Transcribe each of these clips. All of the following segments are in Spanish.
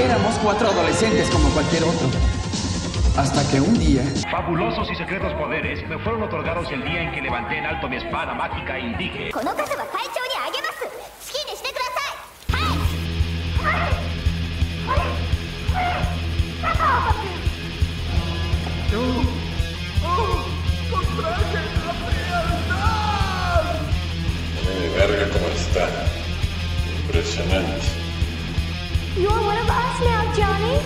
Éramos cuatro adolescentes como cualquier otro. Hasta que un día... Fabulosos y secretos poderes me fueron otorgados el día en que levanté en alto mi espada mágica y dije... verga cómo está. Impresionante. One of now, Johnny.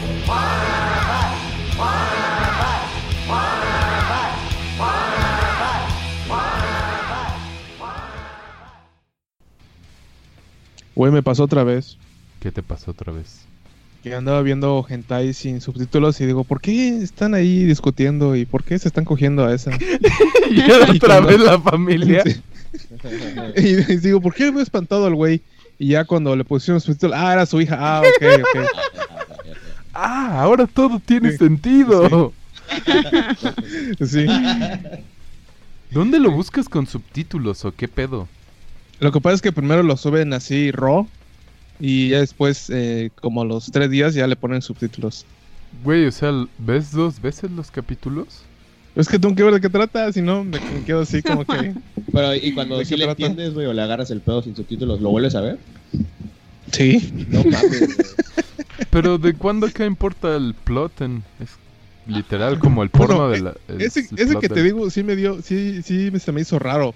Güey, me pasó otra vez. ¿Qué te pasó otra vez? Que andaba viendo hentai sin subtítulos y digo, ¿por qué están ahí discutiendo y por qué se están cogiendo a esa? y era otra vez la familia. Sí. y, y digo, ¿por qué me he espantado al güey? Y ya cuando le pusieron subtítulos, ah, era su hija, ah, ok, ok. Ah, ahora todo tiene Sí. sentido. Sí. ¿Dónde lo buscas con subtítulos o qué pedo? Lo que pasa es que primero lo suben así raw y ya después, eh, como a los tres días, ya le ponen subtítulos. Güey, o sea, ¿ves dos veces los capítulos? Es que tengo que ver de qué trata, si no me, me quedo así como que... Pero, y cuando ¿De sí le trata? entiendes, güey, o le agarras el pedo sin subtítulos, ¿lo vuelves a ver? Sí. No mames. Pero ¿de cuándo acá importa el plot? En, es literal como el porno Bueno, de la... el- Ese, el que te del- digo, sí me dio, sí, sí me- se me hizo raro.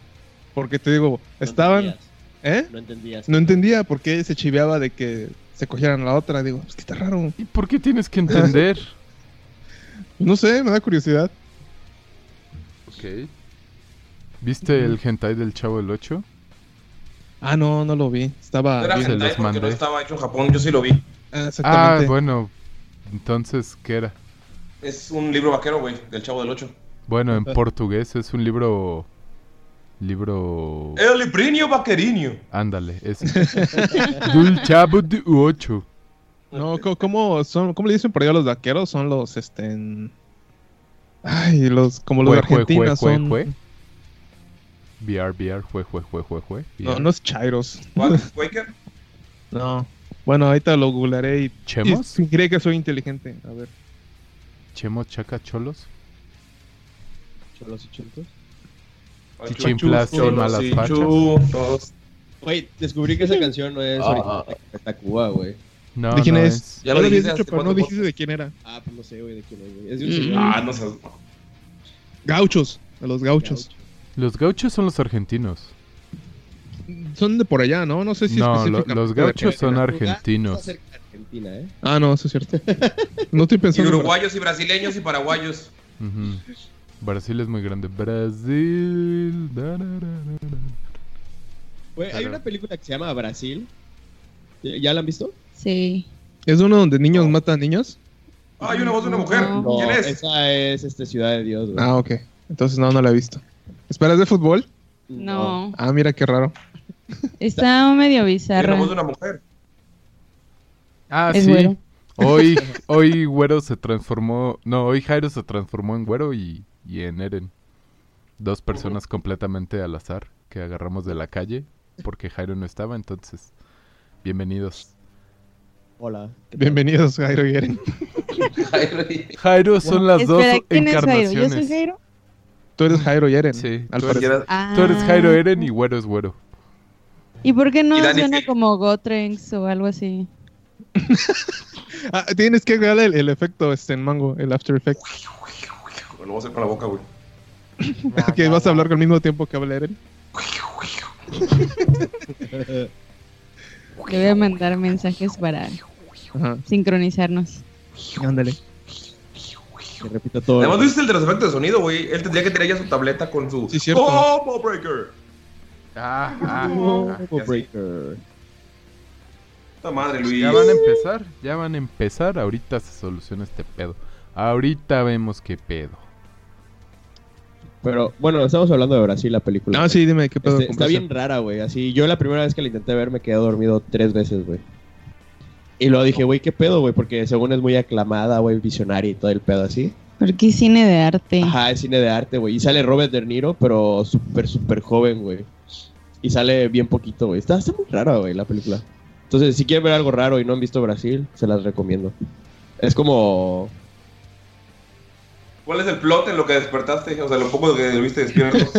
Porque te digo, estaban... No ¿Eh? entendías. No entendías. No entendía por qué se chiveaba de que se cogieran la otra. Digo, es que está raro. ¿Y por qué tienes que entender? No sé, me da curiosidad. ok. ¿Viste el hentai del Chavo del 8? Ah, no, no lo vi. Estaba Era se bien. hentai los porque no mandé. estaba hecho en Japón, yo sí lo vi. Ah, Ah, exactamente. bueno. Entonces, ¿qué era? Es un libro vaquero, güey, del Chavo del Ocho. Bueno, en portugués es un libro... Libro... El librinho vaquerinho. Ándale, es... Del Chavo del 8. No, ¿cómo, son, ¿cómo le dicen por allá los vaqueros? Son los, este... en- Ay, los, como los de Jue, jue, jue, Argentina jue, son... VR, VR, jue, jue, jue, jue, jue. No, VR. no es Chairos. ¿Cuál? ¿Quaker? No. Bueno, ahorita lo googlearé y... y ¿Chemos? fingiré que soy inteligente. A ver. Chemo, chaca, cholos. Cholos y chultos. Chichimplas, Chuchos, y malas chutos. Güey, descubrí que esa canción no es Ah, original de Tacuba, güey. No, ¿De quién no es? Ya Ya lo habías dicho, pero no dijiste de quién era. Ah, pues no sé, güey, de quién es, güey. Es de un Mm. señor. Ah, no sé. Gauchos. De los gauchos. Los gauchos son los argentinos. Son de por allá, ¿no? No sé si No, lo- específicamente los gauchos son argentinos. Argentina, ¿eh? Ah, no, eso es cierto. No estoy Y pensando... en- uruguayos y brasileños y paraguayos. Ujú. Brasil es muy grande. Brasil. da, da, da, da, da. Güey, hay una película que se llama Brasil. ¿Ya la han visto? Sí. ¿Es uno donde niños matan niños? Ah, hay una voz de una mujer. No. ¿Quién es? Esa es este, Ciudad de Dios, güey. Ah, ok. Entonces no, no la he visto. ¿Esperas de fútbol? No. Ah, mira qué raro. Está medio voz de una mujer. Ah, Es sí. güero. Hoy, hoy Güero se transformó. No, hoy Jairo se transformó en Güero y, y en Eren. Dos personas completamente al azar que agarramos de la calle porque Jairo no estaba, entonces. Bienvenidos. Hola. Bienvenidos, Jairo y Eren. Jairo son las Espera, dos ¿quién es Jairo? ¿Yo encarnaciones. soy Jairo? Tú eres Jairo y Eren. Sí, al tú eres-. Ah. Tú eres Jairo Eren y Güero es Güero. ¿Y por qué no suena como Gotrenks o algo así? Ah, tienes que darle el, el efecto este, en mango, el After Effect. Lo voy a hacer con la boca, güey. que vas a hablar al mismo tiempo que habla Eren. Le voy a mandar mensajes para Ajá, sincronizarnos. ándale. Que repita todo. Además, ¿no viste el de los efectos de sonido, güey? Él tendría que tener ya su tableta con su. Sí, cierto. ¡Combo Breaker! Ah, Combo. Breaker. Puta madre, Luis. Ya van a empezar, ya van a empezar. Ahorita se soluciona este pedo. Ahorita vemos qué pedo. Pero bueno, estamos hablando de Brasil, la película. Ah, sí, dime qué pedo. Este, está bien rara, güey. Así, yo la primera vez que la intenté ver me quedé dormido tres veces, güey. Y luego dije, güey, ¿qué pedo, güey? Porque según es muy aclamada, güey, visionaria y todo el pedo así. Porque es cine de arte. Ajá, es cine de arte, güey. Y sale Robert De Niro, pero súper, súper joven, güey. Y sale bien poquito, güey. Está, está muy rara, güey, la película. Entonces, si quieren ver algo raro y no han visto Brasil, se las recomiendo. Es como... ¿Cuál es el plot en lo que despertaste? O sea, lo poco que viste despierto.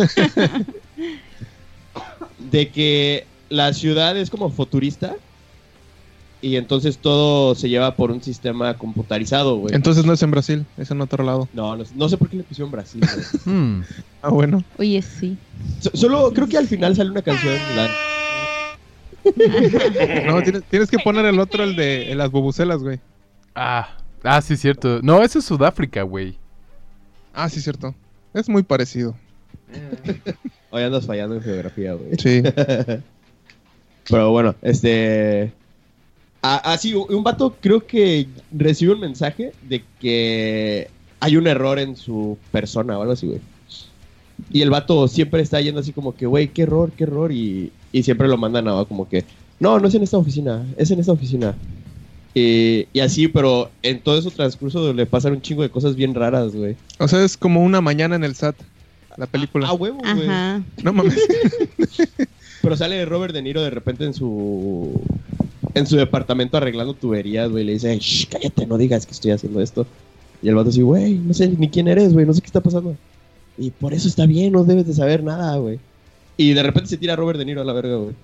de que la ciudad es como futurista y entonces todo se lleva por un sistema computarizado, güey. Entonces no es en Brasil, es en otro lado. No, no, no sé por qué le pusieron Brasil. güey. Hmm. Ah, bueno. Oye, sí. So- solo creo que al final sale una canción. la- No, tienes, tienes que poner el otro, el de las bubucelas, güey. Ah, ah, sí, cierto. No, eso es Sudáfrica, güey. Ah, sí, cierto. Es muy parecido. Hoy andas fallando en geografía, güey. Sí. Pero bueno, este. Ah, ah, sí, un vato creo que recibe un mensaje de que hay un error en su persona o algo así, güey. Y el vato siempre está yendo así como que, güey, qué error, qué error. Y, y siempre lo mandan a como que, no, no es en esta oficina, es en esta oficina. Y, y así, pero en todo ese transcurso le pasan un chingo de cosas bien raras, güey. O sea, es como una mañana en el SAT, la película. A huevo, güey. Ajá. No mames. Pero sale Robert De Niro de repente en su en su departamento arreglando tuberías, güey. Le dice, Shh, cállate, no digas que estoy haciendo esto. Y el vato así, güey, no sé ni quién eres, güey, no sé qué está pasando. Y por eso está bien, no debes de saber nada, güey. Y de repente se tira Robert De Niro a la verga, güey.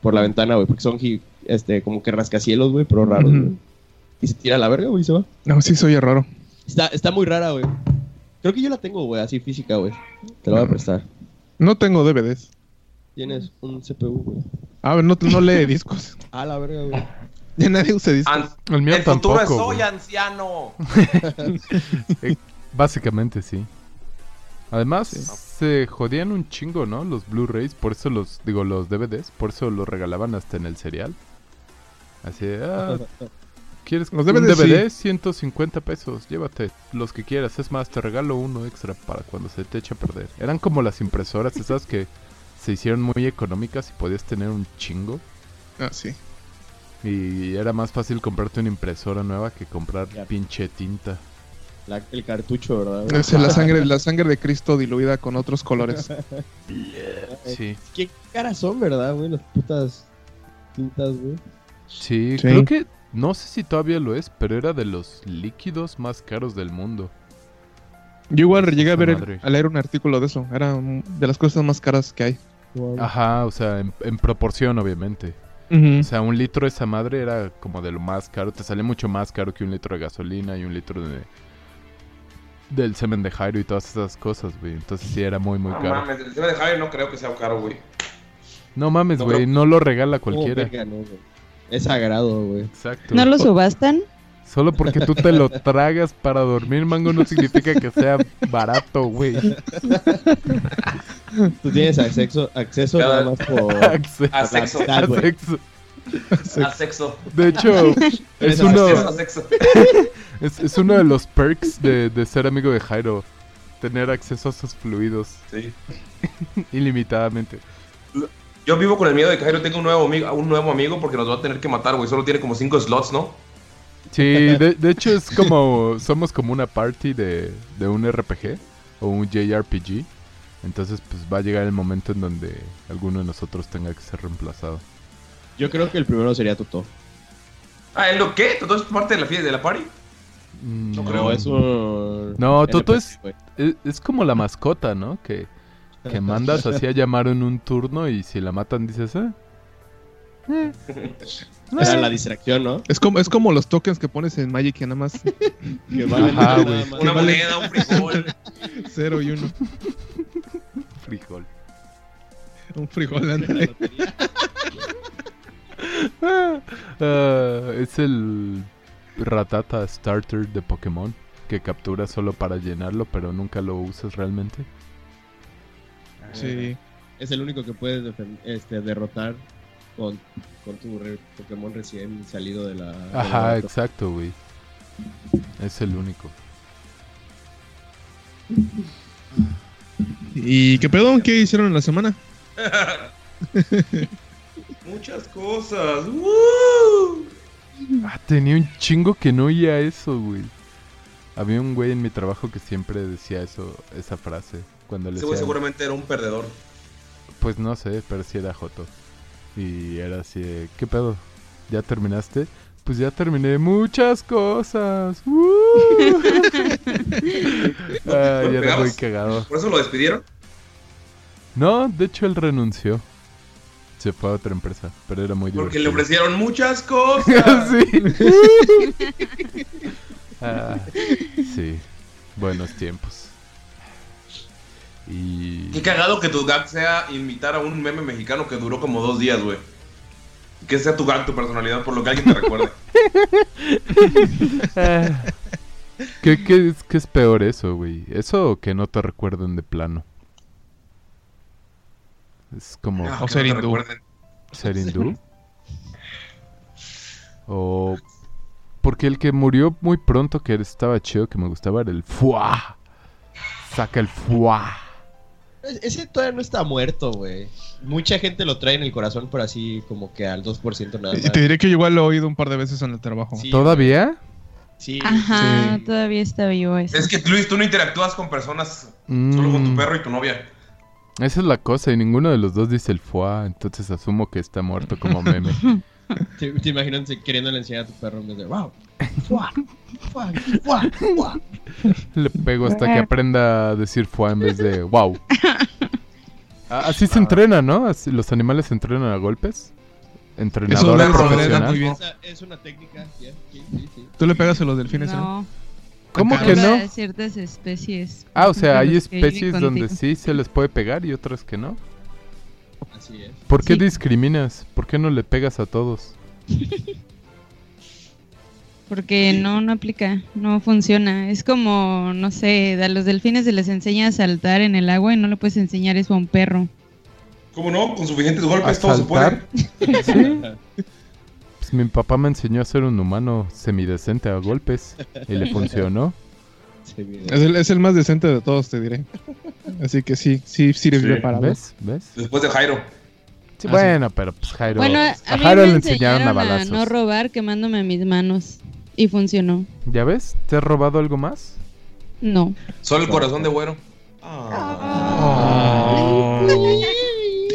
Por la ventana, güey, porque son este, como que rascacielos, güey, pero raros, güey. Y se tira a la verga, güey, y se va. No, sí soy raro. Está, está muy rara, güey. Creo que yo la tengo, güey, así física, güey. Te la voy a prestar. No tengo DVDs. Tienes un CPU, güey. A ver, no, no lee discos. A la verga, güey. Ya nadie usa discos. An- El mío el futuro es tampoco, hoy, güey. anciano. Eh, Básicamente sí. Además, se jodían un chingo, ¿no? Los Blu-rays, por eso los, digo, los DVDs, por eso los regalaban hasta en el cereal. Así, ah, ¿quieres Los un DVDs DVD? 150 pesos, llévate los que quieras. Es más, te regalo uno extra para cuando se te eche a perder. Eran como las impresoras esas que se hicieron muy económicas y podías tener un chingo. Ah, sí. Y era más fácil comprarte una impresora nueva que comprar pinche tinta. La- el cartucho, ¿verdad? Es la sangre, la sangre de Cristo diluida con otros colores. Sí. ¿Qué caras son, verdad, güey? Las putas tintas, güey. Sí, Sí. creo que no sé si todavía lo es, pero era de los líquidos más caros del mundo. Yo igual llegué a ver, el- a leer un artículo de eso. Era de las cosas más caras que hay. Ajá, o sea, en, en proporción, obviamente. O sea, un litro de esa madre era como de lo más caro. Te sale mucho más caro que un litro de gasolina y un litro de del semen de Jairo y todas esas cosas, güey. Entonces sí era muy, muy No caro. mames, el tema de Javier no creo que sea caro, güey. No mames, No, güey, no lo regala Oh, cualquiera. verga, no, güey. Es sagrado, güey. Exacto. ¿No lo subastan? Solo porque tú te lo tragas para dormir, mango, no significa que sea barato, güey. Tú tienes acceso, acceso Cada- nada más por... Acce- A sexo. Güey. sexo. A sexo. De hecho, es uno, Acceso es, es uno de los perks de, de ser amigo de Jairo. Tener acceso a sus fluidos Sí. ilimitadamente. Yo vivo con el miedo de que Jairo tenga un nuevo amigo, un nuevo amigo porque nos va a tener que matar, güey. Solo tiene como 5 slots, ¿no? Sí, de, de hecho es como, somos como una party de, de un RPG o un JRPG. Entonces pues va a llegar el momento en donde alguno de nosotros tenga que ser reemplazado. Yo creo que el primero sería Tuto. Ah, ¿en lo qué? ¿Todo es parte de la fiesta de la party? Mm, No No, creo. es un... No, Toto. Es, es como la mascota, ¿no? Que, que mandas así a llamar en un turno y si la matan dices, eh. Eh, Era la distracción, ¿no? Es como, es como los tokens que pones en Magic que nada más Que valen Ajá, nada güey. más. Una vale- moneda, un frijol. 0 y 1. frijol. Un frijol, lotería. Ah, es el ratata starter de Pokémon que capturas solo para llenarlo, pero nunca lo usas realmente. Sí. Es el único que puedes este, derrotar con, con tu re- Pokémon recién salido de la... Ajá, exacto, güey. Es el único. ¿Y qué pedo? ¿Qué hicieron en la semana? Muchas cosas. ¡Woo! Ah, tenía un chingo que no oía eso, güey. Había un güey en mi trabajo que siempre decía eso, esa frase. Cuando le Ese güey seguramente era un perdedor. Pues no sé, pero sí era Joto. Y era así de, ¿qué pedo? ¿Ya terminaste? Pues ya terminé muchas cosas. ¡Uh! Ay, era muy cagado. ¿Por eso lo despidieron? No, de hecho él renunció. Se fue a otra empresa, pero era muy Porque le divertido. ofrecieron muchas cosas. sí. Ah, sí. Buenos tiempos. Y. Qué cagado que tu gag sea imitar a un meme mexicano que duró como dos días, güey. Que sea tu gag, tu personalidad, por lo que alguien te recuerde. ¿Qué, qué es, qué es peor eso, güey? ¿Eso o que no te recuerden de plano? Es como Ah, O que ser no te hindú. recuerden. ser hindú. O. Porque el que murió muy pronto, que estaba chido, que me gustaba, era el fuá. Saca el fuá. Ese todavía no está muerto, güey. Mucha gente lo trae en el corazón, pero así como que al 2% nada Y más. te diré que yo igual lo he oído un par de veces en el trabajo. Sí, ¿Todavía? Sí. Ajá, Sí. todavía está vivo eso. Es que, Luis, tú no interactúas con personas solo con tu Mm, perro y tu novia. Esa es la cosa, y ninguno de los dos dice el fuá, entonces asumo que está muerto como meme. ¿Te, te imaginas queriéndole enseñar a tu perro en vez de wow? Fuá, fuá, fuá, fuá. Le pego hasta que aprenda a decir fuá en vez de wow. Ah, Así se entrena, ¿no? Así, los animales se entrenan a golpes. Entrenador Eso profesional. muy bien. Esa Es una técnica, ya, sí, sí, sí. ¿Tú le pegas a los delfines? No, ¿Cómo que no? a ciertas especies. Ah, o sea, hay especies donde sí se les puede pegar y otras que no. Así es. ¿Por qué Sí. discriminas? ¿Por qué no le pegas a todos? Porque no, no aplica, no funciona. Es como, no sé, a los delfines se les enseña a saltar en el agua y no le puedes enseñar eso a un perro. ¿Cómo no? Con suficientes golpes ¿A todo se puede. Sí. Pues mi papá me enseñó a ser un humano semidecente a golpes y le funcionó. Es el, es el más decente de todos, te diré. Así que sí, sí sirve Sí, para ¿Ves? ¿Ves? Después de Jairo. Sí, Ah, bueno, pero pues Jairo. bueno, a a mí Jairo me le enseñaron a enseñaron a balazos. no robar quemándome mis manos y funcionó. ¿Ya ves? ¿Te has robado algo más? No. Solo el corazón de güero.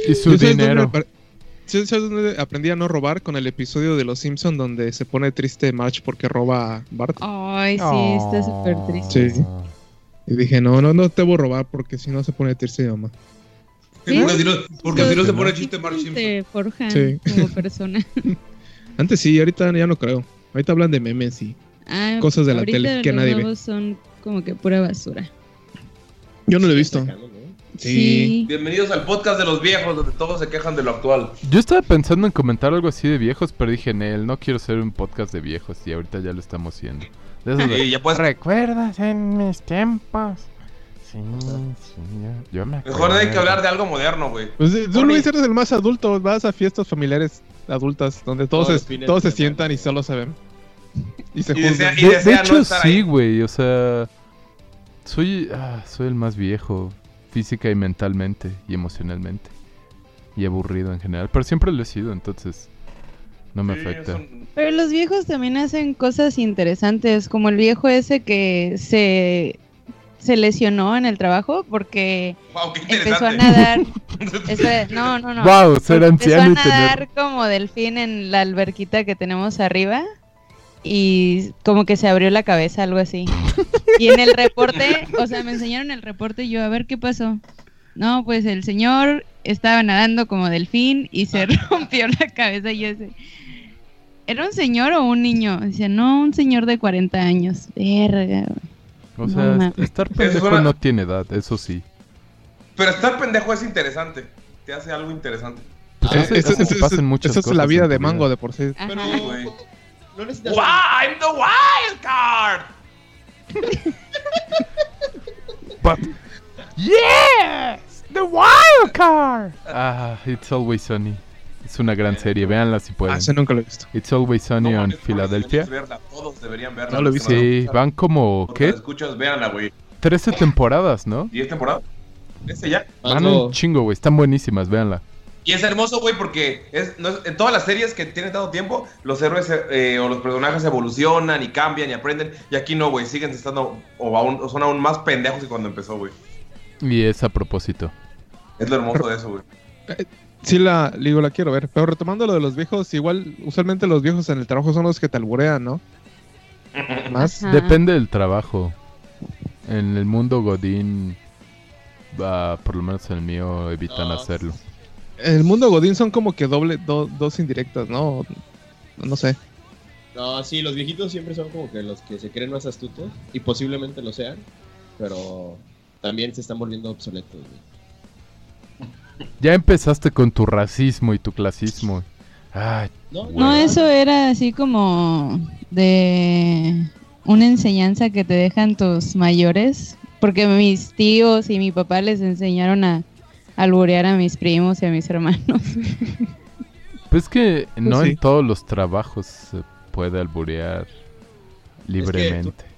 Y su Yo sabes dónde dinero. apar- ¿Sí ¿Sabes dónde aprendí a no robar? Con el episodio de Los Simpson donde se pone triste March porque roba a Bart. Ay, sí, está súper triste. Sí. Y dije, no, no, no te voy a robar porque si no se pone triste mi mamá. ¿Sí? Porque si no, porque si no se pone ¿no? chiste Mark Simpson. Te forjan Sí. como persona. Antes sí, ahorita ya no creo. Ahorita hablan de memes y... Ah, Cosas de la tele que los nadie ve. son como que pura basura. Yo no lo he visto. Sí. Bienvenidos al podcast de los viejos, donde todos se quejan de lo actual. Yo estaba pensando en comentar algo así de viejos, pero dije, Nel, no quiero ser un podcast de viejos y ahorita ya lo estamos haciendo. Y ya puedes. ¿Recuerdas en mis tiempos? Sí, sí, yo, yo me Mejor hay que hablar de algo moderno, güey. Pues eh, tú. Luis eres el más adulto, vas a fiestas familiares adultas donde todos, Todos se, todos sientan y solo se ven. Y se Y desea- y De, de no hecho, estar sí, güey, o sea... Soy, ah, soy el más viejo, física y mentalmente y emocionalmente. Y aburrido en general, pero siempre lo he sido, entonces no me Sí, afecta. son- Pero los viejos también hacen cosas interesantes, como el viejo ese que se, se lesionó en el trabajo porque Wow, qué empezó a nadar. No, no, no. Wow, ser Empezó a anciano y tener... nadar como delfín en la alberquita que tenemos arriba y como que se abrió la cabeza, algo así. Y en el reporte, o sea, me enseñaron el reporte y yo, a ver qué pasó. No, pues el señor estaba nadando como delfín y se rompió la cabeza y yo sé. ¿Era un señor o un niño? Dice, no, un señor de 40 años. Verga. O No sea, estar pendejo una- no tiene edad, eso sí. Pero estar pendejo es interesante. Te hace algo interesante. Pues hace que esa- pasen muchas esa es la vida de mango de por sí. Ajá. Pero güey. no necesitas. ¡Wow! I'm the wild card. But yes, the wild card. Ah, It's Always Sunny. Es una gran serie, véanla si Ah, pueden. ese nunca lo he visto. It's Always Sunny No deberían verla, Todos deberían verla. No lo he visto. Sí, van como, ¿qué? escuchas, véanla, güey. 13 temporadas, ¿no? ¿10 temporadas? ¿Este ya? Van un chingo, güey. Están buenísimas, véanla. Y es hermoso, güey, porque es, no es- en todas las series que tienen tanto tiempo, los héroes eh, o los personajes evolucionan y cambian y aprenden. Y aquí no, güey, siguen estando o, aún, o son aún más pendejos que cuando empezó, güey. Y es a propósito. Es lo hermoso de eso, güey. Sí, la, digo, la quiero ver. Pero retomando lo de los viejos, igual, usualmente los viejos en el trabajo son los que te alburean, ¿no? Más. Ajá. Depende del trabajo. En el mundo Godín, ah, por lo menos en el mío, evitan hacerlo. En el mundo Godín son como que doble, do- dos indirectas, ¿no? No sé. No, sí, los viejitos siempre son como que los que se creen más astutos y posiblemente lo sean, pero también se están volviendo obsoletos. güey. Ya empezaste con tu racismo y tu clasismo. Ay, No, Bueno. No, eso era así como de una enseñanza que te dejan tus mayores, porque mis tíos y mi papá les enseñaron a alburear a mis primos y a mis hermanos. pues que no sí. en todos los trabajos se puede alburear libremente.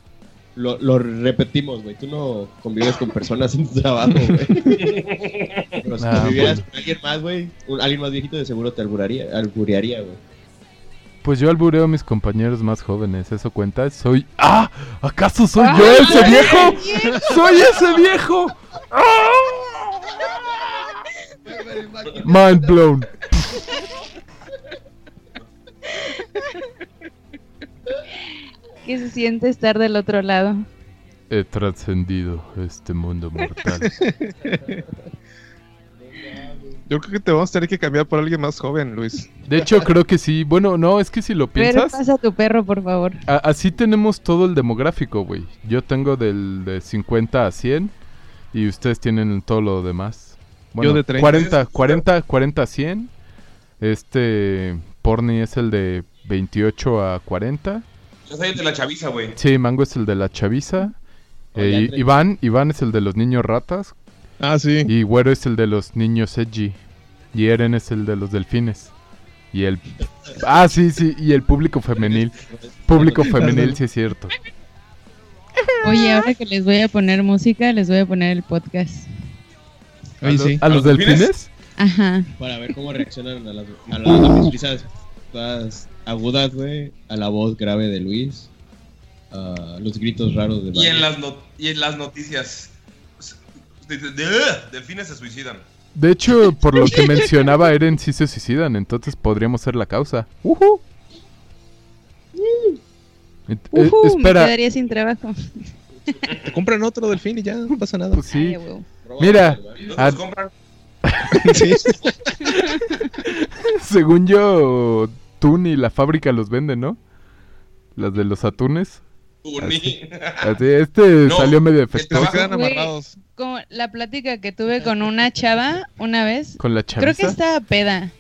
Lo, lo repetimos, güey. Tú no convives con personas en tu trabajo, güey. Pero si Ah, convivieras bueno. con alguien más, güey, un- alguien más viejito de seguro te alburaría, alburearía, güey. Pues yo albureo a mis compañeros más jóvenes, ¿eso cuenta? Soy... ¡Ah! ¿Acaso soy yo ese viejo? ¡Soy ese viejo! ¡Ah! Mind blown. ¿Qué se siente estar del otro lado? He trascendido este mundo mortal. Yo creo que te vamos a tener que cambiar por alguien más joven, Luis. De hecho, creo que sí. Bueno, no, es que si lo Pero piensas, pasa a tu perro, por favor. a- así tenemos todo el demográfico, güey. Yo tengo del de 50 a 100 y ustedes tienen todo lo demás. Bueno, de 30. 40, 40, 40 a 100. Este Porni es el de 28 a 40. Yo soy el de la chaviza, güey. Sí, Mango es el de la chaviza. Eh, y-. Iván, Iván es el de los niños ratas. Ah, sí. Y Güero es el de los niños edgy. Y Eren es el de los delfines. Y el... Ah, sí, sí. Y el público femenil. Público femenil, sí es cierto. Oye, ahora que les voy a poner música, les voy a poner el podcast. Sí. ¿A los delfines? Ajá. Para ver cómo reaccionan a las, a las, a todas agudas, güey, a la voz grave de Luis, a los gritos raros de Y en las, no- y en las noticias. de- de- de- Delfines se suicidan. De hecho, por lo que mencionaba Eren, sí se suicidan. Entonces podríamos ser la causa. Ujú. Et- eh, Ujú, me espera. quedaría sin trabajo. Te compran otro delfín y ya, no pasa nada. Pues sí. Ay. Mira. ¿Y dónde Ah, los compran? Sí. Según yo, Tun y la fábrica los venden, ¿no? Las de los atunes. Uni. Así, este No, salió medio Güey. amarrados. Como la plática que tuve con una chava una vez, Con la creo que estaba peda.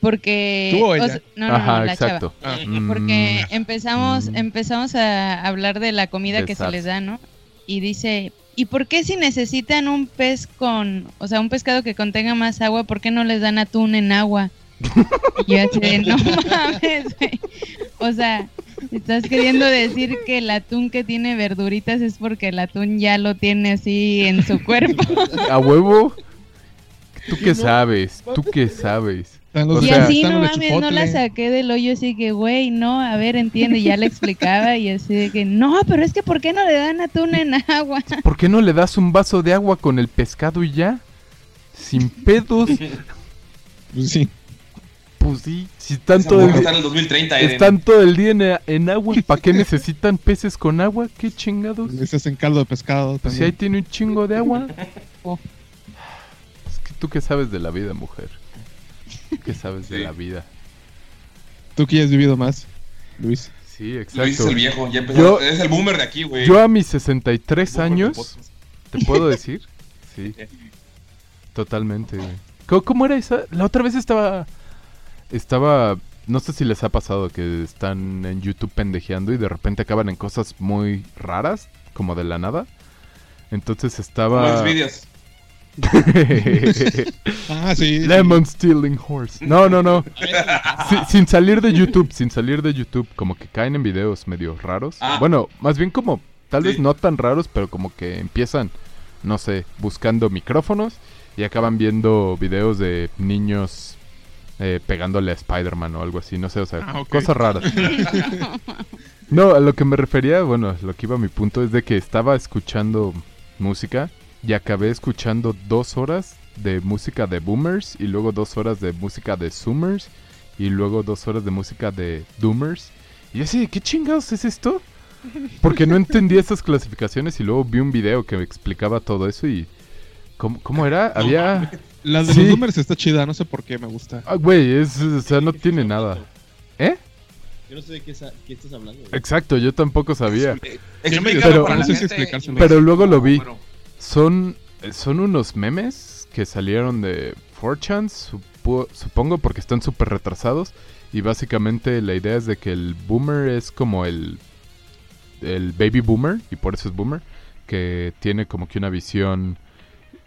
Porque. ¿Tú o o ella? sea, no, no, Ajá, no, la exacto. chava. Mm, Porque empezamos, Mm. empezamos a hablar de la comida que se les da, ¿no? Y dice, ¿y por qué si necesitan un pez con, o sea, un pescado que contenga más agua, por qué no les dan atún en agua? Y yo así de, no mames, güey. O sea, estás queriendo decir que el atún que tiene verduritas es porque el atún ya lo tiene así en su cuerpo. ¿A huevo? ¿Tú qué sabes? ¿Tú qué sabes? O y sea, así, no mames, no la saqué del hoyo, así que, güey, no, a ver, entiende, ya le explicaba, y así de que, no, pero es que, ¿por qué no le dan atún en agua? ¿Por qué no le das un vaso de agua con el pescado y ya? Sin pedos. Pues sí. Pues sí. Si todo el morra día, está en el 2030, Eren. están todo el día en, en agua. ¿Para qué necesitan peces con agua? ¿Qué chingados? Hacen caldo de pescado. Pues si ahí también. tiene un chingo de agua. Es que tú qué sabes de la vida, mujer. ¿Qué sabes de la vida? Tú que ya has vivido más, Luis. Sí, Luis es exacto. el viejo, ya empezó. Yo- es el boomer de aquí, güey. Yo a mis 63 Boomer de años. ¿te puedo decir? Sí. Totalmente, güey. ¿Cómo, cómo era esa? La otra vez estaba... Estaba... No sé si les ha pasado que están en YouTube pendejeando y de repente acaban en cosas muy raras, como de la nada. Entonces Como estaba... los vídeos. Ah, sí. sí. Lemon Stealing Horse. No, no, no. Sí, sin salir de YouTube, sin salir de YouTube, como que caen en videos medio raros. Ah. Bueno, más bien como, tal vez no tan raros, pero como que empiezan, no sé, buscando micrófonos y acaban viendo videos de niños eh, pegándole a Spider-Man o algo así, no sé, o sea, Ah, cosas raras. no, a lo que me refería, bueno, lo que iba a mi punto es de que estaba escuchando música y acabé escuchando dos horas de música de boomers y luego dos horas de música de zoomers y luego dos horas de música de doomers. Y yo así, ¿qué chingados es esto? Porque no entendía esas clasificaciones y luego vi un video que me explicaba todo eso y... ¿Cómo, cómo era? Había... La de Sí. los Boomers está chida, no sé por qué me gusta. Ah, güey, es, o sea, no tiene nada. ¿Eh? Yo no sé de qué, estás hablando. güey. Exacto, yo tampoco sabía. Pero- para no la sé si gente explicárselo. Pero luego lo vi. Bueno, Son, son unos memes que salieron de 4chan, supo- supongo, porque están súper retrasados. Y básicamente la idea es de que el boomer es como el, el baby boomer, y por eso es boomer, que tiene como que una visión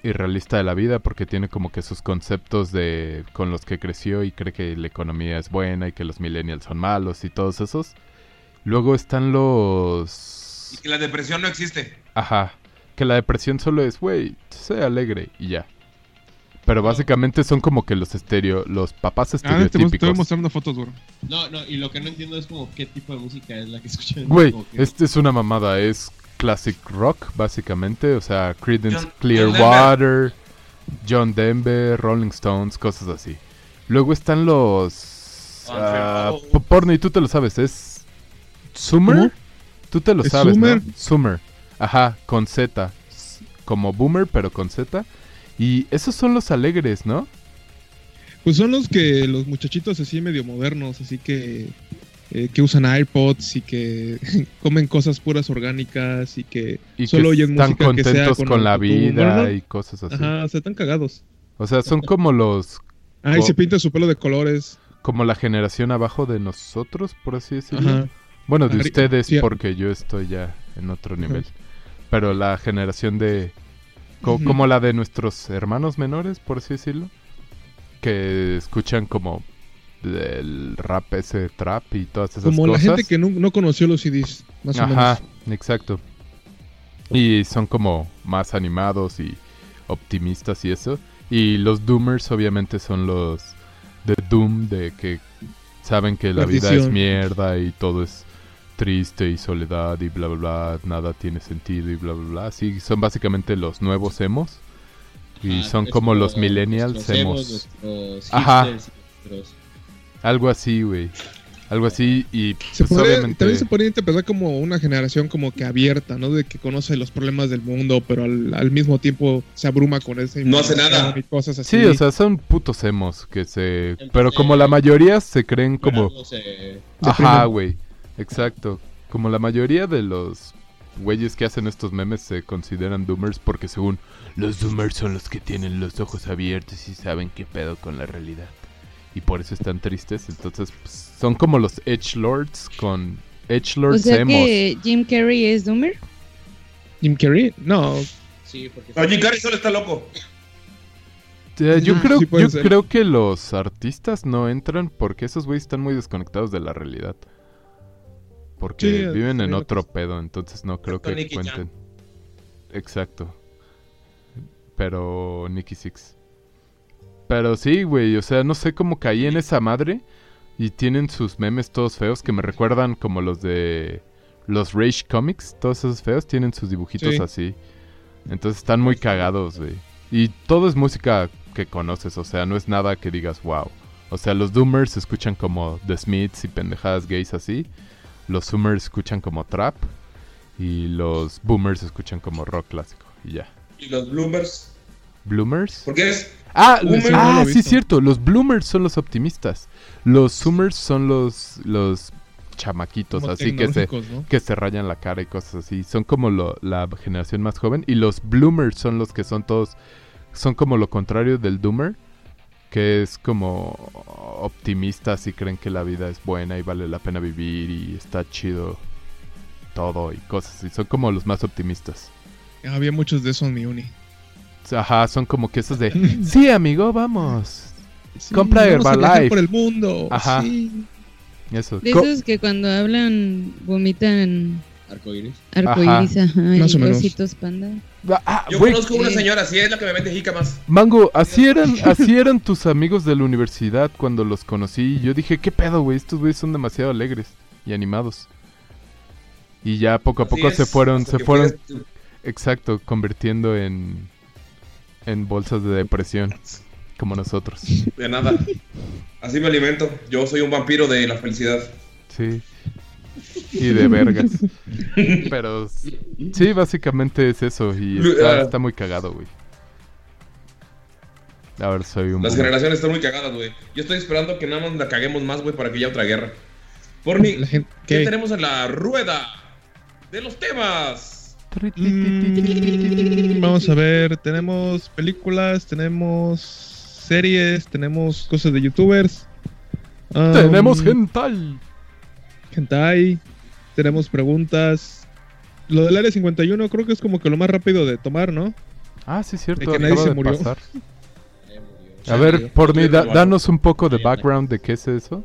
irrealista de la vida porque tiene como que sus conceptos de con los que creció y cree que la economía es buena y que los millennials son malos y todos esos. Luego están los Y que la depresión no existe. Ajá. Que la depresión solo es, güey, sé alegre y ya. Pero básicamente son como que los estereo, los papás Ah, te estereotípicos. mostrando fotos, güey. No, no, y lo que no entiendo es como qué tipo de música es la que escuchan. Güey, que- este es una mamada, es classic rock, básicamente. O sea, Creedence John- Clearwater, John Denver, Rolling Stones, cosas así. Luego están los... Oh. po- porno, y tú te lo sabes, es... Summer. ¿Cómo? Tú te lo ¿Es sabes, Summer? ¿no? Summer. Ajá, con Z. Como boomer, pero con Z. Y esos son los alegres, ¿no? Pues son los que los muchachitos así medio modernos, así que eh, que usan AirPods y que comen cosas puras orgánicas y que Y solo que oyen están música que sea contentos con, con, la vida y cosas así. Ajá, o sea, están cagados. O sea, son como los Ah, y se pinta su pelo de colores. como la generación abajo de nosotros, por así decirlo. Ajá. Bueno, de Arri- ustedes, sí. porque yo estoy ya en otro Ajá. nivel. Pero la generación de... co-. Como la de nuestros hermanos menores, por así decirlo. Que escuchan como el rap ese trap y todas esas Como cosas. la gente que no, no conoció los CDs, más o Ajá, menos. exacto. Y son como más animados y optimistas y eso. Y los doomers obviamente son los de doom, de que saben que la vida es mierda y todo es triste y soledad y bla bla bla, nada tiene sentido y bla bla bla. Sí, son básicamente los nuevos emos. Y Ah, son como los millennials emos, Ajá. nuestros- Algo así, güey. Algo así y Se pues podría- obviamente... También se podría interpretar como una generación como que abierta, ¿no? De que conoce los problemas del mundo, pero al, al mismo tiempo se abruma con esa No hace nada. y cosas así. Sí, o sea, son putos emos que se... Entonces, Pero como la mayoría se creen como... Ajá, güey. Exacto. Como la mayoría de los güeyes que hacen estos memes se consideran doomers porque según los doomers son los que tienen los ojos abiertos y saben qué pedo con la realidad. Y por eso están tristes. Entonces pues, son como los Edge Lords con Edge O Lords sea emos. que Jim Carrey es Doomer. Jim Carrey, no, Sí, porque No, Jim Carrey solo está loco. Eh, yo Ajá. creo, Sí yo ser. creo que los artistas no entran porque esos güeyes están muy desconectados de la realidad. Porque Sí, viven sí, en otro que- pedo, entonces no creo Excepto que Nicky cuenten. Exacto. Pero Nicky Six. Pero sí, güey, o sea, no sé cómo caí en esa madre y tienen sus memes todos feos que me recuerdan como los de los Rage Comics, todos esos feos tienen sus dibujitos Sí. así. Entonces están muy cagados, güey. Y todo es música que conoces, o sea, no es nada que digas wow. O sea, los Doomers escuchan como The Smiths y pendejadas gays así. Los Zoomers escuchan como trap. Y los Boomers escuchan como rock clásico. Y ya. Y los bloomers. ¿Bloomers? ¿Por qué es? Ah. Sí, ah, sí, visto. cierto. Los Bloomers son los optimistas. Los Zoomers son los, los chamaquitos, como así que se, que se rayan la cara y cosas así. Son como lo- la generación más joven. Y los bloomers son los que son todos. Son como lo contrario del doomer. Que es como optimistas y creen que la vida es buena y vale la pena vivir y está chido todo y cosas así. Son como los más optimistas. Había muchos de esos en mi uni. Ajá, son como que esos de. Sí, amigo, vamos. Sí, Compra vamos a viajar Herbalife. por el mundo. Ajá. sí. Eso. De esos que cuando hablan vomitan arcoíris. arcoíris, ajá, Más y o menos. panda. Ah, Yo conozco una eh. señora, así es la que me vende jícamas. Mango, así eran, así eran tus amigos de la universidad cuando los conocí. Y Yo dije, ¿qué pedo, güey? Estos güeyes son demasiado alegres y animados. Y ya poco a Así poco se es, fueron, se fueron, exacto, convirtiendo en en bolsas de depresión, como nosotros. De nada. Así me alimento. Yo soy un vampiro de la felicidad. Sí. Y de vergas. Pero sí, básicamente es eso. Y está, Ah. está muy cagado, güey. A ver, soy un... Las boomer. generaciones están muy cagadas, güey. Yo estoy esperando que nada más la caguemos más, güey, para que haya otra guerra. Porni, gente- ¿qué ¿qué? tenemos en la rueda de los temas? Mm, vamos a ver, tenemos películas, tenemos series, tenemos cosas de youtubers. um, Tenemos hentai. hentai, tenemos preguntas. Lo del área 51 creo que es como que lo más rápido de tomar, ¿no? Ah, sí, cierto. De que nadie se de murió. pasar. A ver, Porni, da- danos un poco de background de qué es eso.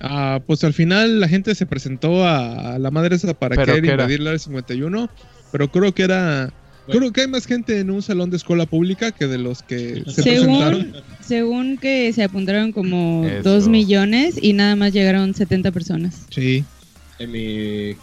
Ah, pues al final la gente se presentó a, a la madre esa para ¿Pero querer invadir el área 51, pero creo que era... Creo que hay más gente en un salón de escuela pública que de los que se presentaron. Según, según que se apuntaron como Eso. 2 millones y nada más llegaron 70 personas. Sí. En mi,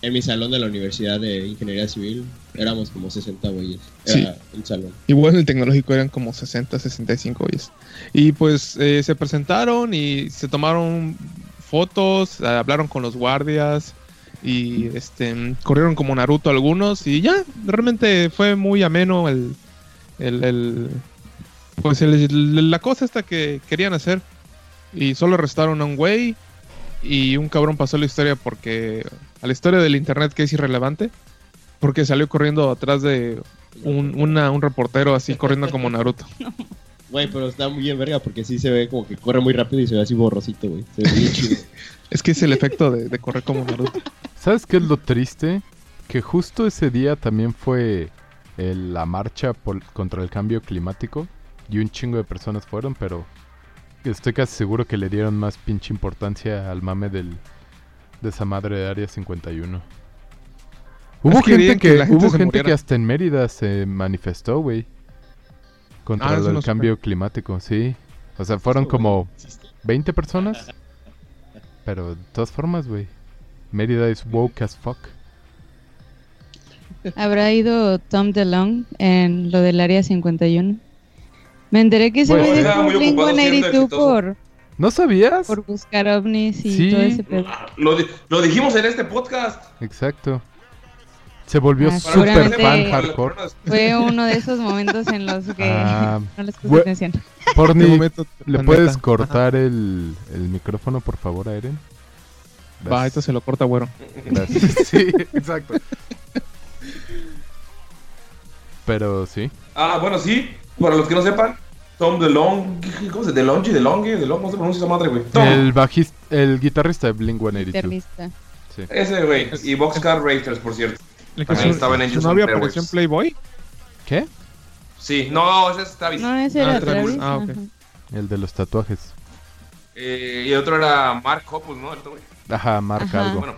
en mi salón de la Universidad de Ingeniería Civil éramos como 60 güeyes. Era un salón. Igual en el tecnológico eran como 60, 65 oyes. Y pues eh, se presentaron y se tomaron fotos, eh, hablaron con los guardias y este corrieron como Naruto algunos y ya, realmente fue muy ameno el, el, el- pues el- la cosa esta que querían hacer. Y solo arrestaron a un güey y un cabrón pasó la historia porque a la historia del internet que es irrelevante porque salió corriendo atrás de un, una- un reportero así corriendo como Naruto. Güey, pero está muy bien verga porque sí se ve como que corre muy rápido y se ve así borrosito, güey. Se ve bien chido. Es que es el efecto de, de correr como Naruto. ¿Sabes qué es lo triste? Que justo ese día también fue el- la marcha por- contra el cambio climático y un chingo de personas fueron, pero estoy casi seguro que le dieron más pinche importancia al mame del, de esa madre de Área 51. Hubo Es que gente que, que la gente hubo gente muriera. que hasta en Mérida se manifestó, güey. Contra Ah, el no cambio climático, sí. O sea, fueron como 20 personas. Pero de todas formas, güey. Mérida es woke as fuck. ¿Habrá ido Tom DeLong en lo del área 51? Me enteré que ese Bueno, dejó muy un Blink-182 exitoso. por, ¿No sabías? por buscar ovnis y Sí. todo ese pedo. Lo, lo dijimos en este podcast. Exacto. Se volvió Ah, super seguramente- fan hardcore. Fue uno de esos momentos en los que Ah, no les puse atención. Porni, momento, ¿le puedes neta. cortar el, el micrófono, por favor, a Eren? Va, esto se lo corta, güero. Gracias. sí, exacto. Pero sí. Ah, bueno, sí. Para los que no sepan, Tom DeLong. ¿Cómo se DeLonge? DeLonge? DeLong, ¿cómo se pronuncia esa madre, güey? Tom. El bajista, el guitarrista de Blink 182. Guitarrista. Sí. Ese, güey. Y Boxcar Racers, por cierto. El que También su- estaba en su Angels novia and apareció en. Playboy. ¿Qué? Sí, no, ese es Travis. No, ese era Ah, Travis. Travis. Ah, ok. El de los tatuajes. Eh, y el otro era Mark Hoppus, ¿no? El. Ajá, marca Ajá. algo. Bueno,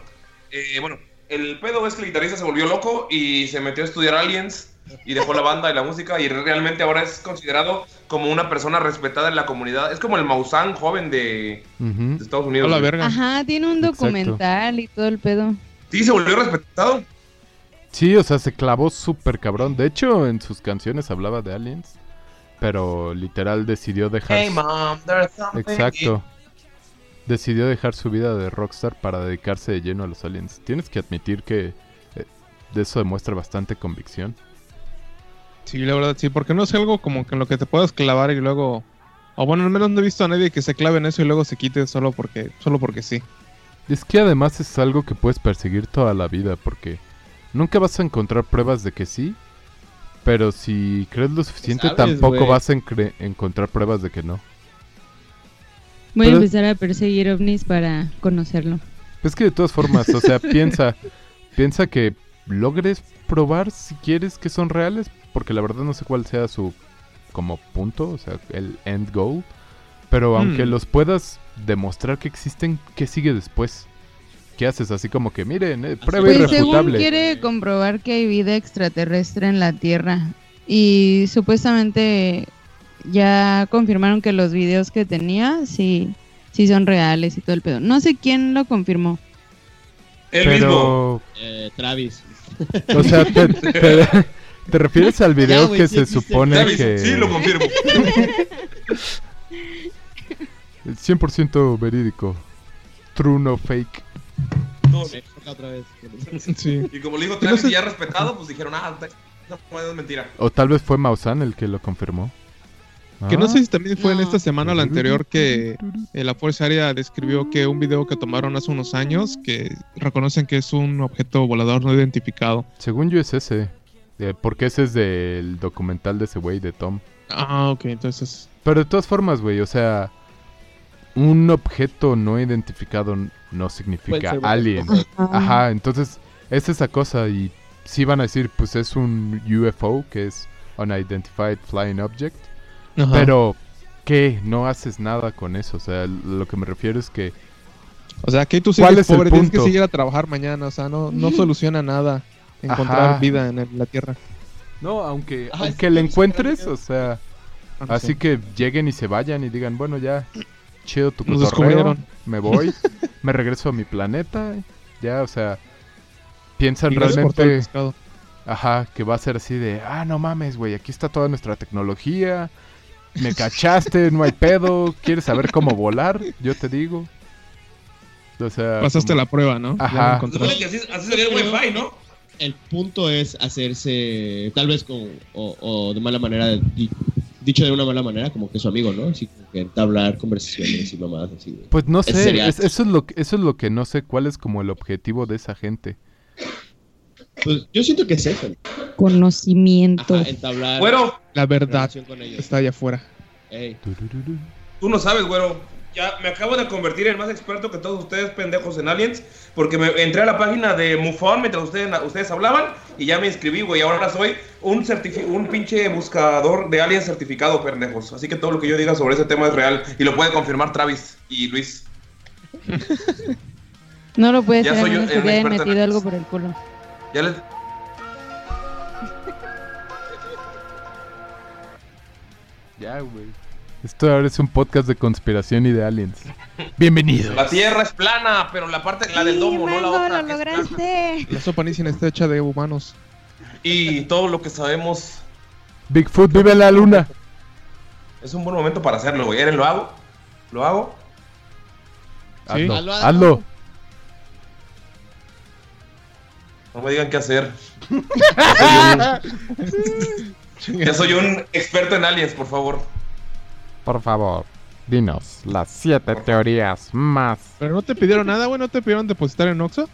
eh, bueno, el pedo es que el guitarrista se volvió loco y se metió a estudiar aliens y dejó la banda y la música y realmente ahora es considerado como una persona respetada en la comunidad. Es como el Maussan joven de, Estados A Unidos. la güey. verga. Ajá, tiene un Exacto. documental y todo el pedo. Sí, se volvió respetado. Sí, o sea, se clavó súper cabrón. De hecho, en sus canciones hablaba de aliens. Pero literal decidió dejar... Hey mom. Exacto. Decidió dejar su vida de rockstar para dedicarse de lleno a los aliens. Tienes que admitir que eh, de eso demuestra bastante convicción. Sí, la verdad, sí, porque no es algo como que en lo que te puedas clavar y luego. O bueno, al menos no he visto a nadie que se clave en eso y luego se quite solo porque, solo porque sí. Es que además es algo que puedes perseguir toda la vida porque nunca vas a encontrar pruebas de que sí. Pero si crees lo suficiente, Sabes, tampoco vas a encontrar pruebas de que no. Voy Pero- a empezar a perseguir ovnis para conocerlo. Es que de todas formas, o sea, piensa, piensa que logres probar si quieres que son reales, porque la verdad no sé cuál sea su como punto, o sea, el end goal, pero aunque Hmm. los puedas demostrar que existen, ¿qué sigue después? ¿Qué haces? Así como que, miren, eh, prueba Pues según irrefutable. quiere comprobar que hay vida extraterrestre en la Tierra. Y supuestamente ya confirmaron que los videos que tenía sí, sí son reales y todo el pedo. No sé quién lo confirmó. El mismo. Pero, Eh, Travis. o sea, te, te- ¿Te refieres al video que sí se supone que Sí, lo confirmo. es 100% verídico? True no fake. No, Otra vez. Sí. Y como le dijo no Travis sé- y ya respetado, pues dijeron, ah, no, no es mentira. O tal vez fue Mausan el que lo confirmó. Que no Ah. sé si también fue en esta semana o la anterior que eh, la Fuerza Aérea describió que un video que tomaron hace unos años que reconocen que es un objeto volador no identificado. Según yo es ese. eh, porque ese es del documental de ese güey, de Tom. Ah, ok, entonces. Pero de todas formas, güey, o sea, un objeto no identificado no significa alien. Ajá, entonces es esa cosa y sí van a decir, pues es un UFO, que es Unidentified Flying Object. Ajá. Pero, ¿qué? No haces nada con eso. O sea, lo que me refiero es que O sea, que tú ¿Cuál sigues pobre, tienes que seguir a trabajar mañana. O sea, no, no soluciona nada encontrar Ajá. vida en el- la Tierra. No, aunque, Ajá, aunque sí, le sí, encuentres, o sea, Ah, así que lleguen y se vayan y digan, bueno, ya, chido tu Nos cotorreo, me voy, me regreso a mi planeta, ya, o sea, piensan realmente, ajá, que va a ser así de, ah, no mames, güey, aquí está toda nuestra tecnología, me cachaste, no hay pedo, ¿quieres saber cómo volar? Yo te digo. O sea, Pasaste como- la prueba, ¿no? Ajá. que así, así sería el Wi-Fi, ¿no? El punto es hacerse, tal vez con, o, o de mala manera, dicho de una mala manera, como que su amigo, ¿no? Así como que entablar conversaciones y mamadas así. güey. Pues no sé, sería- es- eso, es lo, que- eso es lo que no sé cuál es como el objetivo de esa gente. Pues yo siento que es eso. ¿no? Conocimiento. Ajá, entablar Güero, La verdad con ellos. está allá afuera. Ey, tú no sabes, güero. Ya me acabo de convertir en el más experto que todos ustedes pendejos en aliens. Porque me entré a la página de MUFON mientras ustedes, ustedes hablaban y ya me inscribí, güey. Ahora soy un, certifi- un pinche buscador de aliens certificado, pendejos. Así que todo lo que yo diga sobre ese tema es real. Y lo puede confirmar Travis y Luis. No lo puede Ya ser soy yo que hayan en metido algo por el culo. Ya les... Ya, güey. Esto ahora es un podcast de conspiración y de aliens. Bienvenido. La Tierra es plana, pero la parte, la del domo, no la otra. lo es lograste! La sopa Nissin está hecha de humanos. Y todo lo que sabemos Bigfoot vive en la luna. es un buen momento para hacerlo, güey. ¿Eres lo hago? ¿Lo hago? Sí. Hazlo. Hazlo, Hazlo. No me digan qué hacer. Ya soy un experto en aliens, por favor. Por favor, dinos las siete teorías más. Pero no te pidieron nada, güey. No te pidieron depositar en Oxxo.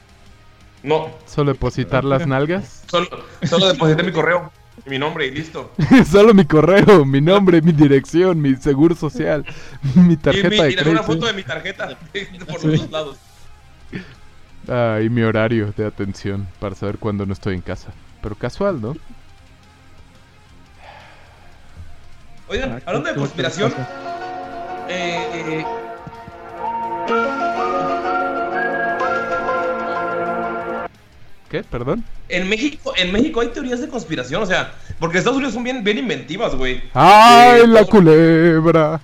No, Solo depositar las nalgas. solo, solo deposité mi correo y mi nombre y listo. Solo mi correo, mi nombre, mi dirección, mi seguro social, mi Y, tarjeta mi, de y dejé una foto crédito de mi tarjeta por los dos lados. Ah, y mi horario de atención para saber cuándo no estoy en casa. Pero casual, ¿no? Oigan, hablando de conspiración, eh, eh, ¿Qué? ¿Perdón? en México, en México hay teorías de conspiración, o sea, porque Estados Unidos son bien, bien inventivas, güey. ¡Ay, Eh, la culebra!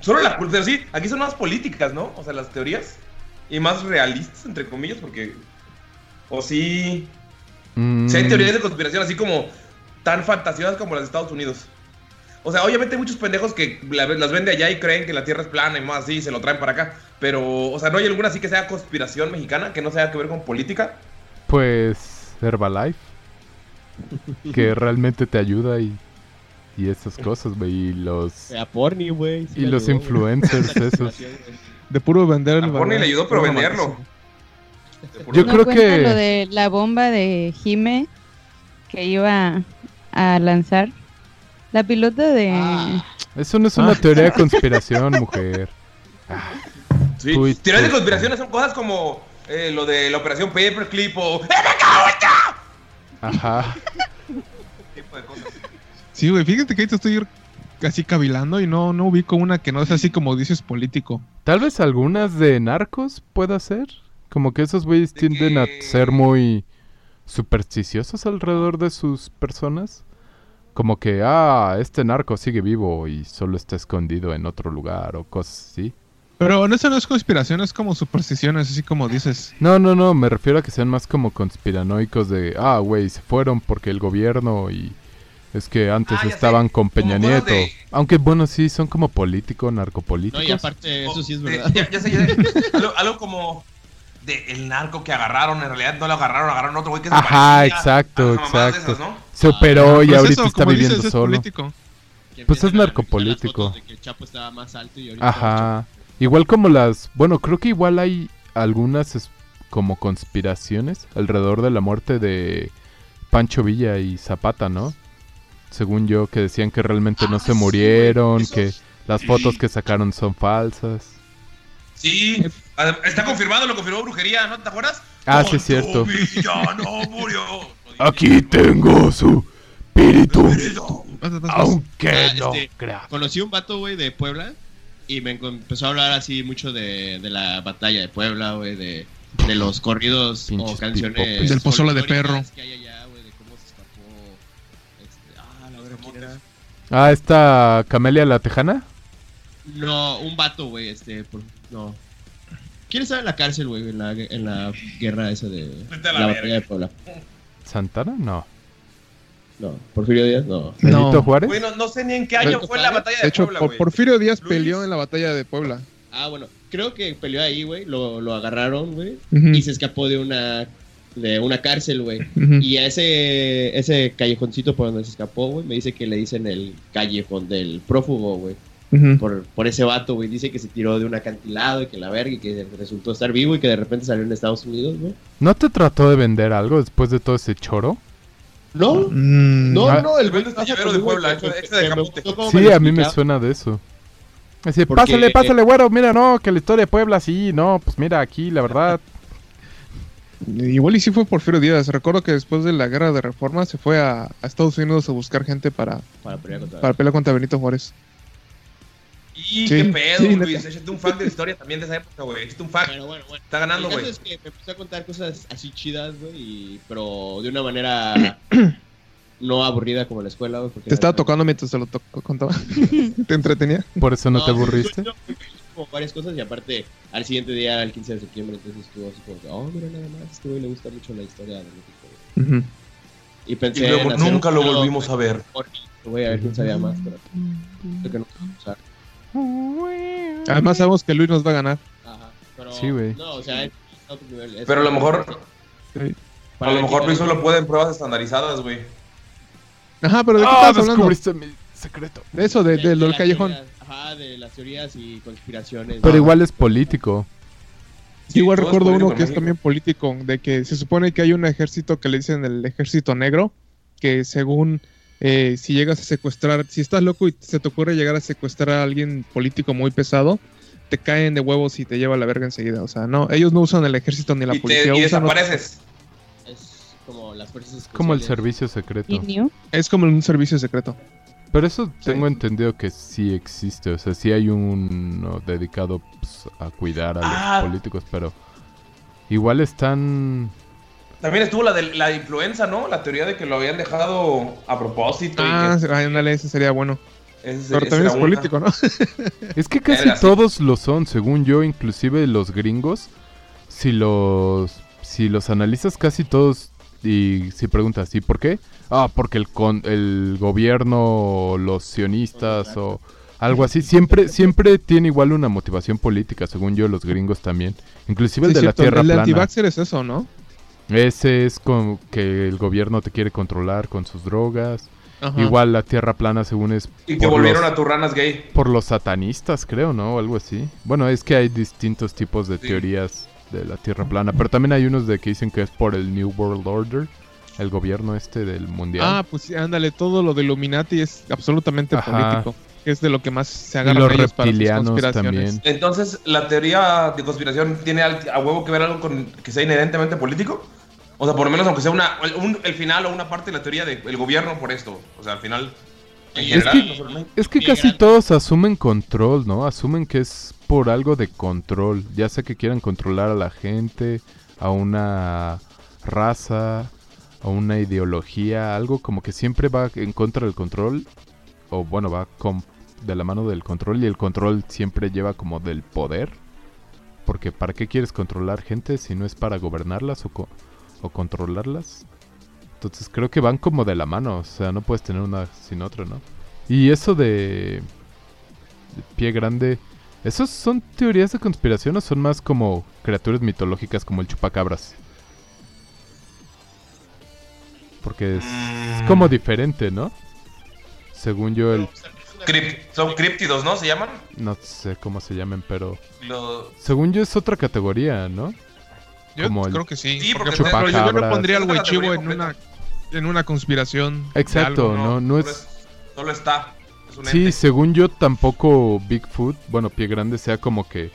Solo la cultura, sí, aquí son más políticas, ¿no? O sea, las teorías. Y más realistas, entre comillas, porque. O sí. Mm, Sí hay teorías de conspiración así como tan fantasiosas como las de Estados Unidos. O sea, obviamente hay muchos pendejos que la- las ven de allá y creen que la Tierra es plana y más así, y se lo traen para acá. Pero, o sea, ¿no hay alguna así que sea conspiración mexicana, que no tenga que ver con política? Pues Herbalife. que realmente te ayuda y, y esas cosas, güey. Y los, sea porni, güey. sí y los ayudó, influencers esos. De puro vender el A Porni le ayudó, pero venderlo. Yo ¿No creo que- lo de la bomba de Jime que iba a lanzar? La pilota de... Ah, Eso no es una teoría de conspiración, mujer. Sí. Uy, Teorías de conspiración son cosas como eh, lo de la operación Paperclip o. Ajá. tipo de cosas. Sí, güey, fíjate que ahorita estoy casi cavilando y no, no ubico una que no sea así como dices político. Tal vez algunas de narcos pueda ser. Como que esos güeyes De tienden a ser muy supersticiosos alrededor de sus personas. Como que, ah, este narco sigue vivo y solo está escondido en otro lugar o cosas así. Pero no, eso no es conspiración, es como supersticiones, así como dices. No, no, no, me refiero a que sean más como conspiranoicos de, ah, güey, se fueron porque el gobierno y es que antes Ah, sé, estaban con Peña Nieto. de- Aunque bueno, sí, son como político, narcopolíticos. No, y aparte, eso sí es Oh, verdad. de- ya, ya sé, ya sé. algo, algo como de el narco que agarraron, en realidad no lo agarraron, agarraron a otro güey que se Ajá, parecía. exacto, de exacto. esas, ¿no? Se operó y Pues ahorita eso, está como viviendo dices, es solo. político. Que Pues es narcopolítico. revisar las fotos de que el Chapo estaba más alto y ahorita Ajá. Igual como las, bueno, creo que igual hay algunas es- como conspiraciones alrededor de la muerte de Pancho Villa y Zapata, ¿no? Según yo, que decían que realmente no Ah, se sí, murieron, que las sí. fotos que sacaron son falsas. Sí, está confirmado, lo confirmó Brujería, ¿no te acuerdas? Ah, sí, es cierto. Villa no murió. Aquí tengo su espíritu, aunque Ah, no este, crea. Conocí un vato, güey, de Puebla y me empezó a hablar así mucho de, de la batalla de Puebla, güey, de, de los corridos Pinches o canciones. Del pozole de perro. que hay allá, güey, de cómo se escapó. Este, ah. Ah, esta Camelia la Tejana. No, un vato, güey, este, por- no. ¿Quién estaba en la cárcel, güey, en la, en la guerra esa de Vete a la la batalla de Puebla? ¿Santana? No. No, Porfirio Díaz, no. ¿Benito No. Juárez? Güey, no, sé ni en qué año Benito fue la Juárez. batalla de, De hecho, Puebla, por- güey. Porfirio Díaz Luis. peleó en la batalla de Puebla. Ah, bueno, creo que peleó ahí, güey, lo, lo agarraron, güey, y se escapó de una de una cárcel, güey. Y a ese ese callejoncito por donde se escapó, güey, me dice que le dicen el callejón del prófugo, güey. Por, por ese vato, güey. Dice que se tiró de un acantilado y que la verga y que resultó estar vivo y que de repente salió en Estados Unidos, güey. ¿No te trató de vender algo después de todo ese choro? No, Mm, no, Ah. no, el Vende güey pasa llavero de Puebla, que- que- de camote. Sí, a mí me suena de eso. Así, Porque- pásale, pásale, güero, mira, no, que la historia de Puebla, sí, no, pues mira, aquí, la verdad, Igual y sí fue Porfirio Díaz. Recuerdo que después de la guerra de reforma se fue a, a Estados Unidos a buscar gente para, Para pelear contra para pelear contra Benito Juárez. Y Sí, qué pedo, sí, Luis. Échate un fact de la historia también de esa época, güey. Échate un fact. Pero bueno, bueno. Está ganando, güey. es que me empezó a contar cosas así chidas, güey, y- pero de una manera no aburrida como la escuela, güey. Te estaba era- tocando mientras te lo to- contaba. ¿Te entretenía? por eso no, te yo- aburriste. yo- yo- como varias cosas y aparte al siguiente día, el 15 de septiembre, entonces estuvo así como que, oh, mira nada más, este güey le gusta mucho la historia de México. güey". Ujú. Y pensé Y luego nunca un lo volvimos a ver. Güey, a ver quién sabía más, pero creo que no vamos a usar. Además sabemos que Luis nos va a ganar. Ajá, pero Sí, güey. No, o sea, es otro nivel, es- Pero a lo mejor, Sí. a lo mejor Luis solo puede en pruebas estandarizadas, güey. Ajá, pero ¿de qué Ah, estabas hablando? descubriste mi secreto. De eso, de, de lo del las callejón. teorías, Ajá, de las teorías y conspiraciones. Pero ¿no? igual es político. Sí, igual recuerdo uno que es también político, de que se supone que hay un ejército que le dicen el ejército negro, que según eh, si llegas a secuestrar, si estás loco y se te ocurre llegar a secuestrar a alguien político muy pesado, te caen de huevos y te lleva a la verga enseguida. O sea, no, ellos no usan el ejército ni la Y, policía. te, y usan otro- desapareces. Es como las fuerzas Como el servicio secreto. Es como un servicio secreto. Pero eso Sí. tengo entendido que sí existe. O sea, sí hay uno dedicado pues, a cuidar a los Ah. políticos, pero igual están... También estuvo la de la influenza, ¿no? La teoría de que lo habían dejado a propósito. Ah, y que ay, ándale, ese sería bueno. ese- Pero ese también es una. político, ¿no? Es que casi todos lo son, según yo, inclusive los gringos. Si los, si los analizas casi todos y si preguntas, ¿y por qué? Ah, porque el, con, el gobierno, los sionistas o algo así, siempre, siempre tiene igual una motivación política, según yo, los gringos también. Inclusive el Sí, de la Tierra el plana. antivaxxer es eso, ¿no? Ese es con que el gobierno te quiere controlar con sus drogas. Ajá. Igual la Tierra plana, según es Y que por volvieron los- a turranas gay. por los satanistas, creo, ¿no? O algo así. Bueno, es que hay distintos tipos de Sí. teorías de la Tierra plana, pero también hay unos de que dicen que es por el New World Order, el gobierno este del mundial. Ah, pues sí, ándale, todo lo de Illuminati es absolutamente Ajá. político. Es de lo que más se agarran los ellos para sus reptilianos conspiraciones. también. Entonces, ¿la teoría de conspiración tiene al- a huevo que ver algo con que sea inherentemente político? O sea, por lo menos aunque sea una, un- el final o una parte de la teoría del gobierno por esto. O sea, al final, en Es general, que- no. Es que casi grande. todos asumen control, ¿no? Asumen que es por algo de control, ya sea que quieran controlar a la gente, a una raza, a una ideología, algo como que siempre va en contra del control, o bueno, va con de la mano del control y el control siempre lleva como del poder. Porque ¿para qué quieres controlar gente si no es para gobernarlas o, co- o controlarlas? Entonces creo que van como de la mano, o sea, no puedes tener una sin otra, ¿no? Y eso de, de pie grande, ¿esos son teorías de conspiración o son más como criaturas mitológicas como el chupacabras? Porque es, como diferente, ¿no? Según yo, el, son críptidos, ¿no? ¿Se llaman? no sé cómo se llamen, pero Lo- según yo es otra categoría, ¿no? Yo Como el- creo que sí. Sí, porque, porque por ejemplo, yo no pondría al güey chivo en una, en una conspiración. Exacto, algo. no, no solo es... Solo está. Es un Sí, ente. según yo tampoco Bigfoot, bueno, Pie Grande sea como que...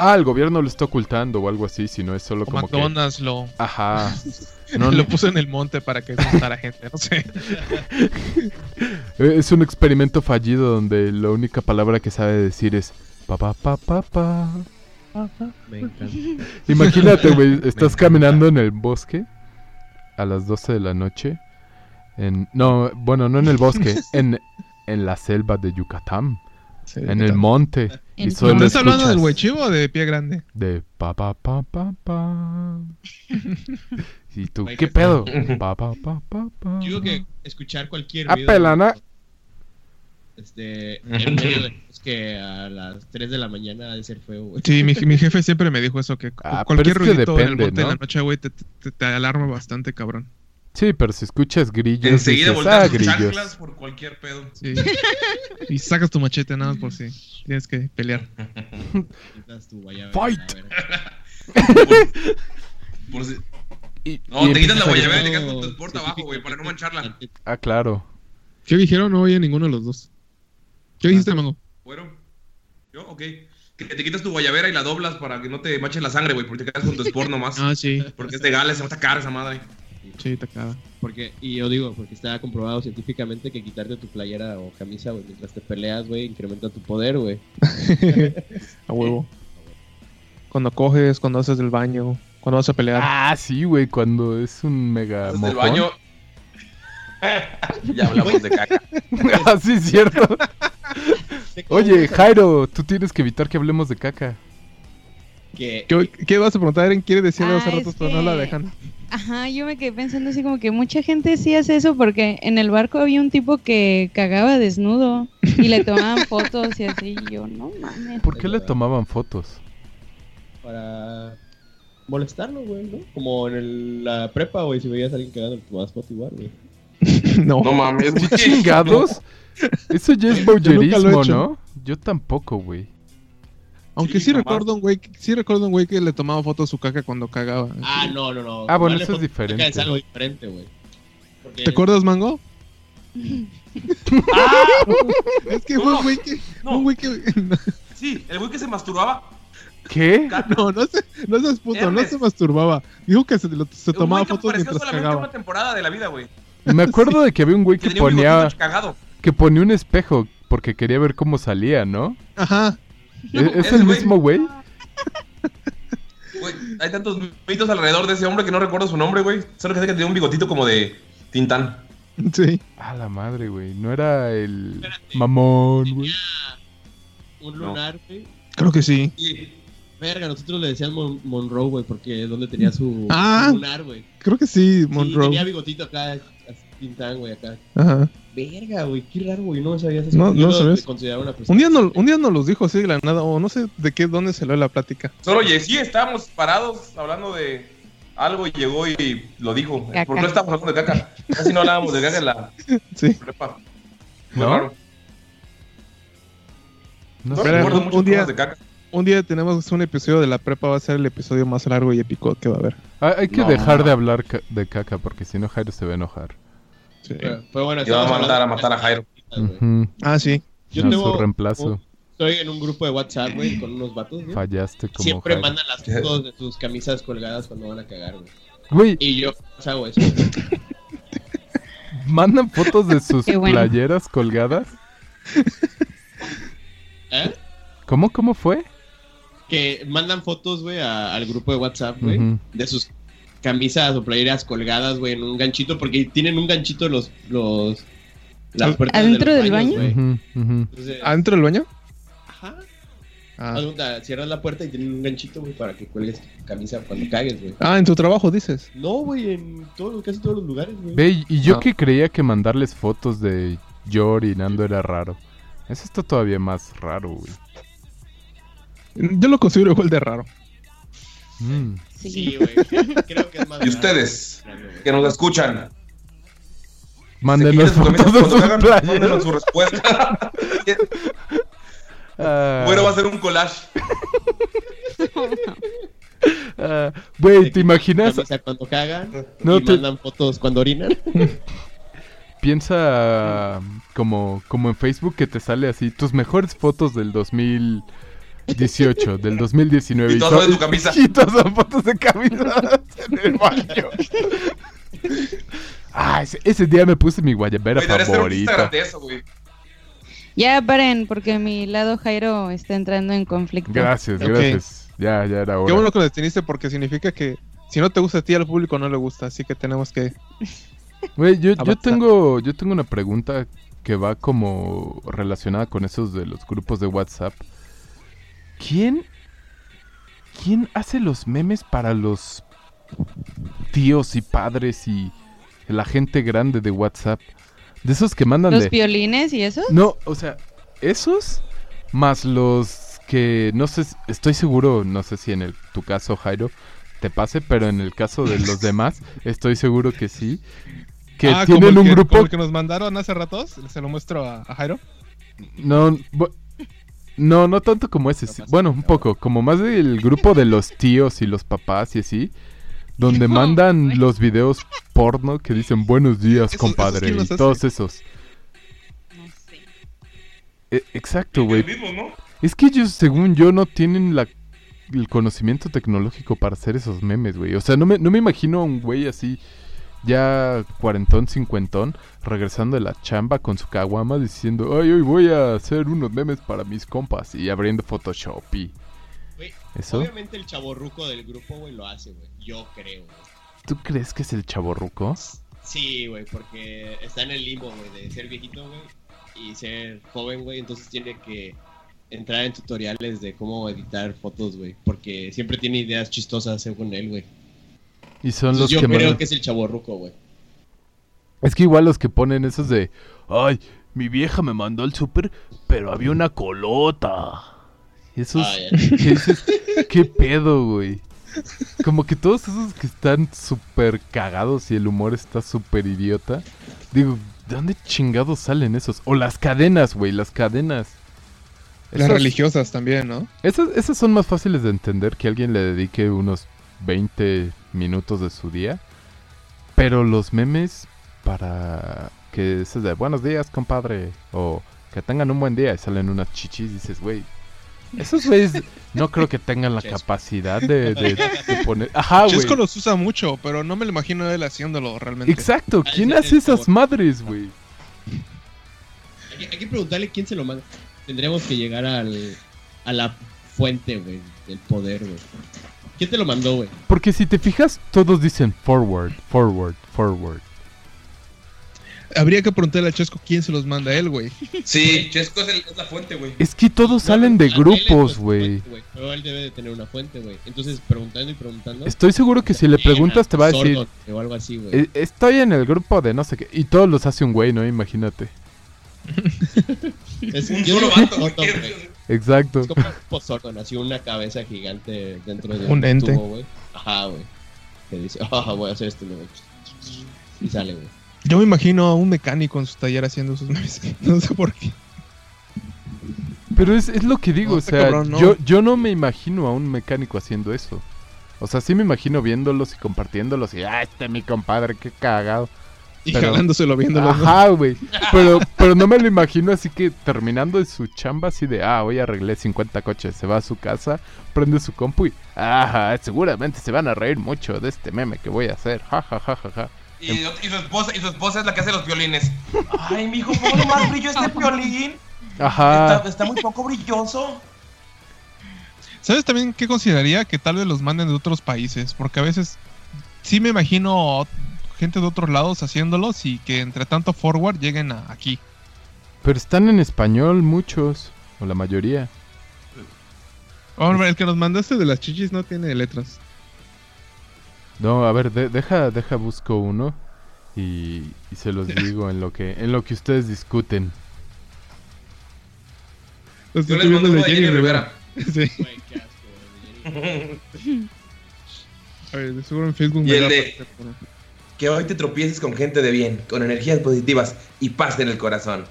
Ah, el gobierno lo está ocultando o algo así, sino es solo O como que... McDonald's lo, Ajá. No, lo no, puso en el monte para que asustara gente, no sé. es un experimento fallido donde la única palabra que sabe decir es... Pa, pa, pa, pa, pa. Me encanta. Imagínate, güey, estás caminando en el bosque a las 12 de la noche. En, no, bueno, no en el bosque, en, en la selva de Yucatán, en el monte. Y solo ¿Estás hablando del escuchas güey chivo o de pie grande? De pa pa pa pa pa. ¿Y tú qué pedo? Pa pa pa pa pa. Yo digo que escuchar cualquier Ah, ruido, pelana. Este, en medio de que a las 3 de la mañana ha de ser feo, güey. Sí, mi, mi jefe siempre me dijo eso, que Ah, cualquier es que ruidito en el en ¿no? la noche, güey, te, te, te alarma bastante, cabrón. Sí, pero si escuchas grillos, Enseguida volteas ah, tus grillos. chanclas por cualquier pedo. Sí. y sacas tu machete nada más por si tienes que pelear. Quitas tu Fight. Por si- Y- No, y te quitas la guayabera y le No, quedas con tu sport sí, abajo, güey, para no mancharla. Ah, claro. ¿Qué dijeron? No oye ninguno de los dos. ¿Qué dijiste, Mango? ¿Fueron? ¿Yo? Ok. Que te quitas tu guayabera y la doblas para que no te manche la sangre, güey, porque te quedas con tu sport nomás. Ah, sí. Porque es de Gales, se va a sacar esa madre. Sí, te acaba. Porque, y yo digo, porque está comprobado científicamente que quitarte tu playera o camisa, güey, mientras te peleas, güey, incrementa tu poder, güey. A huevo. Cuando coges, cuando haces el baño, cuando vas a pelear. Ah, sí, güey, cuando es un mega Desde el mojón. baño. ya hablamos de caca. ah, sí, es cierto. Oye, Jairo, tú tienes que evitar que hablemos de caca. ¿Qué, qué vas a preguntar? Eren quiere decirlo Ah, hace rato, es pero no la dejan. Ajá, yo me quedé pensando así como que mucha gente sí hace eso porque en el barco había un tipo que cagaba desnudo y le tomaban fotos y así. y Yo, no mames. ¿Por qué le tomaban fotos? para molestarlo, güey, ¿no? Como en el- la prepa, güey, si veías a alguien cagando, le tomabas foto igual, güey. no. No mames, ¿Qué güey. chingados? Eso ya es he hecho. ¿no? Yo tampoco, güey. Aunque Sí, recuerdo un güey, sí recuerdo un güey que le tomaba fotos a su caca cuando cagaba. Ah, no, no, no. Ah, bueno, eso es diferente. Es algo diferente, güey. Porque- ¿Te acuerdas, Mango? es que fue un güey que. No. Un güey que. Sí, el güey que se masturbaba. ¿Qué? No, no se, no seas puto, no se masturbaba. Dijo que se, lo- se Un tomaba güey que fotos apareció mientras solamente cagaba. una temporada de la vida, güey. Me acuerdo de que había un güey Que ponía que ponía un espejo porque quería ver cómo salía, ¿no? Ajá. ¿Es, es el güey. mismo güey? Güey, hay tantos mitos alrededor de ese hombre que no recuerdo su nombre, güey. Solo que sé que tenía un bigotito como de Tintán. Sí. A la madre, güey. No era el Espérate. mamón, güey. Un lunar, güey. Creo que sí. Y Verga, nosotros le decíamos Mon- Monroe, güey, porque es donde tenía su, Ah. lunar, güey. Creo que sí, Sí, Monroe. tenía bigotito acá, así, tintán, güey, acá. Ajá. Verga, güey, qué raro, güey, no sabías eso. No, Yo no sabías. consideraba una persona. Un día, no, un día nos los dijo así de la nada, o no sé de qué, dónde se lo la plática. solo oye, sí, estábamos parados hablando de algo y llegó y lo dijo. Caca. ¿Por qué no estábamos hablando de caca? Casi no hablábamos de caca en la Sí. prepa. Muy ¿No? raro. No No recuerdo un- muchas un día- cosas de caca. Un día tenemos un episodio de la prepa, va a ser el episodio más largo y épico que va a haber. Ah, hay que No. dejar de hablar ca- de caca porque si no Jairo se va a enojar. Sí. Pero, pero bueno, Y a mandar a matar a Jairo. Ah, sí. Yo A tengo su reemplazo. Estoy en un grupo de WhatsApp, güey, con unos vatos, güey. Fallaste como Siempre Jairo. mandan las fotos de sus camisas colgadas cuando van a cagar, güey. Güey, Y yo hago eso. mandan fotos de sus bueno. playeras colgadas. ¿Eh? ¿Cómo, cómo fue? Que mandan fotos, güey, al grupo de WhatsApp, güey, de sus camisas o playeras colgadas, güey, en un ganchito, porque tienen un ganchito los, los, las puertas ¿Adentro de los del baños, baño? Entonces, ¿Adentro del baño? ajá. Ah. Cuenta, Cierras la puerta y tienen un ganchito, güey, para que cuelgues tu camisa cuando cagues, güey. Ah, en tu trabajo dices. No, güey, en todos, casi todos los lugares, güey. Ve, y yo Ah. que creía que mandarles fotos de yo orinando era raro. Eso está todavía más raro, güey. Yo lo considero igual de raro. Mm. Sí. Güey. Creo que es más Y ustedes, que nos escuchan. Mándenos ¿Se quitan su cuando. Mándenos respuesta. Ah, bueno, va a ser un collage. ah, Güey, ¿te imaginas? Camisa cuando cagan No y te- mandan fotos cuando orinan. Piensa como, como en Facebook que te sale así tus mejores fotos del 2018, del 2019. Y todas son- son de tu camisa. Y son fotos de camisas en el baño. Ah, ese, ese día me puse mi guayabera favorita. de eso, güey. Ya paren, porque mi lado Jairo está entrando en conflicto. Gracias, gracias. Ya, ya era hora. Qué bueno que lo deteniste porque significa que si no te gusta a ti, al público no le gusta. Así que tenemos que. Güey, yo, yo tengo, yo tengo una pregunta que va como relacionada con esos de los grupos de WhatsApp. ¿Quién, quién hace los memes para los tíos y padres y la gente grande de WhatsApp? De esos que mandan ¿Los de... violines y eso? No, o sea, esos más los que no sé, estoy seguro, no sé si en el, tu caso Jairo te pase, pero en el caso de los demás estoy seguro que sí. Que Ah, como tienen el un que- grupo como el que nos mandaron hace ratos. Se lo muestro a, a Jairo. no no no tanto como ese, sí, bueno, un poco, como más del grupo de los tíos y los papás y así. Donde mandan los videos porno que dicen buenos días, Esos- compadre, esos y hace? todos esos. No sé. E- exacto, güey. Es que ellos, según yo, no tienen la, el conocimiento tecnológico para hacer esos memes, güey. O sea, no me, no me imagino a un güey así, ya cuarentón, cincuentón, regresando de la chamba con su caguama diciendo, ay, hoy voy a hacer unos memes para mis compas y abriendo Photoshop y... ¿Eso? Obviamente el chaborruco del grupo, güey, lo hace, güey. Yo creo, güey. ¿Tú crees que es el chaborruco? Sí, güey, porque está en el limbo, güey, de ser viejito, güey, y ser joven, güey. Entonces tiene que entrar en tutoriales de cómo editar fotos, güey. Porque siempre tiene ideas chistosas según él, güey. Y son Entonces los yo que creo mandan- que es el chaborruco, güey. Es que igual los que ponen esos de, ay, mi vieja me mandó al súper, pero había una colota. Y esos Ah, dices, ¿qué pedo, güey? Como que todos esos que están súper cagados y el humor está súper idiota. Digo, ¿de dónde chingados salen esos? O las cadenas, güey, las cadenas. Las religiosas también, ¿no? Esas, esas son más fáciles de entender que alguien le dedique unos 20 minutos de su día. Pero los memes para que es de buenos días, compadre. O que tengan un buen día y salen unas chichis y dices, güey. Esos güeyes no creo que tengan la Chesco. capacidad de, de- de poner... Ajá, güey. Chesco los usa mucho, pero no me lo imagino él haciéndolo realmente. Exacto. ¿Quién hace es esas madres, güey? Hay, que- hay que preguntarle quién se lo manda. Tendríamos que llegar al, a la fuente, güey, del poder, güey. ¿Quién te lo mandó, güey? Porque si te fijas, todos dicen forward, forward, forward. Habría que preguntarle a Chesco quién se los manda a él, güey. Sí, Chesco es, el- es la fuente, güey. Es que todos salen de grupos, güey. Pero él debe de tener una fuente, güey. Entonces, preguntando y preguntando. Estoy seguro que si le preguntas te va a decir, O algo así, güey. "E- estoy en el grupo de no sé qué. Y todos los hace un güey, ¿no? Imagínate. Es Un yo solo vato, güey. Exacto. Es como un tipo Sordon, así una cabeza gigante dentro de Un ente. tubo, güey. Ajá, güey. Que dice, ah, voy a hacer esto, güey. Y sale, güey. Yo me imagino a un mecánico en su taller haciendo sus memes. No sé por qué. Pero es, es lo que digo, No, o sea, cabrón, no. yo, yo no me imagino a un mecánico haciendo eso. O sea, sí me imagino viéndolos y compartiéndolos y, ah, este mi compadre, qué cagado. Y Pero- jalándoselo viéndolo. Ajá, güey. Pero, pero no me lo imagino así que terminando de su chamba así de, ah, hoy arreglé 50 coches, se va a su casa, prende su compu y, ah, seguramente se van a reír mucho de este meme que voy a hacer, ja, ja, ja, ja, ja. Y, y su esposa, y su esposa es la que hace los violines. Ay, mijo, ¿cómo más brillo este violín? Ajá. Está, está muy poco brilloso. ¿Sabes también qué consideraría? Que tal vez los manden de otros países. Porque a veces sí me imagino gente de otros lados haciéndolos y que entre tanto forward lleguen a aquí. Pero están en español muchos, o la mayoría. Hombre, el que nos mandaste de las chichis no tiene letras. No, a ver, de- deja, deja busco uno y, y se los digo en lo que en lo que ustedes discuten. Yo estoy les viendo mando de Jenny Rivera. Sí. A ver, de seguro en Facebook Y me el de- Que hoy te tropieces con gente de bien, con energías positivas y paz en el corazón.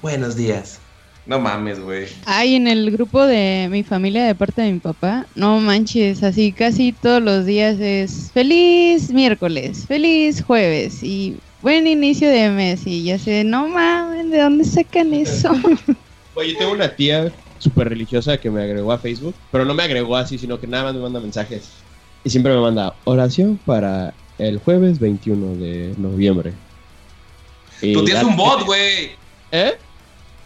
Buenos días. No mames, güey. Ay, en el grupo de mi familia de parte de mi papá, no manches, así casi todos los días es feliz miércoles, feliz jueves y buen inicio de mes y ya sé, no mames, ¿de dónde sacan eso? Oye, yo tengo una tía súper religiosa que me agregó a Facebook, pero no me agregó así, sino que nada más me manda mensajes. Y siempre me manda oración para el jueves 21 de noviembre. Y Tu tía es ya- un bot, güey. ¿Eh?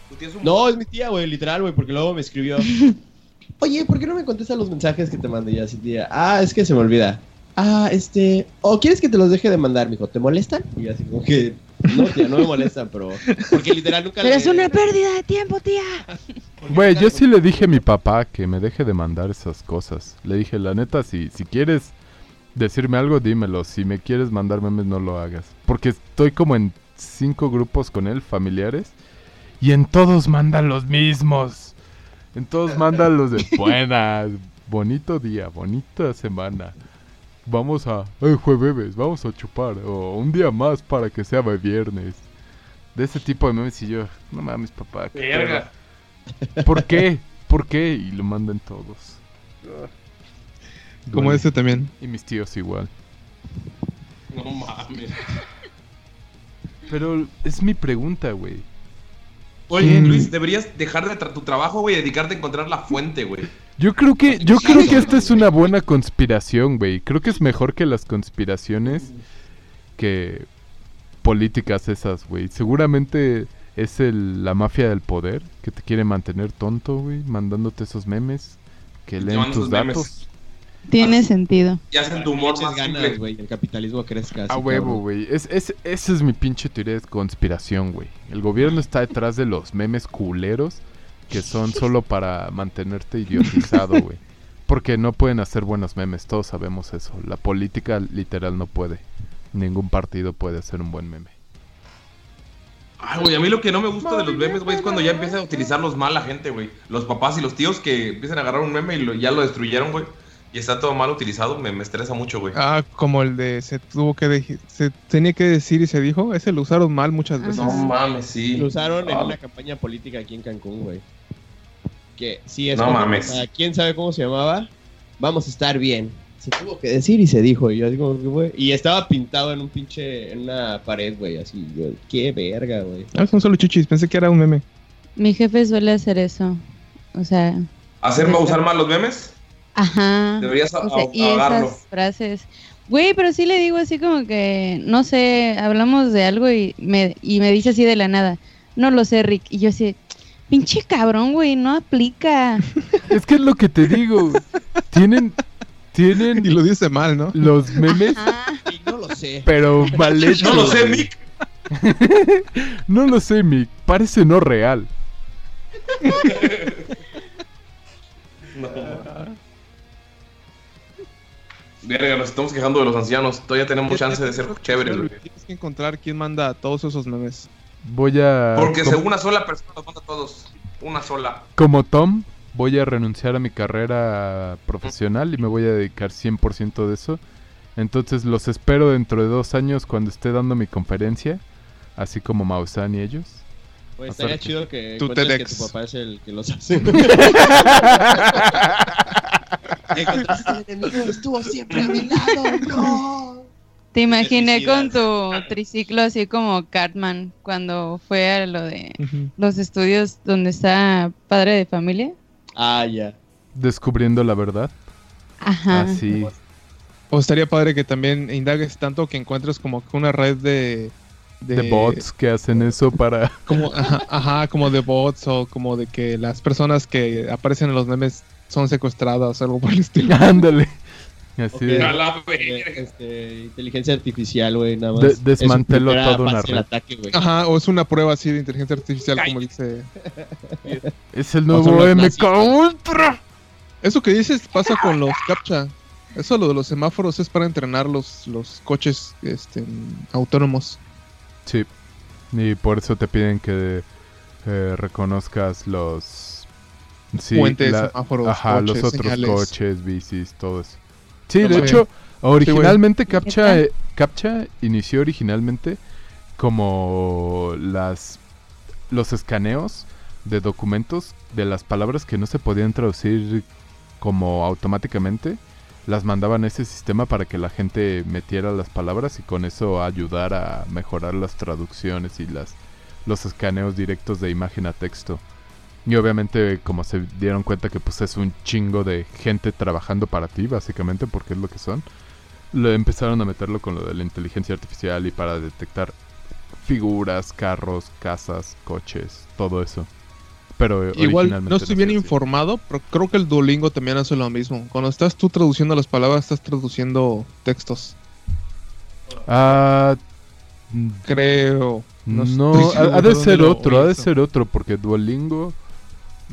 Tu tía es un No, es mi tía, güey, literal, güey, porque luego me escribió. Oye, ¿por qué no me contestas los mensajes que te mandé ya así, tía? Ah, es que se me olvida. Ah, este. ¿O quieres que te los deje de mandar, mijo? ¿Te molestan? Y así como que. No, tía, no me molestan, pero. Porque literal nunca Pero le- es una pérdida de tiempo, tía. Güey, yo sí le dije a mi papá que me deje de mandar esas cosas. Le dije, la neta, si, si quieres decirme algo, dímelo. Si me quieres mandar memes, no lo hagas. Porque estoy como en cinco grupos con él, familiares. Y en todos mandan los mismos. En todos mandan los de buenas. Bonito día, bonita semana. Vamos a... ¡Eh, jueves! Vamos a chupar. O un día más para que sea viernes. De ese tipo de memes y yo... No mames, papá. qué Verga. pedo". ¿Por qué? ¿Por qué? Y lo mandan todos. Como este también. Y mis tíos igual. No mames. Pero es mi pregunta, güey. Oye, Mm. Luis, deberías dejar de tra- tu trabajo, güey, y dedicarte a encontrar la fuente, güey. Yo creo que, yo creo que esta es una buena conspiración, güey. Creo que es mejor que las conspiraciones que políticas esas, güey. Seguramente es el, la mafia del poder que te quiere mantener tonto, güey, mandándote esos memes que leen tus memes. Tiene sentido. Y hacen tu humor más ganas, güey, el capitalismo crezca. así, A huevo, güey. Es, es, esa es mi pinche teoría de conspiración, güey. El gobierno está detrás de los memes culeros que son solo para mantenerte idiotizado, güey. Porque no pueden hacer buenos memes, todos sabemos eso. La política literal no puede. Ningún partido puede hacer un buen meme. Ay, güey, a mí lo que no me gusta de los memes, güey, es cuando ya empieza a utilizarlos mal la gente, güey. Los papás y los tíos que empiezan a agarrar un meme y lo- ya lo destruyeron, güey. Y está todo mal utilizado, me, me estresa mucho, güey. Ah, como el de se tuvo que de- se tenía que decir y se dijo, ese lo usaron mal muchas veces. No mames, sí. Lo usaron en una campaña política aquí en Cancún, güey. Que sí es. No como, mames. ¿Quién sabe cómo se llamaba? Vamos a estar bien. Se tuvo que decir y se dijo. Y yo digo, ¿qué fue? Y estaba pintado en un pinche. En una pared, güey. Así. Yo, qué verga, güey. Ah, son solo chichis, pensé que era un meme. Mi jefe suele hacer eso. O sea, ¿Hacerme usar mal los memes? Ajá. Deberías a- O sea, y esas frases. Güey, pero sí le digo así como que, no sé, hablamos de algo y me, y me dice así de la nada, no lo sé, Rick. Y yo así, pinche cabrón, güey, no aplica. Es que es lo que te digo. Tienen, tienen Y lo dice mal, ¿no? los memes, Ajá. Y no lo sé. pero mal hechos, No lo sé. Mick. No lo sé, Mick. Parece no real. No. Verga, nos estamos quejando de los ancianos. Todavía tenemos chance de ser chéveres, güey. Tienes que encontrar quién manda todos esos memes. Voy a... Porque según una sola persona los manda a todos. Una sola. Como Tom, voy a renunciar a mi carrera profesional y me voy a dedicar 100% de eso. Entonces los espero dentro de dos años cuando esté dando mi conferencia, así como Maussan y ellos. Pues estaría chido que que tu papá es el que los hace. Encontraste al enemigo, estuvo siempre a mi lado. No. Te imaginé con tu triciclo así como Cartman cuando fue a lo de los estudios donde está padre de familia. Ah, ya. Descubriendo la verdad. Ajá. Así. O estaría padre que también indagues tanto que encuentres como que una red de... De bots que hacen eso para... Como, ajá, ajá, como de bots o como de que las personas que aparecen en los memes son secuestradas o algo por el estilo. Ándale. Así de- la este, inteligencia artificial, güey, nada más. De- Es desmantelo su primera toda una red. ataque. Ajá, o es una prueba así de inteligencia artificial, como dice. Es el nuevo MK nazis. Ultra. Eso que dices pasa con los captcha. Eso lo de los semáforos es para entrenar los, los coches este, autónomos. Sí. Y por eso te piden que eh, reconozcas los sí, Puentes, semáforos, ajá, los otros señales. coches, bicis, todo eso. Sí, No de hecho, originalmente. Captcha, eh, Captcha inició originalmente como las los escaneos de documentos de las palabras que no se podían traducir como automáticamente las mandaban a ese sistema para que la gente metiera las palabras y con eso ayudar a mejorar las traducciones y las los escaneos directos de imagen a texto. Y obviamente como se dieron cuenta que pues es un chingo de gente trabajando para ti básicamente porque es lo que son, le empezaron a meterlo con lo de la inteligencia artificial y para detectar figuras, carros, casas, coches, todo eso. Pero eh, Igual no estoy bien así. informado, pero creo que el Duolingo también hace lo mismo. Cuando estás tú traduciendo las palabras, estás traduciendo textos. Ah, mm, Creo. No, estoy ha, ha de ser lo otro, ha de ser otro, porque Duolingo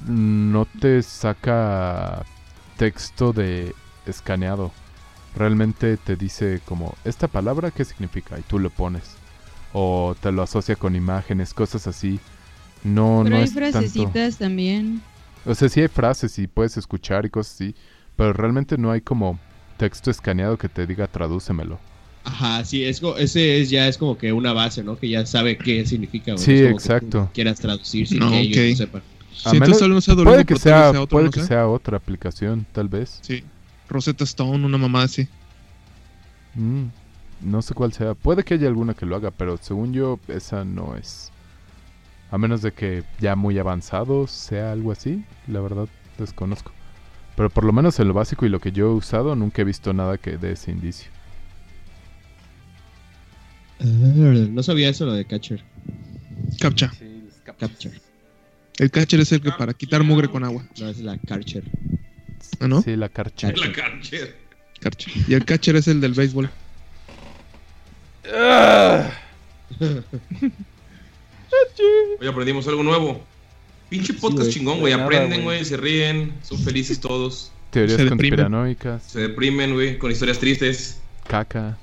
no te saca texto de escaneado. Realmente te dice como, ¿esta palabra qué significa? Y tú lo pones. O te lo asocia con imágenes, cosas así. No, Pero no hay es tanto. frasecitas también. O sea, sí hay frases y puedes escuchar y cosas así. Pero realmente no hay como texto escaneado que te diga tradúcemelo. Ajá, sí, es, ese es, ya es como que una base, ¿no? Que ya sabe qué significa, güey. Sí, que exacto. tú quieras traducir sin No, que ellos ok. lo sepan. A vez no sea Duolingo, puede que pero tal vez sea, sea otro, puede no que sea otra aplicación, tal vez. Sí. Rosetta Stone, una mamá así. Mm, no sé cuál sea. Puede que haya alguna que lo haga, pero según yo, esa no es. A menos de que ya muy avanzado sea algo así. La verdad, desconozco. Pero por lo menos en lo básico y lo que yo he usado, nunca he visto nada que dé ese indicio. No sabía eso lo de Catcher. Captcha. Capture. El catcher es el que para quitar mugre con agua. No, es la Catcher. ¿Ah, no? Sí, la carcha. La cancha. Catcher. Y el catcher es el del béisbol. Hoy aprendimos algo nuevo. Pinche podcast chingón, güey. Aprenden, güey. se ríen, son felices todos. Teorías Se conspiranoicas, Se deprimen, güey, con historias tristes. caca.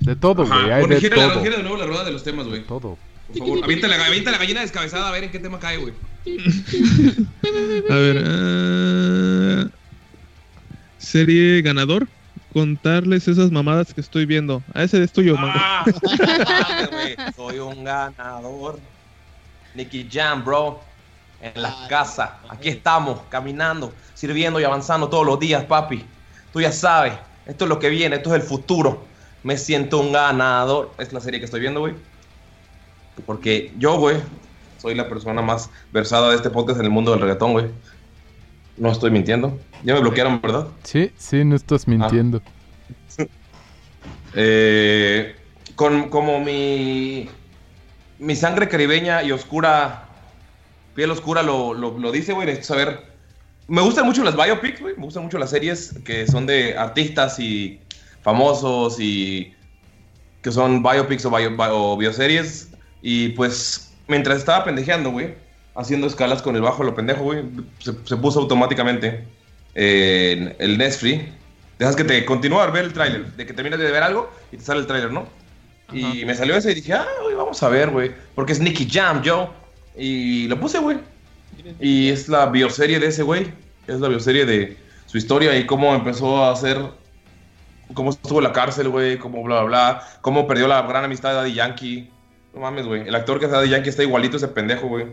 De todo, güey. Hay bueno, de gira, la, todo. gira de nuevo la rueda de los temas, güey. Todo. Por favor, avienta la, avienta la gallina descabezada a ver en qué tema cae, güey. A ver. ah, serie ganador. Contarles esas mamadas que estoy viendo. A ese es tuyo, mango. Ah, soy un ganador. Nicky Jam, bro. En la casa. Aquí estamos, caminando, sirviendo y avanzando todos los días, papi. Tú ya sabes, esto es lo que viene, esto es el futuro. Me siento un ganador. Es la serie que estoy viendo, güey. Porque yo, güey, soy la persona más versada de este podcast en el mundo del reggaetón, güey. No estoy mintiendo. Ya me bloquearon, ¿verdad? Sí, sí, no estás mintiendo. Eh, con, como mi, mi sangre caribeña y oscura, piel oscura lo, lo, lo dice, güey, necesito saber. Me gustan mucho las biopics, güey, me gustan mucho las series que son de artistas y famosos y que son biopics o, bio- o bioseries. Y pues, mientras estaba pendejeando, güey, haciendo escalas con el bajo lo pendejo, güey, se, se puso automáticamente eh, el Netflix. Dejas que te continúe a ver el tráiler, de que terminas de ver algo y te sale el tráiler, ¿no? Y me salió ese y dije, ah, güey, vamos a ver, güey, porque es Nicky Jam, yo. Y lo puse, güey. Y es la bioserie de ese güey. Es la bioserie de su historia y cómo empezó a hacer. Cómo estuvo en la cárcel, güey. Cómo bla, bla, bla. Cómo perdió la gran amistad de Daddy Yankee. No mames, güey. El actor que hace Daddy Yankee está igualito ese pendejo, güey.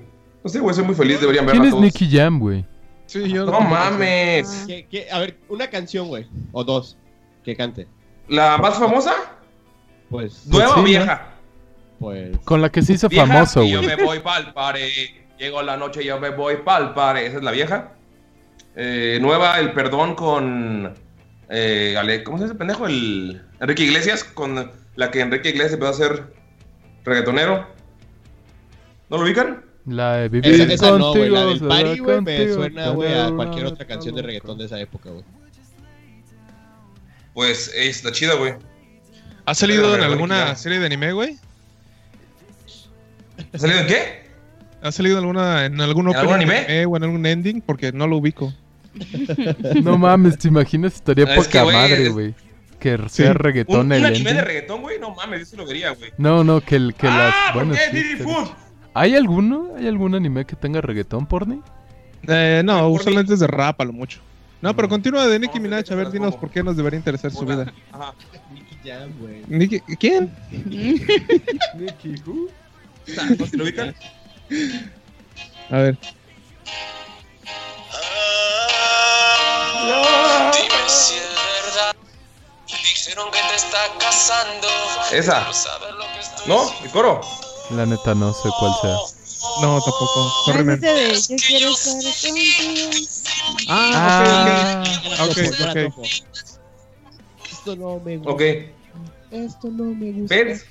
No sé, güey. Soy muy feliz. Deberían verla ¿Quién es todos. Nicky Jam, güey? Sí, yo No mames. ¿Qué- qué? A ver, una canción, güey. O dos. Que cante. ¿La más famosa? Pues. ¿Nueva sí, o ¿no? vieja? Pues. Con la que se hizo Vieja, famoso, y yo güey. me voy pa'l pare. Llegó la noche y yo me voy pa'l pare. Esa es la vieja. Eh, nueva, el perdón con. eh, ¿Cómo se llama ese pendejo? El Enrique Iglesias. Con la que Enrique Iglesias empezó a ser reggaetonero. ¿No lo ubican? La de vivir Esa, esa no, güey. La del contigo, party, güey, me contigo, suena, güey, a cualquier otra canción de reggaetón de esa época, güey. pues eh, está chida, güey. ¿Has salido en alguna ya. serie de anime, güey? ¿Ha salido en qué? ¿Has salido en alguna en algún ¿En algún de anime? o en algún ending? Porque no lo ubico. No mames, ¿te imaginas? Estaría Es que, poca güey, madre, es- güey. Que sea Un, reggaetón un el anime de ending. reggaetón, güey, no mames, yo sí lo vería, güey. No, no, que, el, que ah, las... ¿por Bueno, sí, Diddy estaría- Food. ¿Hay alguno? ¿Hay algún anime que tenga reggaetón, porni? Eh, no, Por usualmente es de rap a lo mucho. No, pero continúa de Nicki Minaj. A ver, dinos por qué nos debería interesar su vida. Ajá. Nicky Jam, güey. Nicki, ¿Quién? Nicky, who? ¿No se lo ubican? A ver. Dime si. Dijeron que te está casando. Esa. ¿No? ¿El coro? La neta no sé cuál sea. No, tampoco. Yo quiero estar contigo. Ah, ok, ok. Topo, Ok, no la ok. topo. Esto no me gusta. Ok. Esto no me gusta. ¿Ves?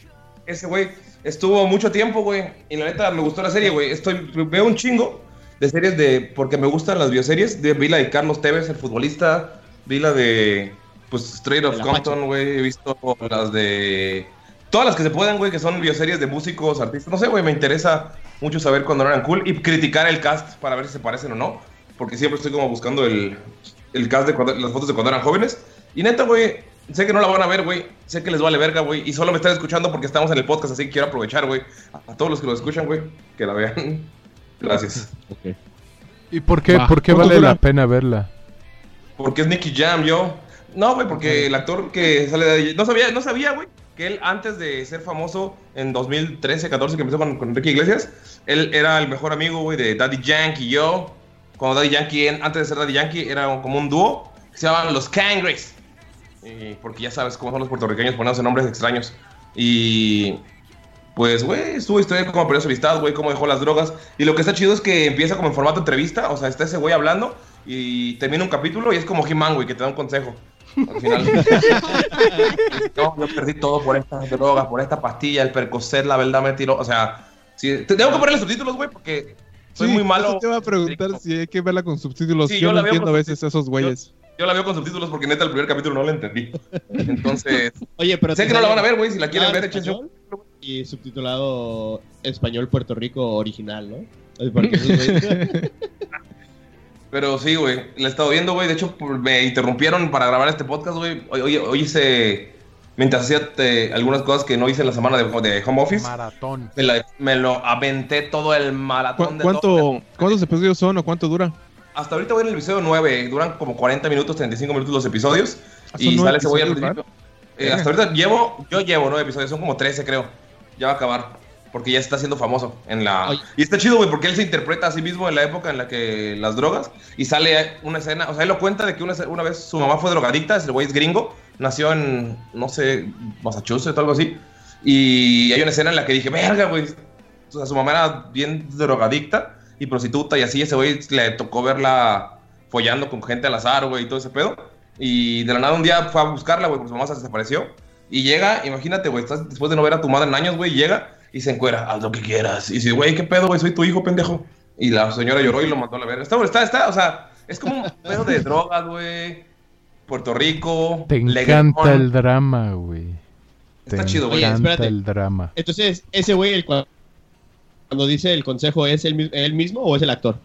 Ese güey estuvo mucho tiempo, güey. Y la neta me gustó la serie, güey. Estoy, veo un chingo de series de. Porque me gustan las bioseries. De, vi la de Carlos Tevez, el futbolista. Vi la de. Pues Straight of Compton, güey. He visto las de. Todas las que se puedan, güey, que son bioseries de músicos, artistas. No sé, güey, me interesa mucho saber cuándo eran cool y criticar el cast para ver si se parecen o no. Porque siempre estoy como buscando el, el cast de cuando- las fotos de cuando eran jóvenes. Y neta, güey, sé que no la van a ver, güey. Sé que les vale verga, güey. Y solo me están escuchando porque estamos en el podcast, así que quiero aprovechar, güey. A todos los que lo escuchan, güey, que la vean. Gracias. ¿Y por qué, por qué ¿Cuánto vale la pena verla? Porque es Nicky Jam, yo. No, güey, porque el actor que sale de. No sabía, no sabía, güey, que él antes de ser famoso en 2013, 14, que empezó con, con Enrique Iglesias, él era el mejor amigo, güey, de Daddy Yankee y yo. Cuando Daddy Yankee, antes de ser Daddy Yankee, era como un dúo que se llamaban Los Cangres. Y porque ya sabes cómo son los puertorriqueños poniéndose nombres extraños. Y. Pues, güey, estuvo historia como perdió su amistad, güey, cómo dejó las drogas. Y lo que está chido es que empieza como en formato entrevista, o sea, está ese güey hablando y termina un capítulo y es como He-Man, güey, que te da un consejo. Al final. no, yo perdí todo por estas drogas, por esta pastilla, el Percocet, la verdad me tiró. O sea, sí, te- tengo que ponerle subtítulos, güey, porque soy Sí, muy malo. eso te iba a preguntar si hay que verla con subtítulos. Sí, yo yo no la veo entiendo a con veces esos güeyes. Yo la veo con subtítulos porque neta el primer capítulo no lo entendí. Entonces, Oye, pero sé que no la van a ver, güey, si la quieren ver, en échense Y subtitulado español Puerto Rico original, ¿no? Porque Pero sí, güey, la he estado viendo, güey. De hecho, me interrumpieron para grabar este podcast, güey. Hoy, hoy, hoy hice, mientras hacía eh, algunas cosas que no hice en la semana de, de home office, Maratón. me, la- me lo aventé todo el ¿Cu- maratón de todo. ¿Cuánto, ¿Cuántos episodios son o cuánto dura? Hasta ahorita voy en el episodio 9. Duran como 40 minutos, 35 minutos los episodios. Ah, Y sale ese güey al episodios, principio. Eh, hasta ahorita llevo, yo llevo 9 episodios, son como 13 creo. Ya va a acabar. Porque ya está siendo famoso en la... Oye. Y está chido, güey, porque él se interpreta a sí mismo en la época en la que las drogas. Y sale una escena, o sea, él lo cuenta de que una, una vez su mamá fue drogadicta, el güey es gringo, nació en, no sé, Massachusetts o algo así. Y hay una escena en la que dije, verga, güey. O sea, su mamá era bien drogadicta y prostituta y así. Ese güey le tocó verla follando con gente al azar, güey, y todo ese pedo. Y de la nada un día fue a buscarla, güey, porque su mamá se desapareció. Y llega, imagínate, güey, estás después de no ver a tu madre en años, güey, llega y se encuera, haz lo que quieras. Y dice, güey, ¿qué pedo, güey? Soy tu hijo, pendejo. Y la señora lloró y lo mandó a la verga. Está, está, está, o sea, es como un pedo de drogas, güey. Puerto Rico. Te encanta el drama, güey. Te Está chido, güey. Oye, encanta espérate. el drama. Entonces, ese güey, el cua- cuando dice el consejo, ¿es el, él mismo o es el actor?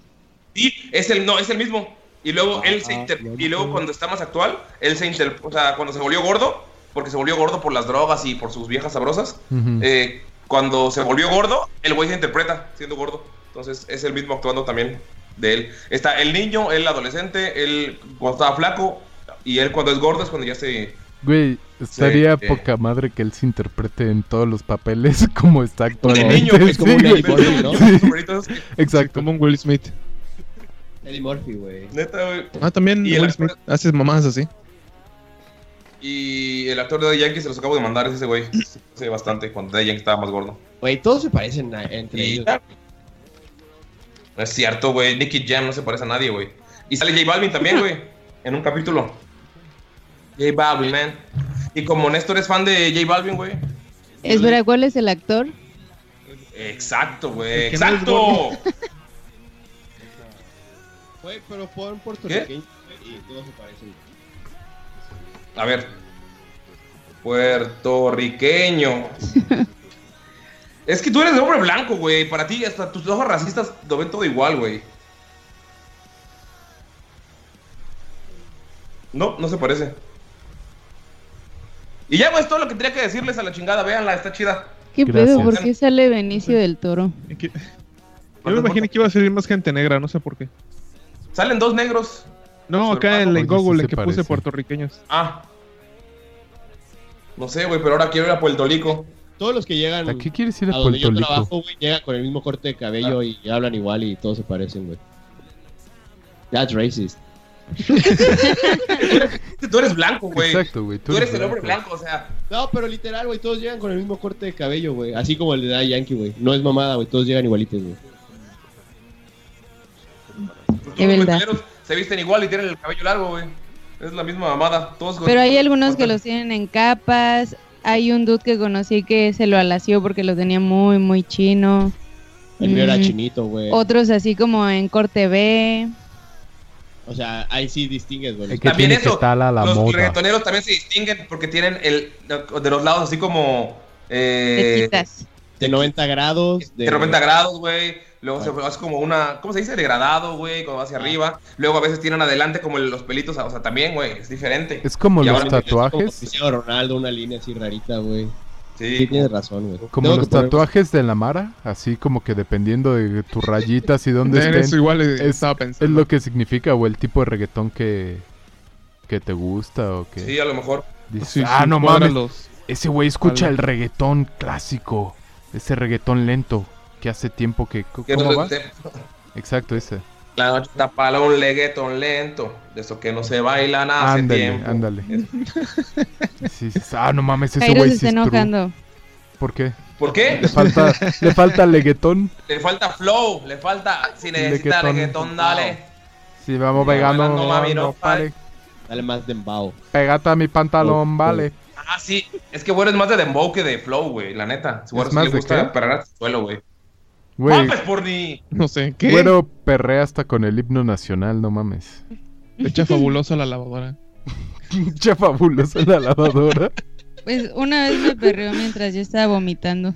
Sí, es el, no, es el mismo. Y luego él se Ah, inter- y luego cuando está más actual, él se inter- o sea, cuando se volvió gordo, porque se volvió gordo por las drogas y por sus viejas sabrosas, eh, cuando se volvió gordo, el güey se interpreta siendo gordo. Entonces es el mismo actuando también de él. Está el niño, el adolescente, él cuando estaba flaco y él cuando es gordo es cuando ya se... Güey, estaría Sí, eh. poca madre que él se interprete en todos los papeles como está De actualmente. niño, güey, es como Sí, un Murphy, ¿no? Exacto. Como un Will Smith. Eddie Murphy, güey. Neta, güey. Ah, también Y Will Smith hace mamadas así. Y el actor de Daddy Yankee se los acabo de mandar, es ese güey. Hace bastante, cuando Daddy Yankee estaba más gordo. Güey, todos se parecen a- entre Y ellos. no es cierto, güey. Nicky Jam no se parece a nadie, güey. Y sale J Balvin también, güey. en un capítulo. J Balvin, man. Y como Néstor es fan de J Balvin, güey. Es verdad, ¿cuál es el actor? Exacto, güey. Exacto. Güey, pero fueron puertorriqueños y todos se parecen. A ver, Puertorriqueño. es que tú eres de hombre blanco, güey. Para ti, hasta tus ojos racistas lo ven todo igual, güey. No, no se parece. Y ya, güey, es todo lo que tenía que decirles a la chingada. Véanla, está chida. ¿Qué Gracias. pedo? ¿Por qué sale Benicio del Toro? Yo me imaginé que iba a salir más gente negra, no sé por qué. Salen dos negros. No, acá en, Google que puse puertorriqueños. Ah. No sé, güey, pero ahora quiero ir a Puerto Rico. Todos los que llegan ¿A qué quieres ir a a donde yo Puerto Rico? trabajo, güey, llegan con el mismo corte de cabello y hablan igual y todos se parecen, güey. That's racist. Tú eres blanco, güey. Exacto, güey. Tú eres el hombre blanco, o sea. No, pero literal, güey, todos llegan con el mismo corte de cabello, güey. Así como el de Daddy Yankee, güey. No es mamada, güey, todos llegan igualitos, güey. Los verdad. se visten igual y tienen el cabello largo, güey. Es la misma mamada. Todos Pero hay algunos que los tienen en capas. Hay un dude que conocí que se lo alació porque lo tenía muy, muy chino. El mío era Mm. chinito, güey. Otros así como en corte B. O sea, ahí sí distingues, güey. Es que También eso, que la los moda. reggaetoneros también se distinguen porque tienen el de los lados así como eh. De 90 grados. De, de 90 grados, güey. Luego se hace como una, ¿cómo se dice? Degradado, güey, cuando va hacia arriba. Luego a veces tienen adelante como los pelitos, o sea, también, güey, es diferente. Es como Y los ahora- tatuajes. Cristiano Ronaldo, una línea así rarita, güey. Sí, Sí, tienes razón, güey. Como Tengo los tatuajes de la Mara, así como que dependiendo de tus rayitas y dónde estén, eso igual eh, es- estaba es pensando. lo que significa o el tipo de reggaetón que, que te gusta o que sí, a lo mejor. dices, Sí, ah, sí, no mames, los- ese güey escucha Vale. el reggaetón clásico, ese reggaetón lento que hace tiempo que... ¿Cómo no va? Exacto, ese. La noche tapala un leguetón lento, de eso que no se bailan hace Ándale, tiempo. ándale. Sí, ah, no mames, ese güey se está enojando. ¿Por qué? ¿Por qué? Le falta, le falta leguetón. Le falta flow, le falta. Si necesita Leguetón. reggaetón, dale. Si vamos No, pegando, bailando, mami, no no, vale. Dale más de embao. Pégate a mi pantalón, Oh, vale. Ah, sí. Es que güey es más de dembow que de flow, güey, la neta. Si ¿Es más le de gusta qué? perrar al suelo, güey. Güey, ¡Mames, porni! No sé, ¿qué? güero perrea hasta con el himno nacional, no mames. Echa fabuloso a la lavadora. Che fabuloso la lavadora. Pues una vez me perreó mientras yo estaba vomitando.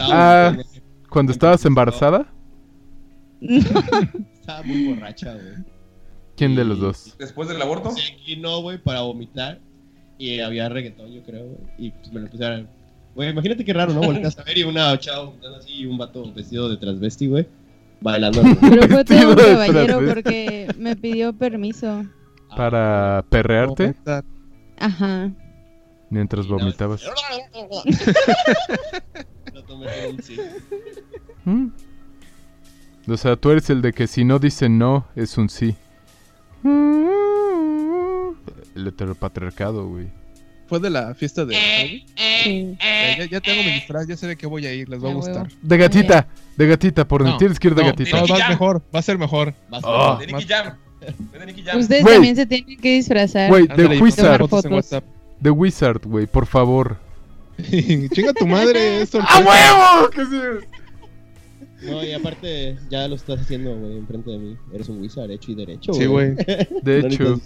Ah, Cuando estabas embarazada, Estaba muy borracha, güey. ¿quién de los dos? Después del aborto. Se inclinó, güey, para vomitar. Y había reggaetón, yo creo, güey. Y pues me lo puse a... Güey, imagínate qué raro, ¿no? Volteas a ver y una chava vomitando así y un vato vestido de transvesti, güey. Bailando. Pero fue todo un caballero porque me pidió permiso. Para perrearte Ajá. mientras vomitabas. Lo tomé sí. ¿Mm? O sea, tú eres el de que si no dice no, es un sí. El heteropatriarcado, güey. Fue de la fiesta de Halloween. Sí. Ya, ya- ya tengo mi disfraz, ya sé de qué voy a ir, les va a A gustar. huevo. De gatita, de gatita, por No, tienes que ir de no, gatita. No, va mejor, va a ser mejor. Ah. De más- Nicky Jam. De Nicky Jam. Ustedes también se tienen que disfrazar. Güey, de Wizard, de Wizard, güey, por favor. Chinga tu madre, es ¡A sorpresa. huevo! Que sí. No, y aparte, ya lo estás haciendo, güey, enfrente de mí. Eres un wizard hecho y derecho, Sí, güey. De No hecho.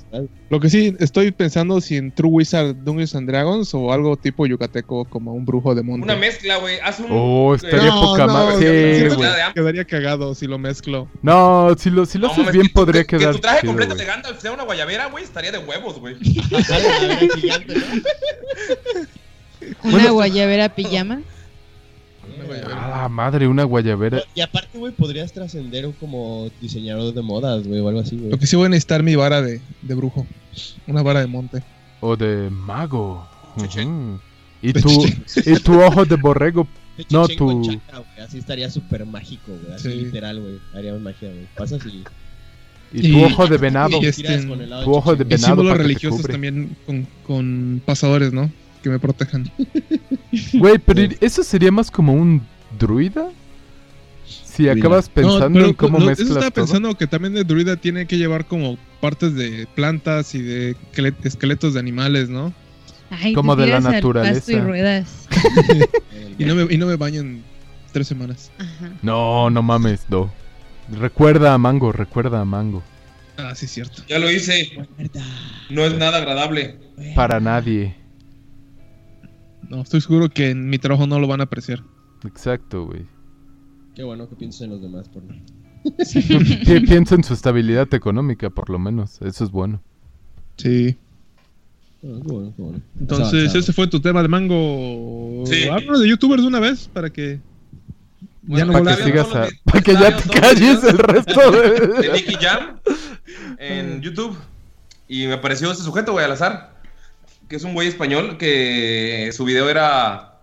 Lo que sí, estoy pensando si en True Wizard Dungeons and Dragons o algo tipo yucateco como un brujo de monte. Una mezcla, güey. Haz un. Oh, estaría eh, poca madre. Sí, siento güey. que- Quedaría cagado si lo mezclo. No, si lo, si lo No, haces bien podría que, quedar Que tu traje chido, completo güey. de Gandalf sea una guayabera, güey, estaría de huevos, güey. Verga gigante, ¿no? Una Bueno, guayabera pijama. A la madre, una guayabera. Y aparte, güey, podrías trascender como diseñador de modas, güey, o algo así, güey. Lo que sí voy a necesitar mi vara de, de brujo. Una vara de monte. O de mago. Y tu, y tu ojo de borrego. De No, tu- chakra, güey, Así estaría súper mágico, güey. Así Sí. literal, güey. Haríamos magia, güey. Pasas y. Y tu Y- ojo de venado. y este, tu ojo de Chechen. Y venado símbolos religiosos también con, con pasadores, ¿no? Que me protejan. Güey, pero eso sería más como un druida. Si acabas pensando No, pero en cómo lo- mezclas Eso estaba todo. pensando que también de druida tiene que llevar como partes de plantas y de esquele- esqueletos de animales, ¿no? Ay, Como de la naturaleza. y ruedas. Y no me, y no me baño en tres semanas. Ajá. No, no mames, no. Recuerda a Mango, recuerda a Mango. Ah, sí, es cierto. Ya lo hice. No es nada agradable. Para nadie. No, estoy seguro que en mi trabajo no lo van a apreciar. Exacto, güey. Qué bueno que pienses en los demás, por. Pi- Piensa en su estabilidad económica, por lo menos. Eso es bueno. Sí. Ah, qué bueno, qué bueno. Entonces, ese fue tu tema de mango. Sí. Háblanos de youtubers de una vez para que. Bueno, no para vuelvas que sigas a... Para que ya te calles videos el resto de de... Nicky Jam en YouTube. Y me apareció este sujeto, güey, al azar. Que es un güey español que su video era.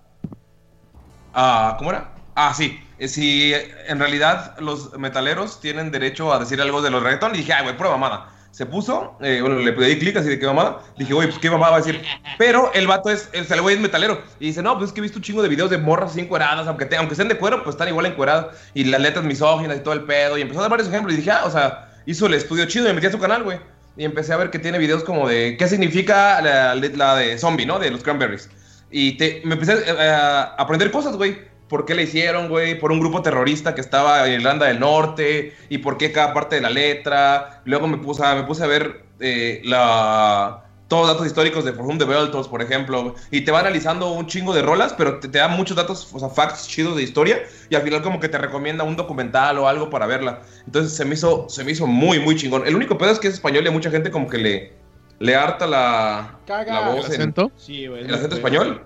Ah, ¿Cómo era? Ah, sí. Eh, Si en realidad los metaleros tienen derecho a decir algo de los reggaetón. Y dije, ay, güey, pura mamada. Se puso, eh, bueno, le pedí clic así de qué mamada. Dije, güey, pues qué mamada va a decir. Pero el vato es, el, el güey es metalero. Y dice, no, pues es que he visto un chingo de videos de morras así encueradas. Aunque, te- aunque estén de cuero, pues están igual encueradas. Y las letras misóginas y todo el pedo. Y empezó a dar varios ejemplos. Y dije, ah, o sea, hizo el estudio chido. Y me metí a su canal, güey. Y empecé a ver que tiene videos como de qué significa la, la de zombie, ¿no? De los cranberries. Y me empecé eh, a aprender cosas, güey. ¿Por qué le hicieron, güey? Por un grupo terrorista que estaba en Irlanda del Norte. Y por qué cada parte de la letra. Luego me puse a, me puse a ver eh, la, todos los datos históricos de For Whom the Bell Tolls, por ejemplo. Y te va analizando un chingo de rolas, pero te, te da muchos datos, o sea, facts chidos de historia. Y al final como que te recomienda un documental o algo para verla. Entonces se me hizo, se me hizo muy, muy chingón. El único pedo es que es español y a mucha gente como que le, le harta la, la ¿El voz en acento? Sí, güey. el acento español.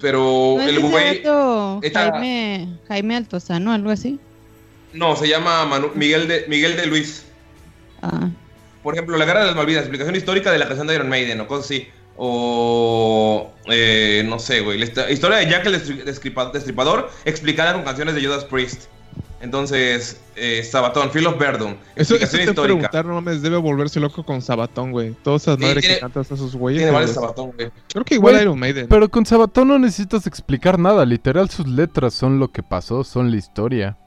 Pero ¿No el güey... esta- Jaime, Jaime Altozano, algo así? No, se llama Manu- Miguel, de, Miguel de Luis. Ah, Por ejemplo, La Guerra de las Malvinas, explicación histórica de la canción de Iron Maiden o cosas así. O. eh, no sé, güey. La hist- historia de Jack el Destri- Destripa- Destripador explicada con canciones de Judas Priest. Entonces, eh, Sabatón, Phil of Verdun. Eso, eso Explicación te histórica. preguntar, no mames, debe volverse loco con Sabatón, güey. Todas esas Sí, madres tiene- que cantan a esos güeyes. Tiene varios. Sabatón, güey. Creo que igual Güey, Iron Maiden. Pero con Sabatón no necesitas explicar nada. Literal, sus letras son lo que pasó, son la historia.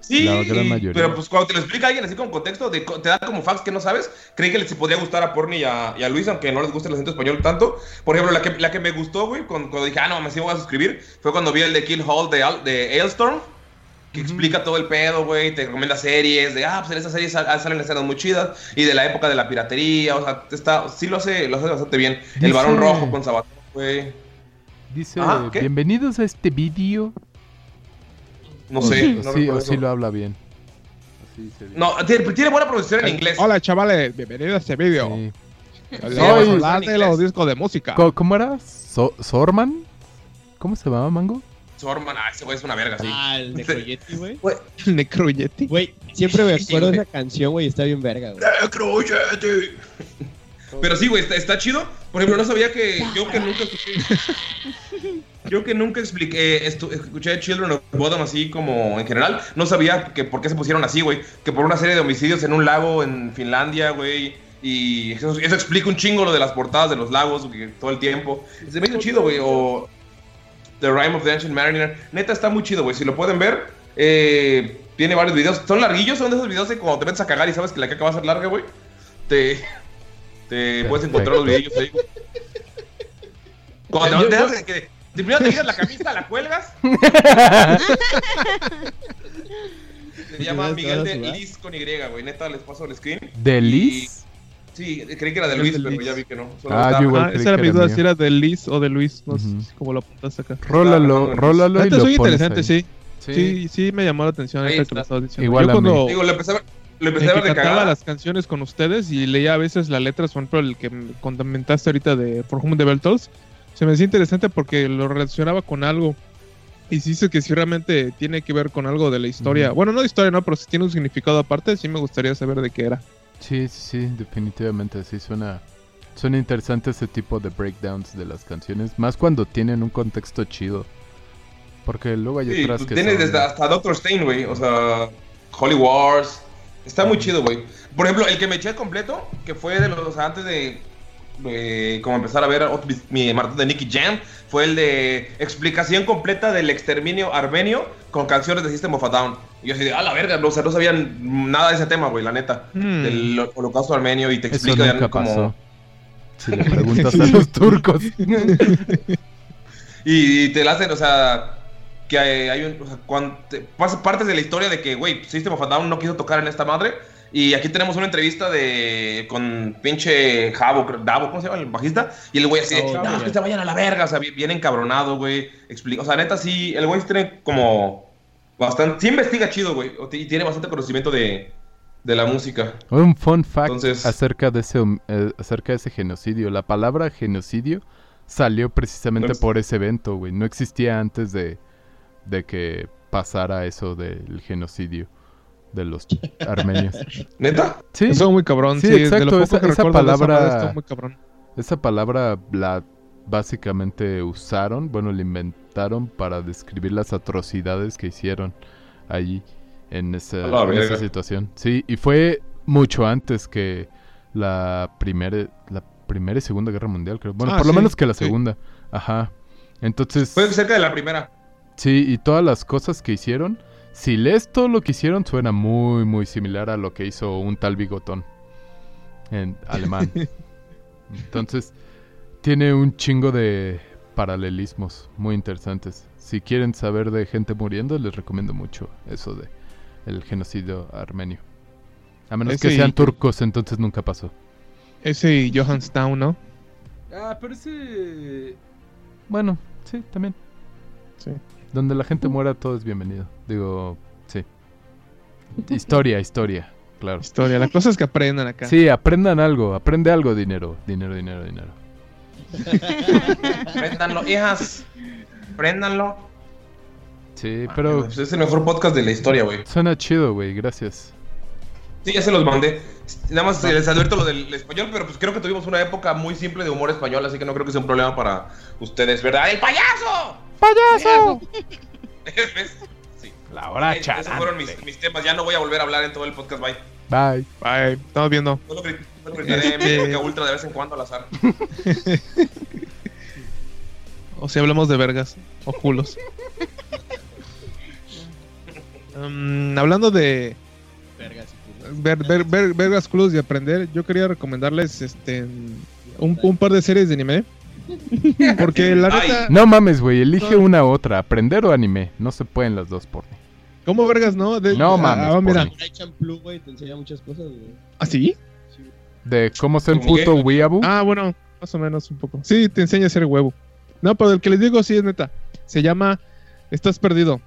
Sí, La gran y- mayoría. pero pues cuando te lo explica alguien así con contexto, de te da como facts que no sabes, creí que les podría gustar a Porni y a, y a Luis, aunque no les guste el acento español tanto. Por ejemplo, la que, la que me gustó, güey, cuando, cuando dije, ah, no, me sí voy a suscribir, fue cuando vi el de Kill Hall de, de Ailstorm, que explica todo el pedo, güey, te recomienda series, de, ah, pues en esas series sal- salen escenas muy chidas, y de la época de la piratería, o sea, está, sí lo hace, lo hace bastante bien. El varón rojo con Sabatón, güey. Dice, Ah, bienvenidos a este vídeo. No sé, o no sí, recuerdo o sí eso. lo habla bien. Así se dice. No, tiene, tiene buena producción en inglés. Hola, chavales, bienvenidos a este video. Sí. Sí, sí. hablar de los discos de música. Co- ¿Cómo era? So- ¿Sorman? ¿Cómo se llamaba, Mango? Sorman, ah, ese güey es una verga, sí. Ah, el de Coyetti, güey. El Necroyeti. Güey, siempre me Sí, acuerdo de esa canción, güey. Está bien verga, güey. Necroyeti. Pero sí, güey, está, está chido. Por ejemplo, no sabía que yo que nunca escuché. Yo que nunca expliqué, estu- escuché Children of Bodom así como en general, no sabía que por qué se pusieron así, güey. Que por una serie de homicidios en un lago en Finlandia, güey. Y eso, eso explica un chingo lo de las portadas de los lagos todo el tiempo. Se me hizo chido, güey. O The Rime of the Ancient Mariner. Neta, está muy chido, güey. Si lo pueden ver, eh, tiene varios videos. Son larguillos, son de esos videos de cuando te metes a cagar y sabes que la caca va a ser larga, güey. Te, te puedes encontrar los videos ahí. güey. Cuando te de que de primero te quitas la camisa, la cuelgas. Se llama Miguel de Liz con Y, güey. Neta, les paso el screen. ¿De Y- Liz? Sí, creí que era de Luis, de pero Liz. ya vi que no. Solo Ah, yo igual Ah, esa era mi era duda si era de Liz o de Luis. No Ujú. sé cómo lo apuntas acá. Rólalo, rólalo lo es muy interesante, ahí. sí. Sí, sí me llamó la atención Ahí que estabas diciendo. Igual Yo a mí. cuando Digo, lo empecé a ver, lo empecé a cantaba cagada. las canciones con ustedes y leía a veces las letras, por ejemplo, el que me comentaste ahorita de For Whom the Bell Tolls, se me hacía interesante porque lo relacionaba con algo. Y si dice que si realmente tiene que ver con algo de la historia, bueno, no de historia, no, pero si tiene un significado aparte, sí me gustaría saber de qué era. Sí, sí, sí, definitivamente. Sí, suena, suena interesante ese tipo de breakdowns de las canciones. Más cuando tienen un contexto chido. Porque luego hay Sí, otras pues que tienes son- desde hasta Doctor Stein, güey. O sea, Holy Wars. Está muy chido, güey. Por ejemplo, el que me eché completo, que fue de los o sea, antes de, de como empezar a ver otro- mi, maratón de Nicky Jam, fue el de explicación completa del exterminio armenio con canciones de System of a Down. Y yo así de, a la verga, no, o sea, no sabían nada de ese tema, güey, la neta. Hmm. Del holocausto armenio y te Eso explica nunca como... pasó. Si le preguntas a los turcos. Y te la hacen, o sea, que hay, hay un, o sea, cuando te- pasa partes de la historia de que, güey, System of a Down no quiso tocar en esta madre Y aquí tenemos una entrevista de con pinche Javo, Davo, ¿cómo se llama? El bajista. Y el güey así no, ya. que se vayan a la verga. O sea, bien, encabronado, güey. Explica, o sea, neta, sí, el güey tiene como bastante. Sí investiga chido, güey. Y tiene bastante conocimiento de, de la música. Un fun fact Entonces- acerca, de ese, eh, acerca de ese genocidio. La palabra genocidio salió precisamente No por ese evento, güey. No existía antes de, de que pasara eso del genocidio de los armenios. ¿Neta? Sí, Estuvo muy cabrón. Sí, Sí, de exacto, lo poco esa- que esa recuerdo de esa palabra- muy cabrón. esa palabra la básicamente usaron, bueno, la inventaron para describir las atrocidades que hicieron allí en esa, en situación. Sí, y fue mucho antes que la primera, la primera y segunda guerra mundial, creo. Bueno, Ah, por lo sí, menos que la sí. segunda. Ajá. Entonces, Fue cerca de la primera. sí, y todas las cosas que hicieron, si lees todo lo que hicieron, suena muy, muy similar a lo que hizo un tal bigotón en alemán. Entonces, tiene un chingo de paralelismos muy interesantes. Si quieren saber de gente muriendo, les recomiendo mucho eso de el genocidio armenio. A menos que y- sean turcos, entonces nunca pasó. Ese y Johanstown, ¿no? Ah, pero ese... Bueno, sí, también. Sí. Donde la gente muera, todo es bienvenido. Digo, sí. Historia, historia, claro. Historia. La cosa es que aprendan acá. Sí, aprendan algo, aprende algo, dinero, dinero, dinero, dinero. Préndanlo, hijas. Préndanlo. Sí, pero Pues es el mejor podcast de la historia, güey. suena chido, güey, gracias. Sí, ya se los mandé. Nada más les advierto lo del español, pero pues creo que tuvimos una época muy simple de humor español, así que no creo que sea un problema para ustedes, ¿verdad? ¡El payaso! ¡Payaso! ¿Ves? La hora Eh, Esos fueron mis, mis temas. Ya no voy a volver a hablar en todo el podcast. Bye. Bye. Bye. Estamos viendo. Solo grit- solo gritaré Este- mi Coca ultra de vez en cuando al azar. O si hablamos de vergas o culos. Mm, hablando de Vergas y culos. ver, ver- ver- vergas, culos y aprender, yo quería recomendarles este un, un par de series de anime. Porque la Ay. neta, No mames, güey, elige No. una u otra, aprender o anime. No se pueden las dos por mí. ¿Cómo vergas no? De- No ah, mames, ah, mira, por Samurai Champloo, güey, te enseña muchas cosas, güey. ¿así? Sí. De cómo ser un puto weeaboo. Ah, bueno, más o menos un poco. Sí, te enseña a hacer huevo. No, pero el que les digo sí es neta. Se llama Estás perdido.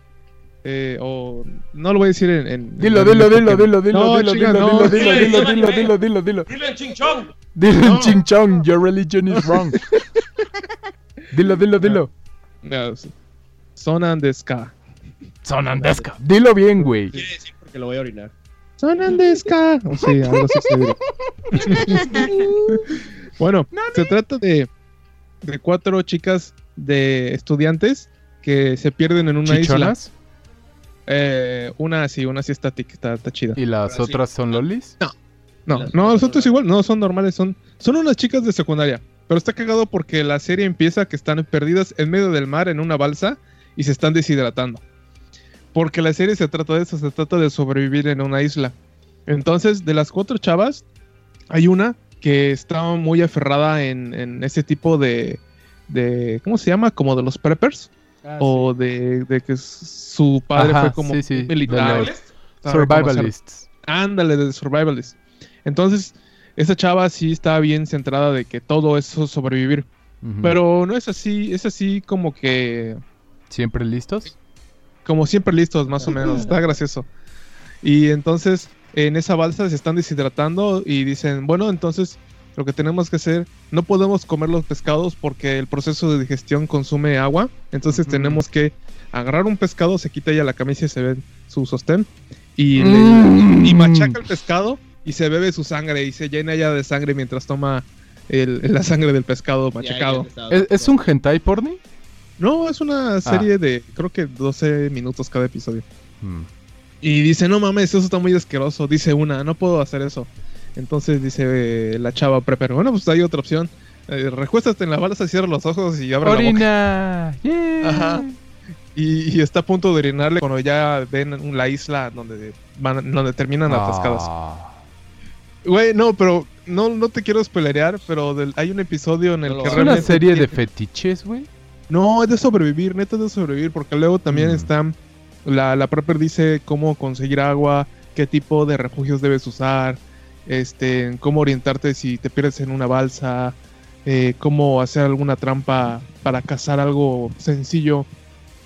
Eh, o no lo voy a decir en. en- Dilo, en- dilo, dilo, dilo, dilo, No, dilo, dilo, no. dilo, dilo, Dilo, dilo, dilo, dilo, dilo, dilo, dilo. ¡Dilo en ching chong! Dilo en No. ching chong, your religion is wrong. Dilo, dilo, dilo. No, Son and the Ska. Sonandesca. Dilo bien, güey. Quiere decir porque lo voy a orinar. Son and the Ska. O sí, algo así bueno, se trata de, de cuatro chicas de estudiantes que se pierden en una isla. Eh, una sí, una sí está, tic- está, está chida. ¿Y las sí. otras son lolis? No, Las no, otras los otros normales. igual, no, son normales, son, son unas chicas de secundaria. Pero está cagado porque la serie empieza que están perdidas en medio del mar en una balsa y se están deshidratando. Porque la serie se trata de eso, se trata de sobrevivir en una isla. Entonces, de las cuatro chavas, hay una que está muy aferrada en, en ese tipo de, de, ¿cómo se llama? Como de los preppers. o de, de que su padre Ajá, fue como sí, sí, militar. Survivalists. Ándale, de Survivalist. Entonces, esa chava sí está bien centrada de que todo eso es sobrevivir. Pero no es así, es así como que, ¿Siempre listos? Como siempre listos, más o menos. Está gracioso. Y entonces, en esa balsa se están deshidratando y dicen, bueno, entonces lo que tenemos que hacer, no podemos comer los pescados porque el proceso de digestión consume agua. Entonces Ujú. tenemos que agarrar un pescado, se quita ya la camisa y se ve su sostén. Y, le- Mm. y machaca el pescado y se bebe su sangre y se llena ya de sangre mientras toma el- la sangre del pescado machacado. ¿Es, es un hentai porni? No, es una serie de creo que 12 minutos cada episodio. Mm. Y dice, no mames, eso está muy asqueroso. Dice una, no puedo hacer eso. Entonces dice eh, la chava prepper, bueno, pues hay otra opción. Eh, recuéstate en la balsa, cierra los ojos y abre la boca. Orina. Yeah. Ajá. Y, y está a punto de orinarle cuando ya ven la isla donde van, donde terminan atascadas. Ah. Güey, no, pero no, no te quiero spoilerear, pero del- hay un episodio en el No que ¿Es una realmente serie de fetiches, güey? No, es de sobrevivir, neta es de sobrevivir, porque luego también Mm. está la, la prepper dice cómo conseguir agua qué tipo de refugios debes usar, este, cómo orientarte si te pierdes en una balsa, eh, cómo hacer alguna trampa para cazar algo sencillo.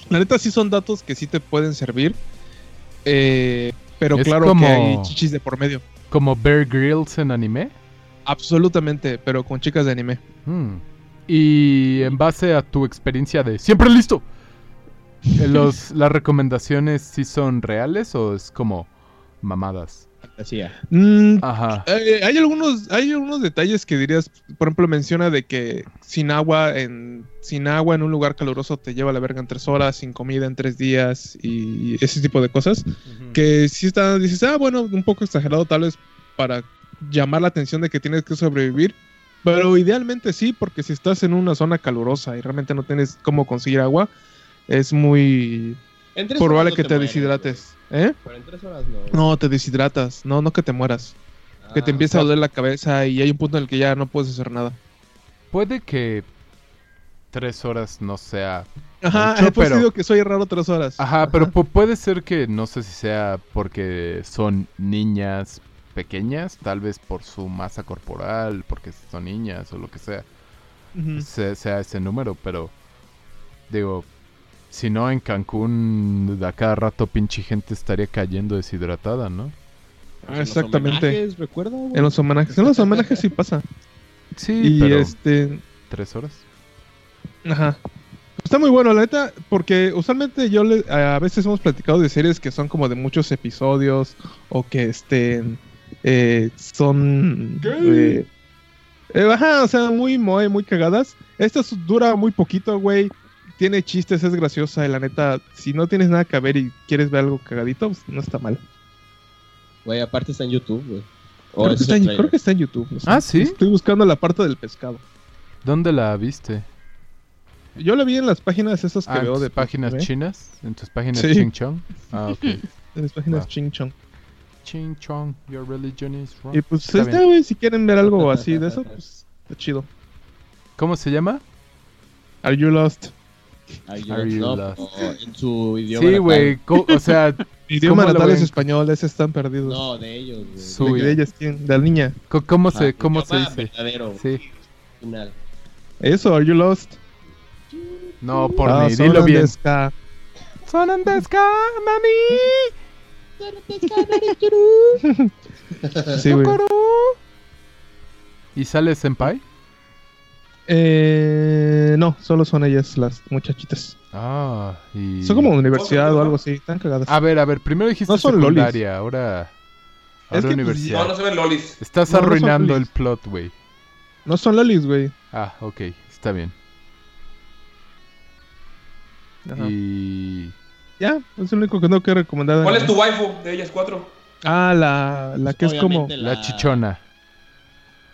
La neta sí son datos que sí te pueden servir, eh, pero Es claro como- que hay chichis de por medio. ¿Como Bear Grylls en anime? Absolutamente, pero con chicas de anime. Hmm. Y en base a tu experiencia de siempre listo, eh, los, ¿las recomendaciones sí son reales o es como mamadas? Mm, Ajá. Eh, hay algunos hay algunos detalles que dirías por ejemplo menciona de que sin agua en sin agua en un lugar caluroso te lleva a la verga en tres horas sin comida en tres días y ese tipo de cosas que si está dices ah bueno un poco exagerado tal vez para llamar la atención de que tienes que sobrevivir pero idealmente sí porque si estás en una zona calurosa y realmente no tienes cómo conseguir agua es muy probable no que te te mueres, deshidrates ¿eh? Pero en tres horas no. no te deshidratas no no que te mueras que te Ah, empieza a doler la cabeza y hay un punto en el que ya no puedes hacer nada. Puede que tres horas no sea. Ajá, mucho, pues pero- digo que soy raro tres horas. Ajá, pero pu- puede ser que no sé si sea porque son niñas pequeñas, tal vez por su masa corporal, porque son niñas o lo que sea, sea ese número, pero digo, si no en Cancún a cada rato pinche gente estaría cayendo deshidratada, ¿no? Ah, en los exactamente. homenajes. En los homenajes, en los homenajes sí pasa. Sí, y pero este, tres horas. ajá. Está muy bueno, la neta, porque usualmente yo le- a veces hemos platicado de series que son como de muchos episodios o que este eh, son eh, eh, ajá, o sea, muy moe, muy cagadas. Esta dura muy poquito, güey. Tiene chistes, es graciosa y la neta, si no tienes nada que ver y quieres ver algo cagadito, pues no está mal. Güey, aparte está en YouTube, güey. O Creo creo que está en YouTube. no sé. Ah, ¿sí? Estoy buscando la parte del pescado. ¿Dónde la viste? Yo la vi en las páginas esas que Ah, veo de páginas chinas, en tus páginas Sí. Ching Chong. Ah, ok. En las páginas Va. Ching Chong. Ching Chong, your religion is wrong. Y pues Está está, güey, si quieren ver algo así de eso, pues está chido. ¿Cómo se llama? Are You Lost? Are you Are you no, lost? o en su idioma. Sí, güey. O sea, Idioma ¿Cómo lo natal es español, ese están perdidos. No, de ellos, güey. Su- de, ellas, ¿quién? De la niña. ¿cómo Ajá, se, cómo se dice? verdadero, Sí. final. Eso, Are You Lost? No, por Ah, ni, dilo Sonan bien. Sonandeska, mami. Sí, güey. ¿Y sale Senpai? Eh, no, solo son ellas las muchachitas. Ah, y... Son como universidad o algo así, están cagadas. A ver, a ver, primero dijiste No son lolis. ahora... Es que, pues, universidad. No, no se ven lolis. Estás no, arruinando el plot, güey. No son lolis, güey. Ah, ok, está bien. Ajá. Y... Ya, es lo único que tengo que recomendar. ¿Cuál es tu waifu de ellas cuatro? Ah, la, la que es como... La chichona.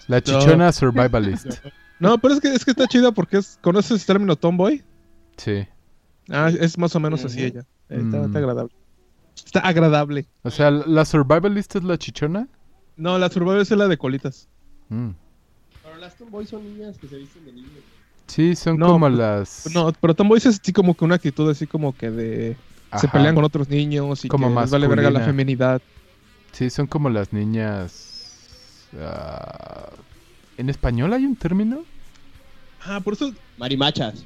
La chichona survivalist. No, pero es que, es que está chida porque es... ¿Conoces el término tomboy? Sí. Ah, es más o menos así ella. Eh, Está, Mm. está agradable. Está agradable. O sea, ¿la survivalist es la chichona? No, la survival es la de colitas. Mm. Pero las tomboys son niñas que se visten de niños. Sí, son No, como pues, las... No, pero tomboy es así como que una actitud así como que de... Se pelean con otros niños y Como que les vale verga la feminidad. Sí, son como las niñas... ah, ¿En español hay un término? Ah, por eso... Marimachas.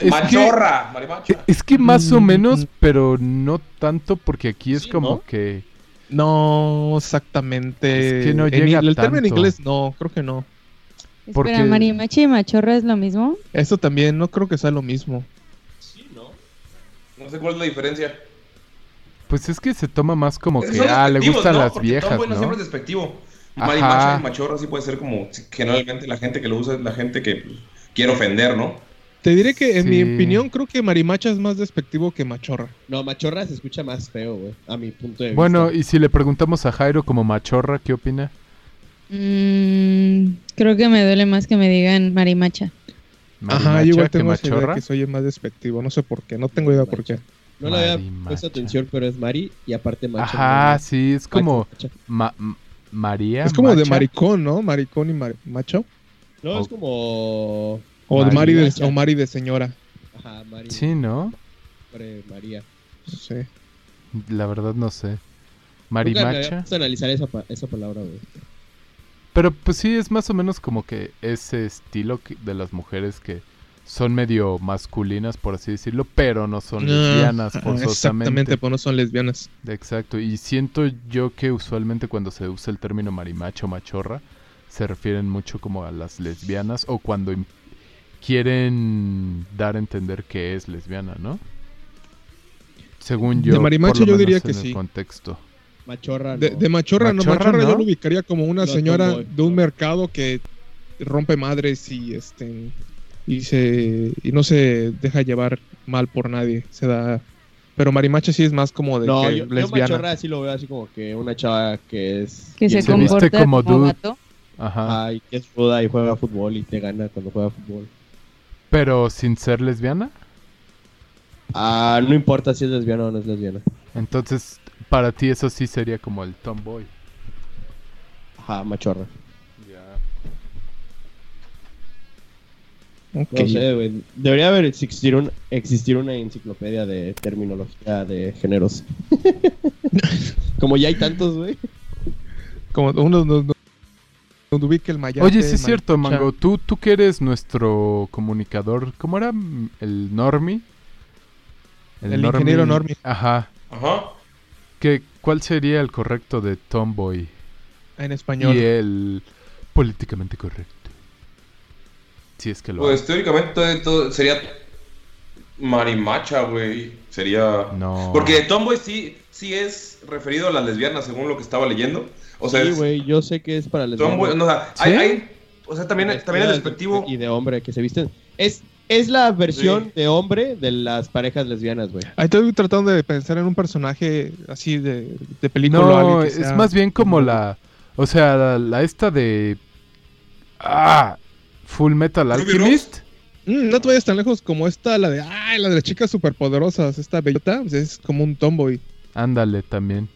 Es Machorra, marimacha. que, es que más o Mm, menos, pero no tanto porque aquí es Sí, como ¿no? que... No, exactamente. Es que no En llega El término en inglés no, creo que no. Porque- Espera, marimachi y machorra es lo mismo. Esto también no creo que sea lo mismo. ¿No? Sé cuál es la diferencia. Pues es que se toma más como que, ah, le gustan ¿no? las Porque viejas, tomboy no ¿no? siempre es despectivo. Y Ajá. marimacha y machorra sí puede ser como... Generalmente la gente que lo usa es la gente que pues, quiere ofender, ¿no? Te diré que en mi opinión creo que marimacha es más despectivo que machorra. No, machorra se escucha más feo, güey. A mi punto de Bueno, vista. y si le preguntamos a Jairo como machorra, ¿qué opina? Mm, creo que me duele más que me digan marimacha. Ajá, ¿Marimacha yo igual que tengo esa idea que soy el más despectivo. No sé por qué, no tengo idea por qué. No le había puesto atención, pero es Mari y aparte macho. Ajá, ¿no? sí, es como ma- María. Es como de macha. maricón, ¿no? Maricón y mar- macho. No, es como... O de Mari de, o Mari de señora. Ajá, Mari. Sí, ¿no? María. Sé. La verdad no sé. Marimacha. puesto a analizar esa, pa- esa palabra, güey. Pero pues sí, es más o menos como que ese estilo de las mujeres que son medio masculinas, por así decirlo, pero no son No, lesbianas ajá, forzosamente. Exactamente, pues no son lesbianas. Exacto, y siento yo que usualmente cuando se usa el término marimacho o machorra, se refieren mucho como a las lesbianas o cuando quieren dar a entender que es lesbiana, ¿no? Según yo, De marimacho por lo yo diría menos que en el sí. contexto. Machorra, De, no. de machorra, no, Machorra, yo lo ubicaría como una No, señora tomboy, de un no. mercado que rompe madres y este y se y no se deja llevar mal por nadie, se da pero marimacha sí es más como de No, que yo, yo lesbiana. machorra sí lo veo así como que una chava que es... Que se se viste comporta como como, dude. vato. Ajá. Ay, que es ruda y juega fútbol y te gana cuando juega fútbol. Pero sin ser lesbiana. Ah, no importa si es lesbiana o no es lesbiana. Entonces, para ti eso sí sería como el tomboy. Ajá, machorra. Ok. No sé, güey. Debería haber existir, un, existir una enciclopedia de terminología de géneros. Como ya hay tantos, güey. Como uno donde, donde ubique el mayate. Oye, sí es cierto. Mango. Tú, tú que eres nuestro comunicador. ¿Cómo era? ¿El Normie? El ingeniero Normie. Ajá. Ajá. ¿Qué, ¿Cuál sería el correcto de tomboy? En español. Y el políticamente correcto. Si es que lo Pues teóricamente todo, todo sería marimacha, güey. Sería. No. Porque Tomboy sí, sí es referido a las lesbianas, según lo que estaba leyendo. O sea, sí, güey, yo sé que es para lesbianas. Tomboy, no, o sea, ¿Sí? hay, hay- o sea, también, también de- despectivo. Y de hombre que se visten. Es, es la versión Sí. de hombre de las parejas lesbianas, güey. Ahí estoy tratando de pensar en un personaje así de, de película. No, alguien que es sea más bien como la. O sea, la, la esta de. Ah, Full Metal Alchemist. Mm, no te vayas tan lejos como esta, la de. Ay, la de las chicas superpoderosas. Esta bellota. pues, es como un tomboy. Ándale también.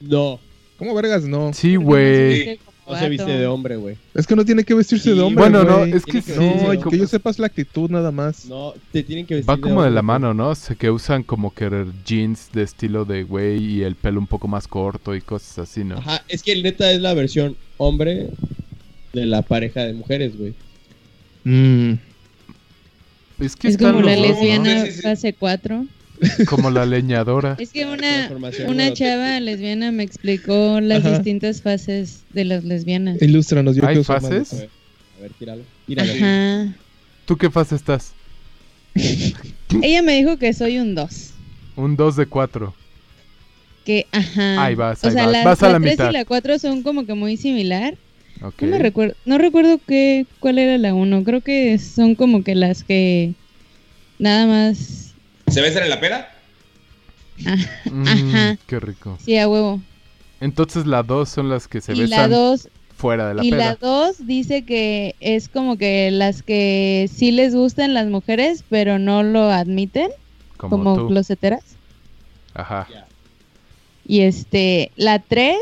No, ¿Cómo vergas? No. Sí, güey. como no se viste de hombre, güey. Es que no tiene que vestirse Sí, de hombre. Bueno, no, es que que sí. No, que yo sepas la actitud nada más. No, te tienen que vestir Va como de la mano, ¿no? O sea, que usan como que jeans de estilo de güey y el pelo un poco más corto y cosas así, ¿no? Ajá, es que neta es la versión hombre de la pareja de mujeres, güey. Mm, Es que Es como la lesbiana fase 4. Como la leñadora. Es que una, una chava lesbiana me explicó las Ajá. distintas fases de las lesbianas. ilústranos. Yo ¿Hay ser fases? A ver, a ver, tíralo. Tíralo. Ajá. ¿Tú qué fase estás? Ella me dijo que soy un 2. Un 2 de 4. Que, ajá. Ahí vas, o ahí sea, vas. la, Vas a la 3 mitad. y la 4 son como que muy similar. Ok. No me recuerdo, no recuerdo qué, cuál era la 1. Creo que son como que las que nada más. ¿Se besan en la pera? Mm, Ajá. Qué rico. Sí, a huevo. Entonces la 2 son las que se y la besan 2 fuera de la y peda. la 2 dice que es como que las que sí les gustan las mujeres, pero no lo admiten, Como, como, tú. closeteras. Ajá. Y este, la 3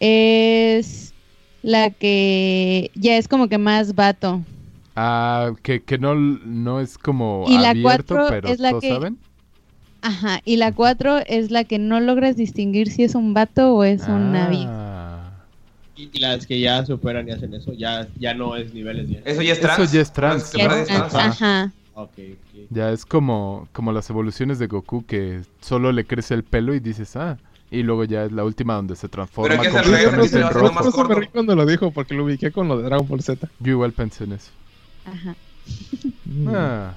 es la que ya es como que más vato. Ah, que, que no, no es como Y la abierto, cuatro pero es la todos que- saben. Ajá, y la 4 es la que no logras distinguir si es un vato o es una vieja. Ah. Y, y las que ya superan y hacen eso, ya, ya no es nivel lesbiana. Eso ya es Eso trans. ya es trans, Ya está- trans. Ajá. Ok, ok. Ya es como, como las evoluciones de Goku que solo le crece el pelo y dices, ah. Y luego ya es la última donde se transforma Pero es revés, completamente en rojo. más Por eso me corto. reí cuando lo dijo, porque lo ubiqué con lo de Dragon Ball Z. Yo igual pensé en eso. Ajá. Mm. Ah.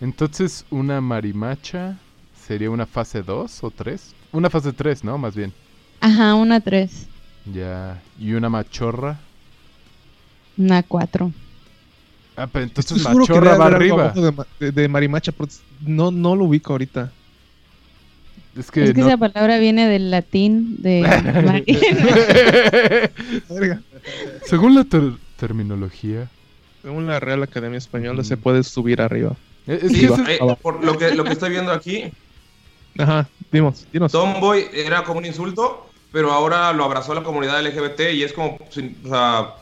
Entonces, una marimacha sería una fase 2 o 3? Una fase 3, ¿no? Más bien. Ajá, una 3, Ya. Y una machorra. una 4. Ah, pero entonces seguro que machorra va arriba. de, de- Marimacha, pero no, no lo ubico ahorita. Es que, Es que no- esa palabra viene del latín de. Según la ter- terminología. Según la Real Academia Española se puede subir arriba. Es, Sí, eh, por lo que, lo que estoy viendo aquí, Ajá, dimos, dinos. Tomboy era como un insulto, pero ahora lo abrazó la comunidad LGBT y es como, o sea,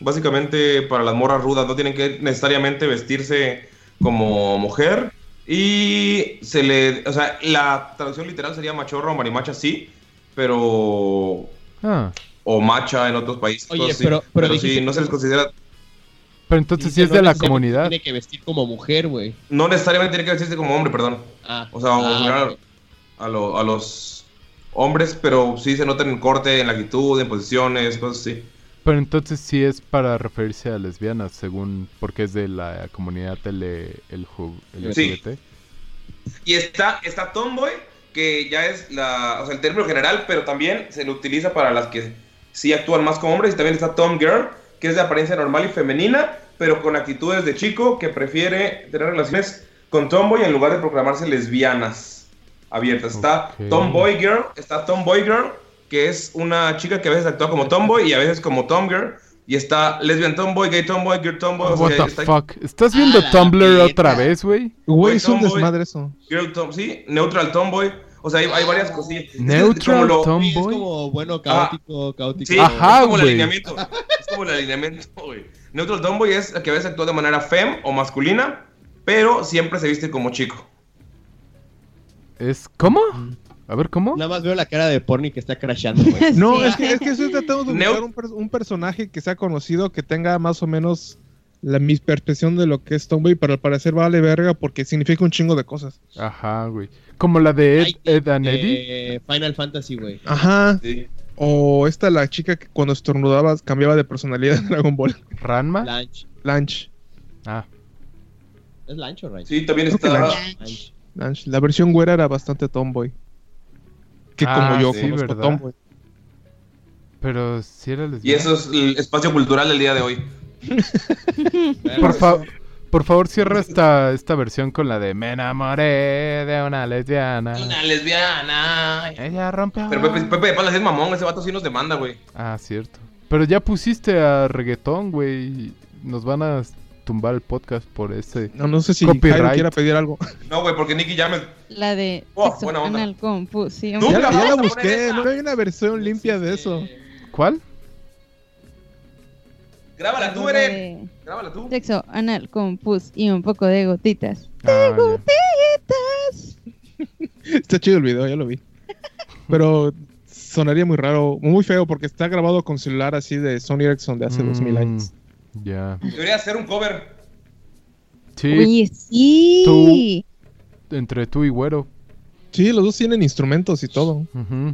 básicamente para las morras rudas, no tienen que necesariamente vestirse como mujer. Y se le, o sea, la traducción literal sería machorra o marimacha, sí, pero Ah, o macha en otros países. Oye, así. pero- pero sí, no se les considera, pero entonces sí es de no la comunidad. Tiene que vestir como mujer, güey. no necesariamente tiene que vestirse como hombre, perdón. Ah, O sea, ah, a, lo- a los hombres, pero sí se nota en el corte, en la actitud, en posiciones, cosas así. Pero entonces sí es para referirse a lesbianas, según porque es de la comunidad L, el, LGBT. Y está, está Tomboy, que ya es la, o sea, el término general, pero también se lo utiliza para las que sí actúan más como hombres. Y también está Tom Girl, que es de apariencia normal y femenina, pero con actitudes de chico que prefiere tener relaciones con Tomboy en lugar de proclamarse lesbianas abiertas. Está Ok. Tomboy Girl, está Tomboy Girl, que es una chica que a veces actúa como Tomboy y a veces como Tom Girl. Y está Lesbian Tomboy, Gay Tomboy, Girl Tomboy. o sea, What the está- fuck? ¿Estás viendo Ah, Tumblr otra vez, güey? Güey, es un desmadre eso. Girl Tom, sí, Neutral Tomboy. O sea, hay, hay varias cosillas. Neutral como lo- Tom- Sí, es Tomboy. como bueno, caótico, caótico. Sí, Ajá, es como el güey. alineamiento. Es como el alineamiento, güey. Neutral Tomboy es el que a veces actúa de manera fem o masculina, pero siempre se viste como chico. ¿Es cómo? A ver, ¿cómo? Nada más veo la cara de Porni que está crashando, güey. No, es que, es que estoy tratando de buscar un, per- un personaje que sea conocido, que tenga más o menos la mi percepción de lo que es Tomboy, pero al parecer vale verga porque significa un chingo de cosas. Ajá, güey. Como la de Ed, Ed and Eddie. eh, Final Fantasy, güey. Ajá. Sí. O esta la chica que cuando estornudaba cambiaba de personalidad en Dragon Ball. Ranma. Lanch. Lanch. Ah, ¿Es Lanch o Ranch? Sí, también está. la- Lanch. Lanch. La versión güera era bastante Tomboy. Que Ah, como yo sí, conozco ¿verdad? Tomboy. pero si era lesbiana. Y eso es el espacio cultural del día de hoy. Por, fa- por favor, cierra esta, esta versión con la de Me enamoré de una lesbiana. Una lesbiana. Ella rompió. Pero Pepe, Pepe de Palas es mamón, ese vato sí nos demanda, güey. Ah, cierto. Pero ya pusiste a reggaetón, güey. Nos van a tumbar el podcast por ese. No, no sé si Copyright. Jairo quiera pedir algo. No, güey, porque Nicky ya me. La de Oh, sexo buena onda. anal con fusión. Nunca Ya, la- la busqué, no hay una versión limpia de eso. ¿Cuál? Grábala tú, La Eren. De Grábala tú. Sexo anal con pus y un poco de gotitas. Ah, ya. Gotitas. Está chido el video, ya lo vi. Pero sonaría muy raro, muy feo porque está grabado con celular así de Sony Ericsson de hace Mm, 2000 años. Ya. Debería hacer un cover. Sí, Oye, sí. entre tú y Güero. Sí, los dos tienen instrumentos y todo.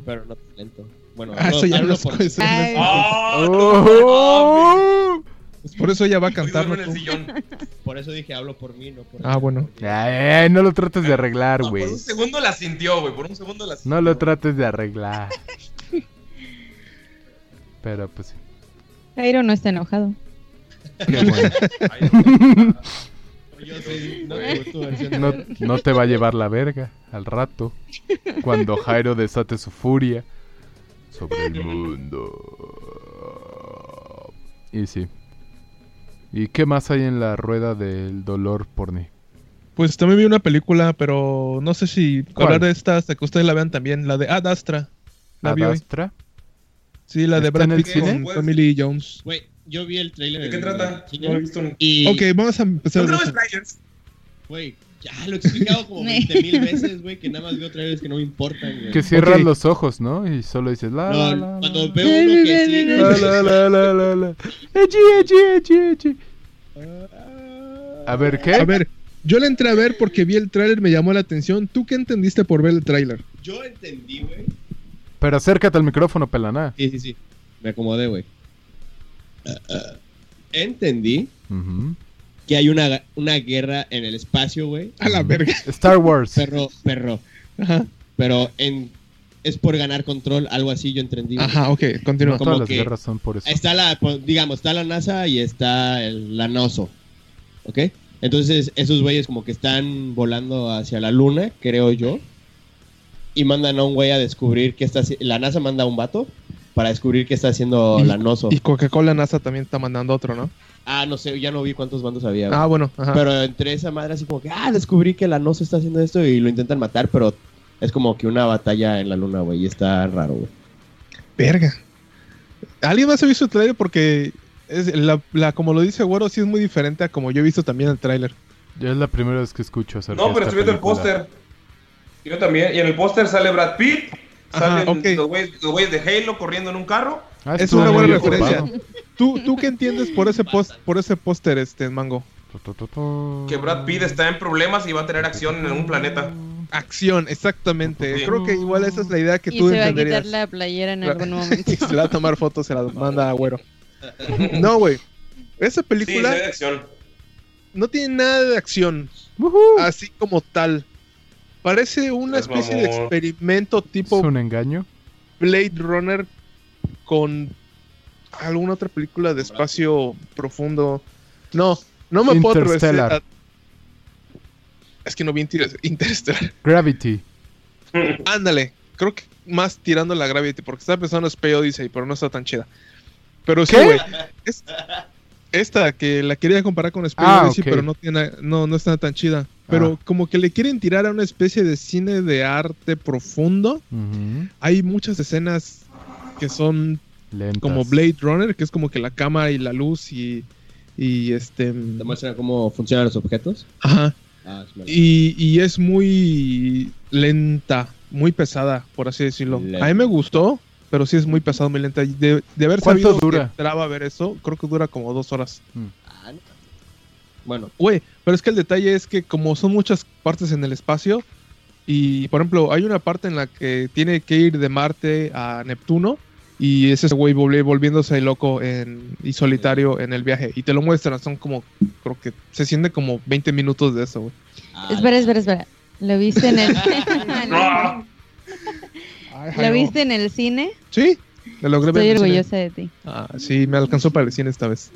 Pero no talento. Bueno, Ah, hablo- eso ya hablo no es por- cosa. Ay, ¡Ah! Oh. Pues por eso ella va a cantar. Por eso dije hablo por mí, no por Ah, bueno. Ay, no lo trates de arreglar, No, güey. por un segundo la sintió, güey. Por un segundo la sintió. No lo trates de arreglar. Pero pues sí. Jairo no está enojado. Bueno. No te va a llevar la verga al rato. Cuando Jairo desate su furia sobre el mundo. Y sí. ¿Y qué más hay en la rueda del dolor porni? Pues también vi una película, pero no sé si ¿Cuál? hablar de esta hasta que ustedes la vean también. La de Ad Astra. La vi hoy. ¿Adastra? Sí, la de ¿Está Brad Pitt con Emily Jones. Güey, yo vi el trailer. ¿De qué trata? No he visto un- Y, Ok, vamos a empezar. No trailers. güey, ya lo he explicado como 20 mil veces, güey, que nada más veo trailers que no me importan, güey. Que cierras Ok. los ojos, ¿no? Y solo dices la la No, la, cuando la. veo uno que sí. La, la, la, la, la, la. Echi, echi, echi, echi. A ver, ¿qué? A ver, yo le entré a ver porque vi el tráiler, me llamó la atención. ¿Tú qué entendiste por ver el tráiler? Yo entendí, güey. Pero acércate al micrófono, pelaná. Sí, sí, sí. Me acomodé, güey. Ah, ah. Entendí Ujú. Que hay una, una guerra en el espacio, güey. A la verga. Star Wars. Perro, perro. Ajá, Pero en, es por ganar control, algo así yo entendí. Ajá ok, continúa. como Todas las que- guerras son por eso. Está la, digamos, está la NASA y está el, la NOSO. ¿Ok? Entonces, esos güeyes como que están volando hacia la luna, creo yo. Y mandan a un güey a descubrir qué está haciendo. La NASA manda a un vato para descubrir qué está haciendo Y- la NOSO. Y Coca-Cola NASA también está mandando otro, ¿no? Ah, no sé, ya no vi cuántos bandos había. güey. Ah, bueno, ajá. Pero entre esa madre así como que, ah, descubrí que la NOSO está haciendo esto y lo intentan matar, pero es como que una batalla en la luna, güey, y está raro, güey. Verga. ¿Alguien más ha visto el tráiler? Porque es la, la- como lo dice Güero, sí es muy diferente a como yo he visto también el tráiler. Ya es la primera vez que escucho acerca No, pero estoy viendo el póster. Yo también. Y en el póster sale Brad Pitt, Salen los güeyes de Halo corriendo en un carro. Ah, Es una buena ocupado. referencia. ¿Tú, ¿Tú qué entiendes por ese post, por ese póster, este mango? Que Brad Pitt está en problemas y va a tener acción en un planeta. Acción, exactamente. Sí. Creo que igual esa es la idea que Y tú se va a entenderías. quitar la playera en algún momento. Y se le va a tomar fotos, se la manda a güero. No, güey. Esa película de acción. no tiene nada de acción, así como tal. Parece una Es especie de experimento ¿Es tipo un engaño? Blade Runner con alguna otra película de espacio profundo. No, no me puedo atrever Interstellar. a- Es que no vi Inter- Interstellar. Gravity. Ándale, creo que más tirando la Gravity, porque estaba pensando en Space Odyssey, pero no está tan chida. Pero sí, güey. es- Esta, que la quería comparar con Space Ah, Odyssey, pero no, tiene, no, no está tan chida. Pero Ah. como que le quieren tirar a una especie de cine de arte profundo. Hay muchas escenas que son Lentas. como Blade Runner, que es como que la cámara y la luz y, y este... ¿Te muestran cómo funcionan los objetos? Ajá. Ah, es. Y, y es muy lenta, muy pesada, por así decirlo. Lenta. A mí me gustó, pero sí es muy pesado, muy lenta. De, de haber ¿Cuánto sabido dura? que entraba a ver eso, creo que dura como dos horas. Ah, no. Bueno, Güey, pero es que el detalle es que como son muchas partes en el espacio, y por ejemplo, hay una parte en la que tiene que ir de Marte a Neptuno, y es ese güey volvi- volviéndose loco en, y solitario en el viaje. Y te lo muestran, son como, creo que se siente como 20 minutos de eso, güey. ah, Espera, espera, espera. ¿Lo viste en el. ¿Lo viste en el cine? Sí, lo logré ver Estoy cine. orgullosa de ti. Ah, sí, me alcanzó para el cine esta vez.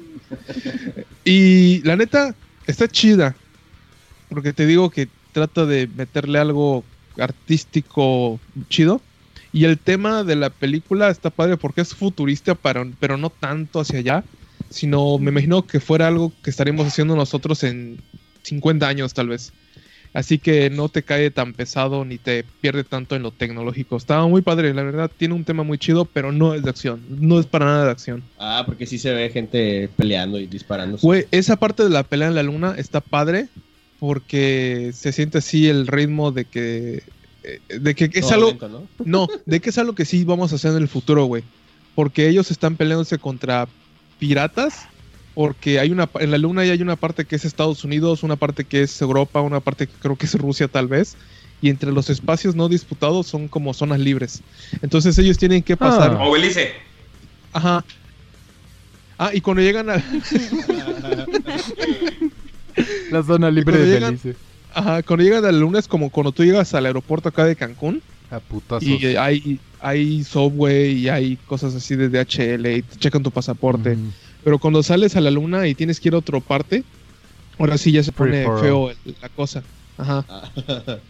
y la neta, está chida. Porque te digo que trata de meterle algo artístico chido. Y el tema de la película está padre porque es futurista, pero, pero no tanto hacia allá. Sino me imagino que fuera algo que estaríamos haciendo nosotros en 50 años tal vez. Así que no te cae tan pesado ni te pierde tanto en lo tecnológico. Estaba muy padre, la verdad tiene un tema muy chido, pero no es de acción. No es para nada de acción. Ah, porque sí se ve gente peleando y disparando. Güey, esa parte de la pelea en la luna está padre porque se siente así el ritmo de que de que es algo lento, ¿no? no, de que es algo que sí vamos a hacer en el futuro, güey. Porque ellos están peleándose contra piratas porque hay una en la luna ya hay una parte que es Estados Unidos, una parte que es Europa, una parte que creo que es Rusia tal vez. Y entre los espacios no disputados son como zonas libres. Entonces ellos tienen que pasar. Ah. O Belice. Ajá. Ah, y cuando llegan a, La zona libre de llegan- Belice. Ajá, cuando llegan a la luna es como cuando tú llegas al aeropuerto acá de Cancún A putazos. y hay, hay subway y hay cosas así de DHL y te checan tu pasaporte. Pero cuando sales a la luna y tienes que ir a otra parte, ahora sí ya se pone feo la cosa. Ajá.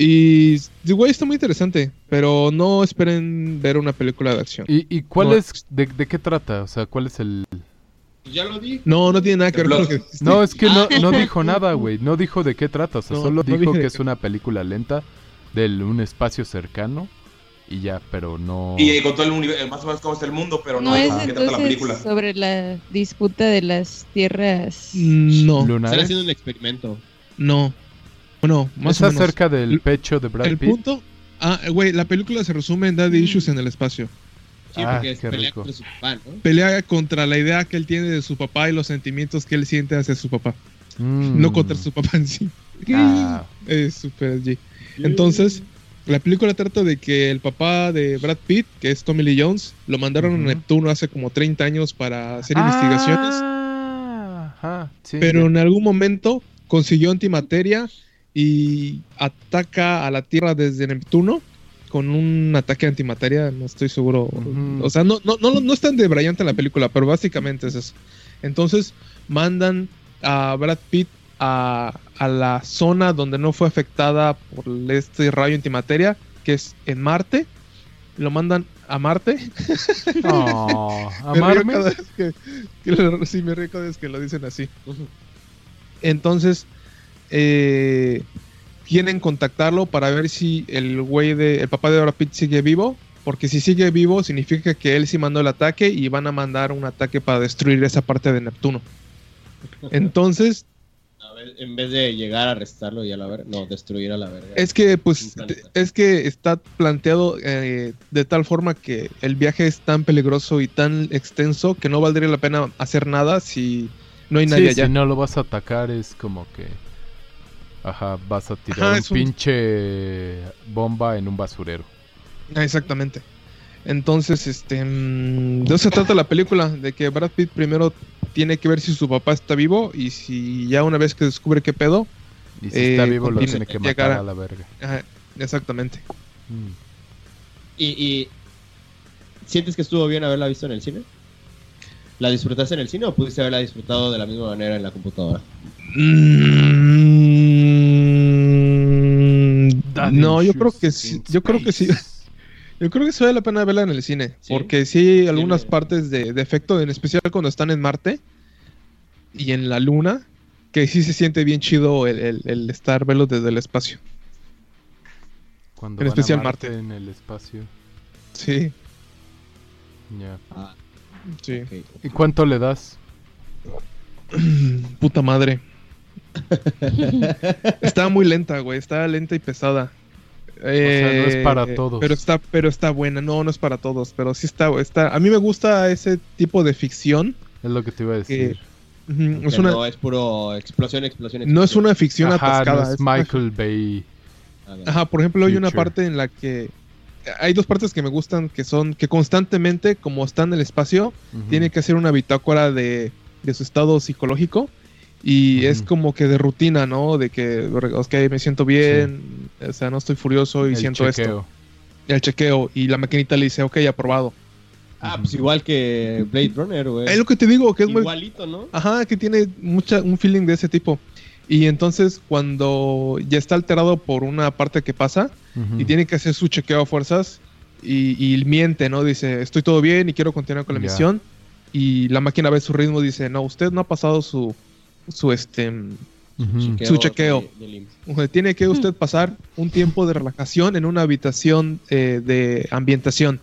Y, sí, güey, está muy interesante, pero no esperen ver una película de acción. ¿Y, y cuál No. es, de, de qué trata? O sea, ¿cuál es el...? Ya lo di. No, no tiene nada que ver con lo que dijiste. No, es que no, no dijo nada, güey. No dijo de qué trata. O sea, No, solo no dijo que es una película lenta de un espacio cercano y ya, pero no... Y eh, con todo el universo, más o menos cómo está el mundo, pero no, ¿No es qué trata la película. sobre la disputa de las tierras? No, Están lunares. haciendo un experimento. no. Bueno, más Es o menos. acerca del El- pecho de Brad el Pitt. punto. Ah, güey, la película se resume en Daddy Issues en el espacio. Sí, Ah, porque es qué pelea rico. contra su papá, ¿no? Pelea contra la idea que él tiene de su papá y los sentimientos que él siente hacia su papá. Mm. No contra su papá en sí. Ah, Es super G. Entonces, la película trata de que el papá de Brad Pitt, que es Tommy Lee Jones, lo mandaron a Neptuno hace como 30 años para hacer investigaciones. Ah, ajá, sí, pero en algún momento consiguió antimateria y ataca a la Tierra desde Neptuno con un ataque antimateria, no estoy seguro. O sea, no, no, no, no es tan de brillante la película, pero básicamente es eso. Entonces mandan a Brad Pitt a, a la zona donde no fue afectada por este rayo antimateria, que es en Marte. Lo mandan a Marte. Oh, Me río amarme. cada vez que, que lo- sí, me río cada vez que lo dicen así. Entonces, eh, quieren contactarlo para ver si el güey de, el papá de Brad Pitt sigue vivo. Porque si sigue vivo, significa que él sí mandó el ataque y van a mandar un ataque para destruir esa parte de Neptuno. Entonces, En vez de llegar a arrestarlo y a la verga, no, destruir a la verga. Es que, pues, es que está planteado eh, de tal forma que el viaje es tan peligroso y tan extenso que no valdría la pena hacer nada si no hay nadie Sí, allá. si no lo vas a atacar es como que... Ajá, vas a tirar Ajá, un es un- pinche bomba en un basurero. Ah, Exactamente. Entonces, este, mm, de eso se trata la película, de que Brad Pitt primero tiene que ver si su papá está vivo y si ya una vez que descubre qué pedo, Y si Eh, está vivo lo tiene que matar a- a la verga. ajá, exactamente. Mm. ¿Y, y sientes que estuvo bien haberla visto en el cine? ¿La disfrutaste en el cine o pudiste haberla disfrutado de la misma manera en la computadora? Mm, no, yo creo que sí, yo creo que sí. Yo creo que sí vale la pena verla en el cine, ¿Sí? porque sí hay algunas Tiene- partes de, de efecto, en especial cuando están en Marte y en la Luna, que sí se siente bien chido el, el- el estar verlos desde el espacio. Cuando En van a especial Marte Marte. en el espacio. Sí, Ya. Ah, sí. ¿Y cuánto le das? Puta madre. está muy lenta, güey. Está lenta y pesada. sea, no es para Eh, todos. Pero está, pero está buena. No, no es para todos. Pero sí está, está. A mí me gusta ese tipo de ficción. Es lo que te iba a Que, decir. Es una, No es puro explosión, explosión, no es explosión. una ficción Ajá, atascada. no es es una- Michael Bay. Ajá, por ejemplo, hay una parte en la que hay dos partes que me gustan que son que constantemente, como está en el espacio, Ujú. tiene que hacer una bitácora de, de su estado psicológico y es como que de rutina, ¿no? De que, ok, me siento bien, o sea, no estoy furioso y El siento chequeo. esto. El chequeo y la maquinita le dice, ok, aprobado. Ah, pues igual que Blade Runner, güey. Es lo que te digo, que es muy... Igualito, ¿no? Ajá, que tiene mucha, un feeling de ese tipo. Y entonces cuando ya está alterado por una parte que pasa, y tiene que hacer su chequeo a fuerzas y, y miente, ¿no? Dice, estoy todo bien y quiero continuar con la misión. Y la máquina ve su ritmo, dice, no, usted no ha pasado su, su este, Ujú. Su chequeo. de- tiene que usted pasar un tiempo de relajación en una habitación eh, de ambientación.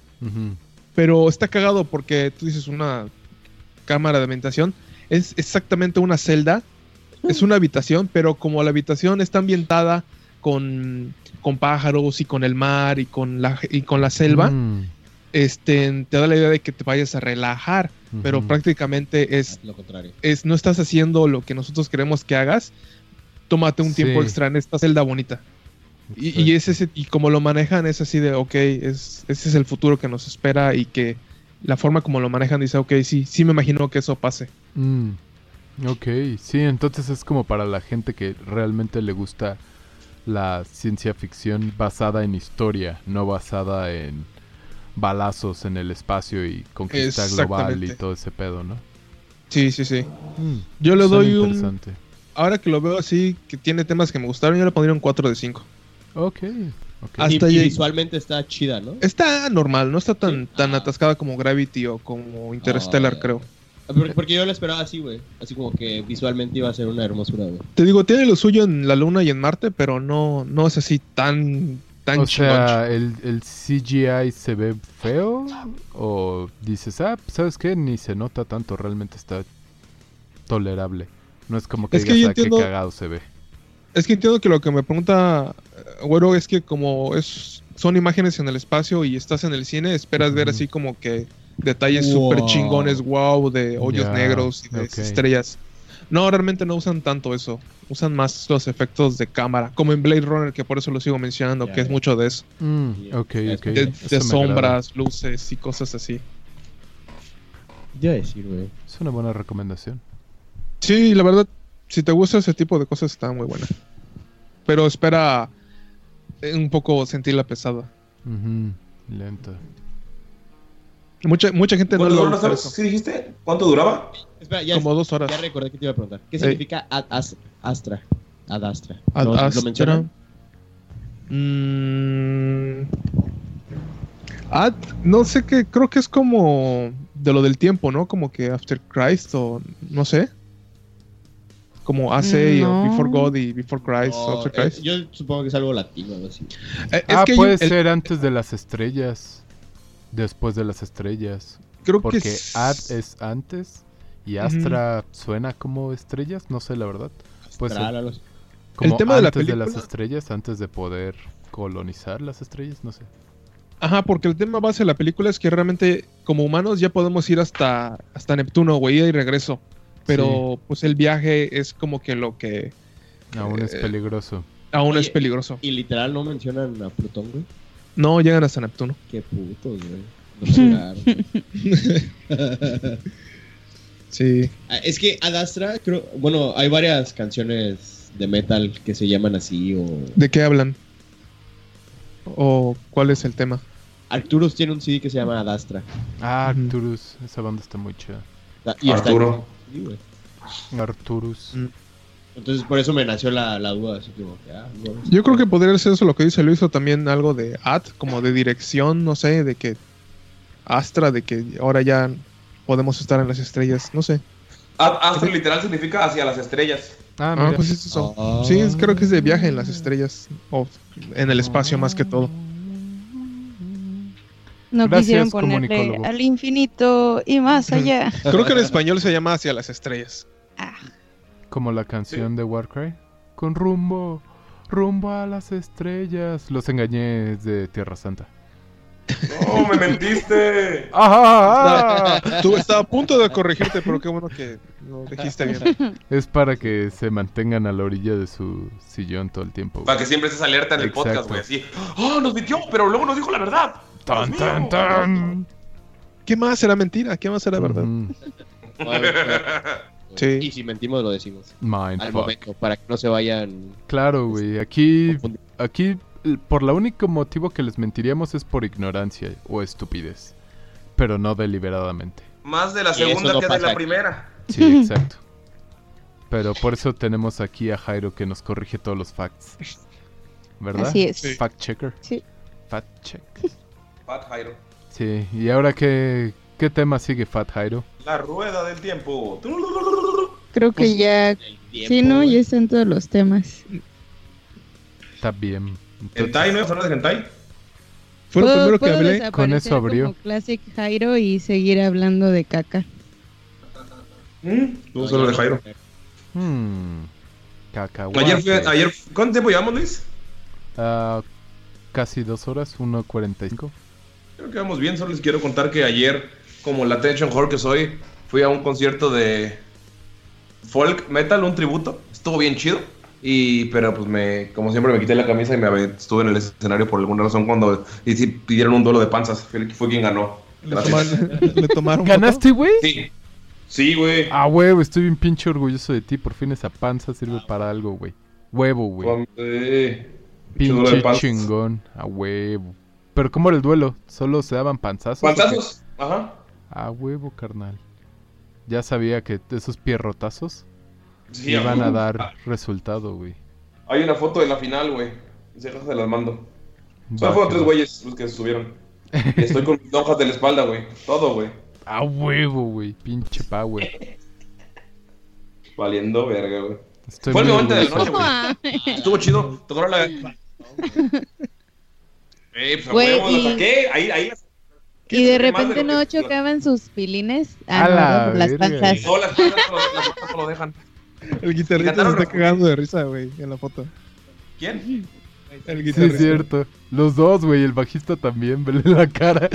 Pero está cagado porque tú dices una cámara de ambientación, es exactamente una celda, es una habitación, pero como la habitación está ambientada con, con pájaros y con el mar y con la, y con la selva, Mm. este, te da la idea de que te vayas a relajar, pero prácticamente es, Lo contrario. es no estás haciendo lo que nosotros queremos que hagas, tómate un tiempo extra en esta celda bonita. Y, es ese, y como lo manejan es así de, ok, es, ese es el futuro que nos espera y que la forma como lo manejan dice, ok, sí, sí me imagino que eso pase. Mm. Ok, sí, entonces es como para la gente que realmente le gusta la ciencia ficción basada en historia, no basada en balazos en el espacio y conquista global y todo ese pedo, ¿no? Sí, sí, sí. Mm, Yo le doy un, interesante. ahora que lo veo así, que tiene temas que me gustaron, yo le pondría un 4 de 5. Ok, ok. Hasta y, visualmente está chida, ¿no? Está normal, no está tan, Sí. tan Ah. atascada como Gravity o como Interstellar, Ah, creo. Porque, porque yo la esperaba así, güey. Así como que visualmente iba a ser una hermosura, güey. Te digo, tiene lo suyo en la Luna y en Marte, pero no, no es así tan, tan O sea, ¿el, ¿el CGI se ve feo? ¿O dices, ah, pues, ¿sabes qué? Ni se nota tanto, realmente está tolerable. No es como que Es que digas, yo ah, qué entiendo- cagado se ve. Es que entiendo que lo que me pregunta, eh, güero, es que como es son imágenes en el espacio y estás en el cine, esperas ver así como que detalles Wow. súper chingones, wow, de hoyos negros y de estrellas. No, realmente no usan tanto eso. Usan más los efectos de cámara, como en Blade Runner, que por eso lo sigo mencionando, que es mucho de eso. Mm. De, sombras, luces y cosas así. Ya decir, güey. Es una buena recomendación. Sí, la verdad, si te gusta ese tipo de cosas, está muy buena. Pero espera eh, un poco sentirla pesada. Ujú, Lenta. Mucha, mucha gente no ¿Sabes eso. qué dijiste? ¿Cuánto duraba? Espera, ya, Como dos horas. ya recordé que te iba a preguntar. ¿Qué significa ad as- astra? Ad astra. Ad ¿Lo, lo Astra. mencionan? Mm, Ad, no sé qué, creo que es como de lo del tiempo, ¿no? Como que After Christ o no sé. Como AC No. o Before God y Before Christ, O, After eh, Christ. yo supongo que es algo latino, algo así. Eh, es ah, que puede un- el- ser antes de las estrellas. Después de las estrellas. creo Porque que es- Ad es antes y. Astra suena como estrellas. No sé, la verdad. Pues astral, el-. Como tema de la antes de las película- estrellas, antes de poder colonizar las estrellas, no sé. Ajá, porque el tema base de la película es que realmente como humanos ya podemos ir hasta, hasta Neptuno, güey, y regreso. Pero pues el viaje es como que lo que Aún es Eh, peligroso. aún Oye, es peligroso. Y literal no mencionan a Plutón, güey. No llegan hasta Neptuno. Qué putos, güey. No. Sí. Ah, es que Ad Astra, creo, bueno, hay varias canciones de metal que se llaman así o ¿De qué hablan? ¿O cuál es el tema? Arcturus tiene un CD que se llama Ad Astra. Ah. Arcturus. Esa banda está muy chida. Ah, Y Arturo. Arcturus. Mm. Entonces por eso me nació la, la duda, así como que, ah, no, Yo creo que podría ser eso lo que dice Luis, o también algo de ad, como de dirección, no sé, de que Astra, de que ahora ya podemos estar en las estrellas, no sé. A- Astro literal significa hacia las estrellas. Ah, Ah, pues es eso. Ah. Sí, es- creo que es de viaje en las estrellas, o en el espacio más que todo. No Gracias, quisieron ponerle al infinito y más allá. Creo que en español se llama Hacia las estrellas. Como la canción de Warcry. Con rumbo, rumbo a las estrellas. Los engañé de Tierra Santa. ¡No, me mentiste! ¡Ah! ah, Tú estaba a punto de corregirte, pero qué bueno que lo dijiste bien. Es para que se mantengan a la orilla de su sillón todo el tiempo. güey. Para que siempre estés alerta en el Exacto. podcast, güey. Así, ¡oh, nos mintió! Pero luego nos dijo la verdad. Tan, tan, tan. ¿Qué más era mentira? ¿Qué más era verdad? Ujú. Sí. Y si mentimos lo decimos. al momento, para que no se vayan Claro, güey. Aquí, aquí, por la único motivo que les mentiríamos es por ignorancia o estupidez. Pero no deliberadamente. Más de la segunda no que de la aquí. primera. Sí, exacto. Pero por eso tenemos aquí a Jairo que nos corrige todos los facts. ¿Verdad? Así es. Sí. Fact checker. Sí. Fact check. Fat Jairo. Sí, y ahora qué, qué tema sigue Fat Jairo? La rueda del tiempo. Creo que ya. el tiempo, Sí, ¿no? Ya están todos los temas. Está bien. ¿Hentai, no? ¿Hablar de Hentai? Fue lo Puedo- primero que hablé. Con eso abrió. como Classic Jairo y seguir hablando de caca. ¿Mm? Tú solo de Jairo. hmm. Ayer fui, ayer, ¿cuánto tiempo llevamos, Luis? Ah, casi dos horas, 1.45. Creo que vamos bien, solo les quiero contar que ayer, como la attention whore que soy, fui a un concierto de folk metal, un tributo. Estuvo bien chido. Y, pero pues me, como siempre me quité la camisa y me estuve en el escenario por alguna razón cuando y sí, pidieron un duelo de panzas. Fue, fue quien ganó. Le Gracias. tomaron, le tomaron ¿Ganaste, güey? Sí. Sí, güey. Ah, huevo, estoy bien pinche orgulloso de ti. Por fin esa panza sirve para algo, güey. Huevo, güey. Eh, pinche duelo de Pinche panzas. chingón. A huevo. Pero ¿cómo era el duelo? ¿Solo se daban panzazos? Panzazos. Ajá. A huevo, carnal. Ya sabía que esos pierrotazos Sí, iban a dar resultado, güey. Hay una foto de la final, güey. Se las mando. Solo fueron tres güeyes los que se subieron. Y estoy con mis hojas de la espalda, güey. Todo, güey. A huevo, güey. Pinche power. Valiendo verga, güey. Estoy Fue el muy momento de la noche, güey. Estuvo chido. Tocaron la. Eh, pues a Güey, huevo, saqué. Ahí, ahí. la- Y de repente no que- chocaban sus pilines. A Ah, la no, las panzas. No, las panzas no, las panzas no lo dejan. El guitarrista se está cagando de risa, güey, en la foto. ¿Quién? El Sí, guitarrista. es cierto. Los dos, güey. El bajista también. Vele la cara.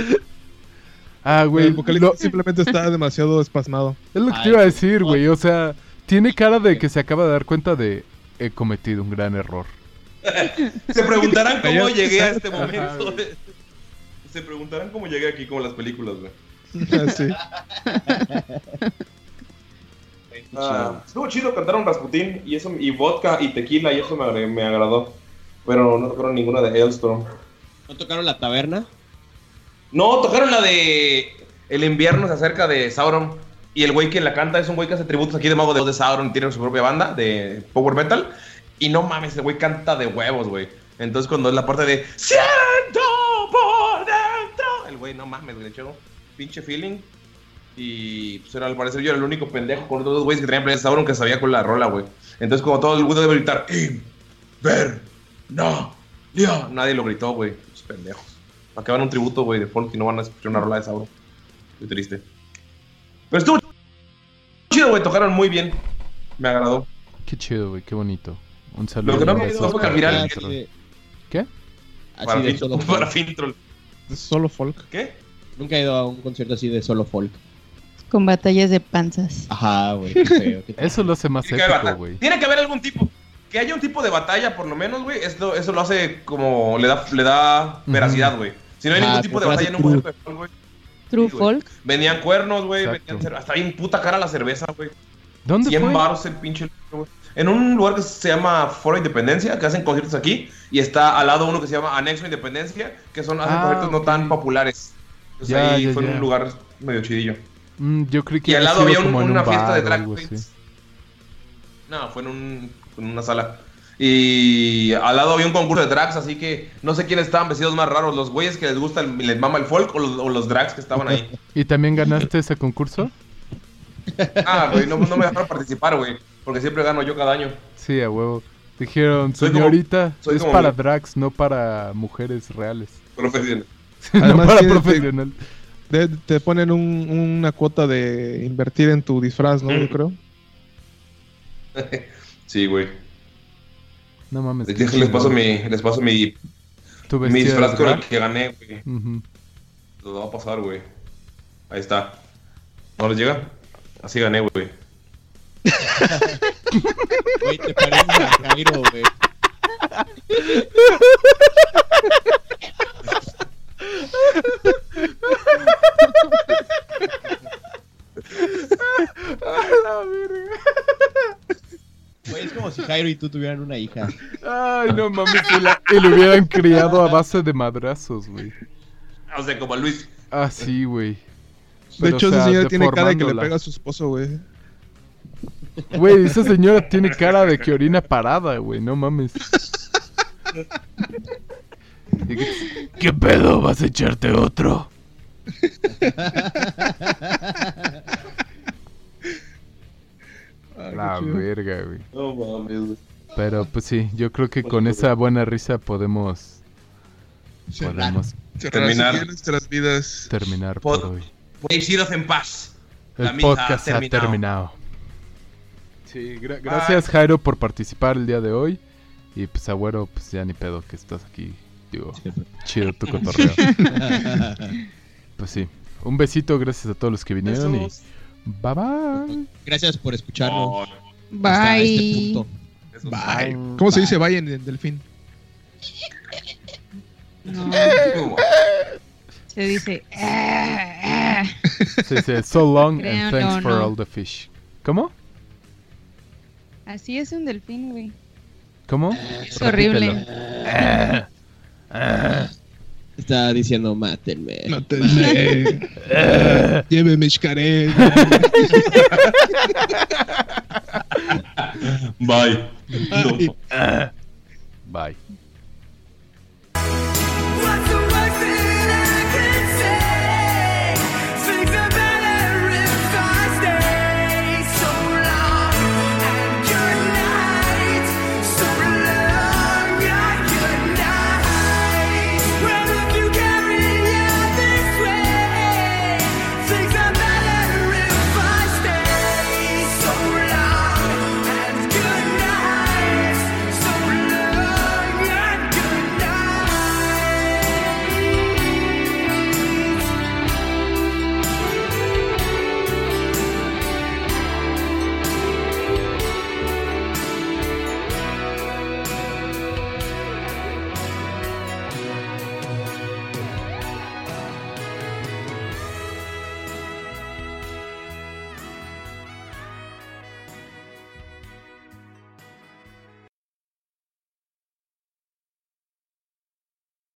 Ah, güey. el vocalista simplemente está demasiado espasmado. Es lo que te Ay, iba a decir, güey. O sea, tiene cara de que se acaba de dar cuenta de he cometido un gran error. Se preguntarán cómo llegué a este Ajá, momento. Se preguntarán cómo llegué aquí, como en las películas, güey. Así. Ah, estuvo chido, cantaron Rasputín y eso y vodka y tequila y eso me, me agradó. Pero no tocaron ninguna de Hellstorm. ¿No tocaron la taberna? No, tocaron la de El invierno se acerca de Sauron. Y el güey que la canta es un güey que hace tributos aquí de Mago de de Sauron y tiene su propia banda de Power Metal. Y no mames, el güey canta de huevos, güey. Entonces cuando es la parte de Siento. El güey, no mames, güey, le echó pinche feeling. Y pues era, al parecer yo era el único pendejo con otros dos güeyes que traían playas de Sauron que sabía con la rola, güey. Entonces como todo el mundo debe gritar, Inver, no, ya. Nadie lo gritó, güey. Los pendejos. Para que van un tributo, güey, de folk y no van a escuchar una rola de Sauron. Muy triste. Pero estuvo chido, güey. Tocaron muy bien. Me agradó. Qué chido, güey, qué bonito. Un saludo. Lo que no me fue el- Así de- ¿Qué? así Para, de fin, solo para folk. Solo folk. ¿Qué? Nunca he ido a un concierto así de solo folk. Con batallas de panzas. Ajá, güey. qué feo, qué- Eso lo hace más Tiene que, haber épico, güey. Tiene que haber algún tipo. Que haya un tipo de batalla, por lo menos, güey. Esto, eso lo hace como. Le da, le da veracidad, güey. Si no hay Ah, ningún tipo de batalla en un concierto de folk, güey. True Sí, folk. Vendían cuernos, güey. Hasta bien puta cara la cerveza, güey. ¿Dónde 100 fue? baros el pinche güey. En un lugar que se llama Foro Independencia, que hacen conciertos aquí, y está al lado uno que se llama Anexo Independencia, que son hacen Ah, conciertos no tan populares. Entonces Ya, ahí ya, fue ya. un lugar medio chidillo. Mm, yo creí que Y al lado había un- una un fiesta de bar drag queens. No, fue en, un, en una sala. Y al lado había un concurso de drags, así que no sé quiénes estaban vestidos más raros, los güeyes que les gusta, el- les mama el folk o los, o los drags que estaban ahí. ¿Y también ganaste ese concurso? Ah, güey, no, no me dejaron participar, güey, porque siempre gano yo cada año. Sí, a huevo. Dijeron, Soy señorita, es para drags, no para mujeres reales. Profesional. no Además, para tienes- profesional. Te ponen un- una cuota de invertir en tu disfraz, ¿no? Yo creo. Sí, güey. No mames. Les, les paso mi, les paso mi, ¿Tu mi disfraz con el que gané, güey. Lo va a pasar, güey. Ahí está. ¿No les llega? Así gané, güey. Güey, te pareces a Jairo, güey. Güey, es como si Jairo y tú tuvieran una hija. Ay, no mames, y, la- y lo hubieran criado a base de madrazos, güey. O sea, como a Luis. Ah, sí, güey. De Pero, hecho, o sea, esa señora tiene cara de que le deformándola. pega a su esposo, güey. Güey, esa señora tiene cara de que orina parada, güey, no mames. ¿Qué pedo? ¿Vas a echarte otro? La verga, güey. No mames, güey. Pero pues sí, yo creo que con esa buena risa podemos podemos Terminar. así nuestras vidas. terminar Pod- por hoy. Podéis iros en paz. La El podcast ha ha terminado. terminado. Sí, gra- gracias Jairo por participar el día de hoy. Y pues agüero, pues ya ni pedo que estás aquí. Digo, chido tu cotorreo. pues sí. Un besito, gracias a todos los que vinieron y Besos. bye bye. Gracias por escucharnos. Oh, hasta este Bye. punto. Bye. ¿Cómo se dice bye en, en delfín? No, se dice. "Ah, ah". Se dice so long and thanks o for no. all the fish. ¿Cómo? Así es un delfín, güey. ¿Cómo? Es horrible. Está diciendo, mátenme. Mátenme. Lléveme, Xcaret. Bye. No. Bye.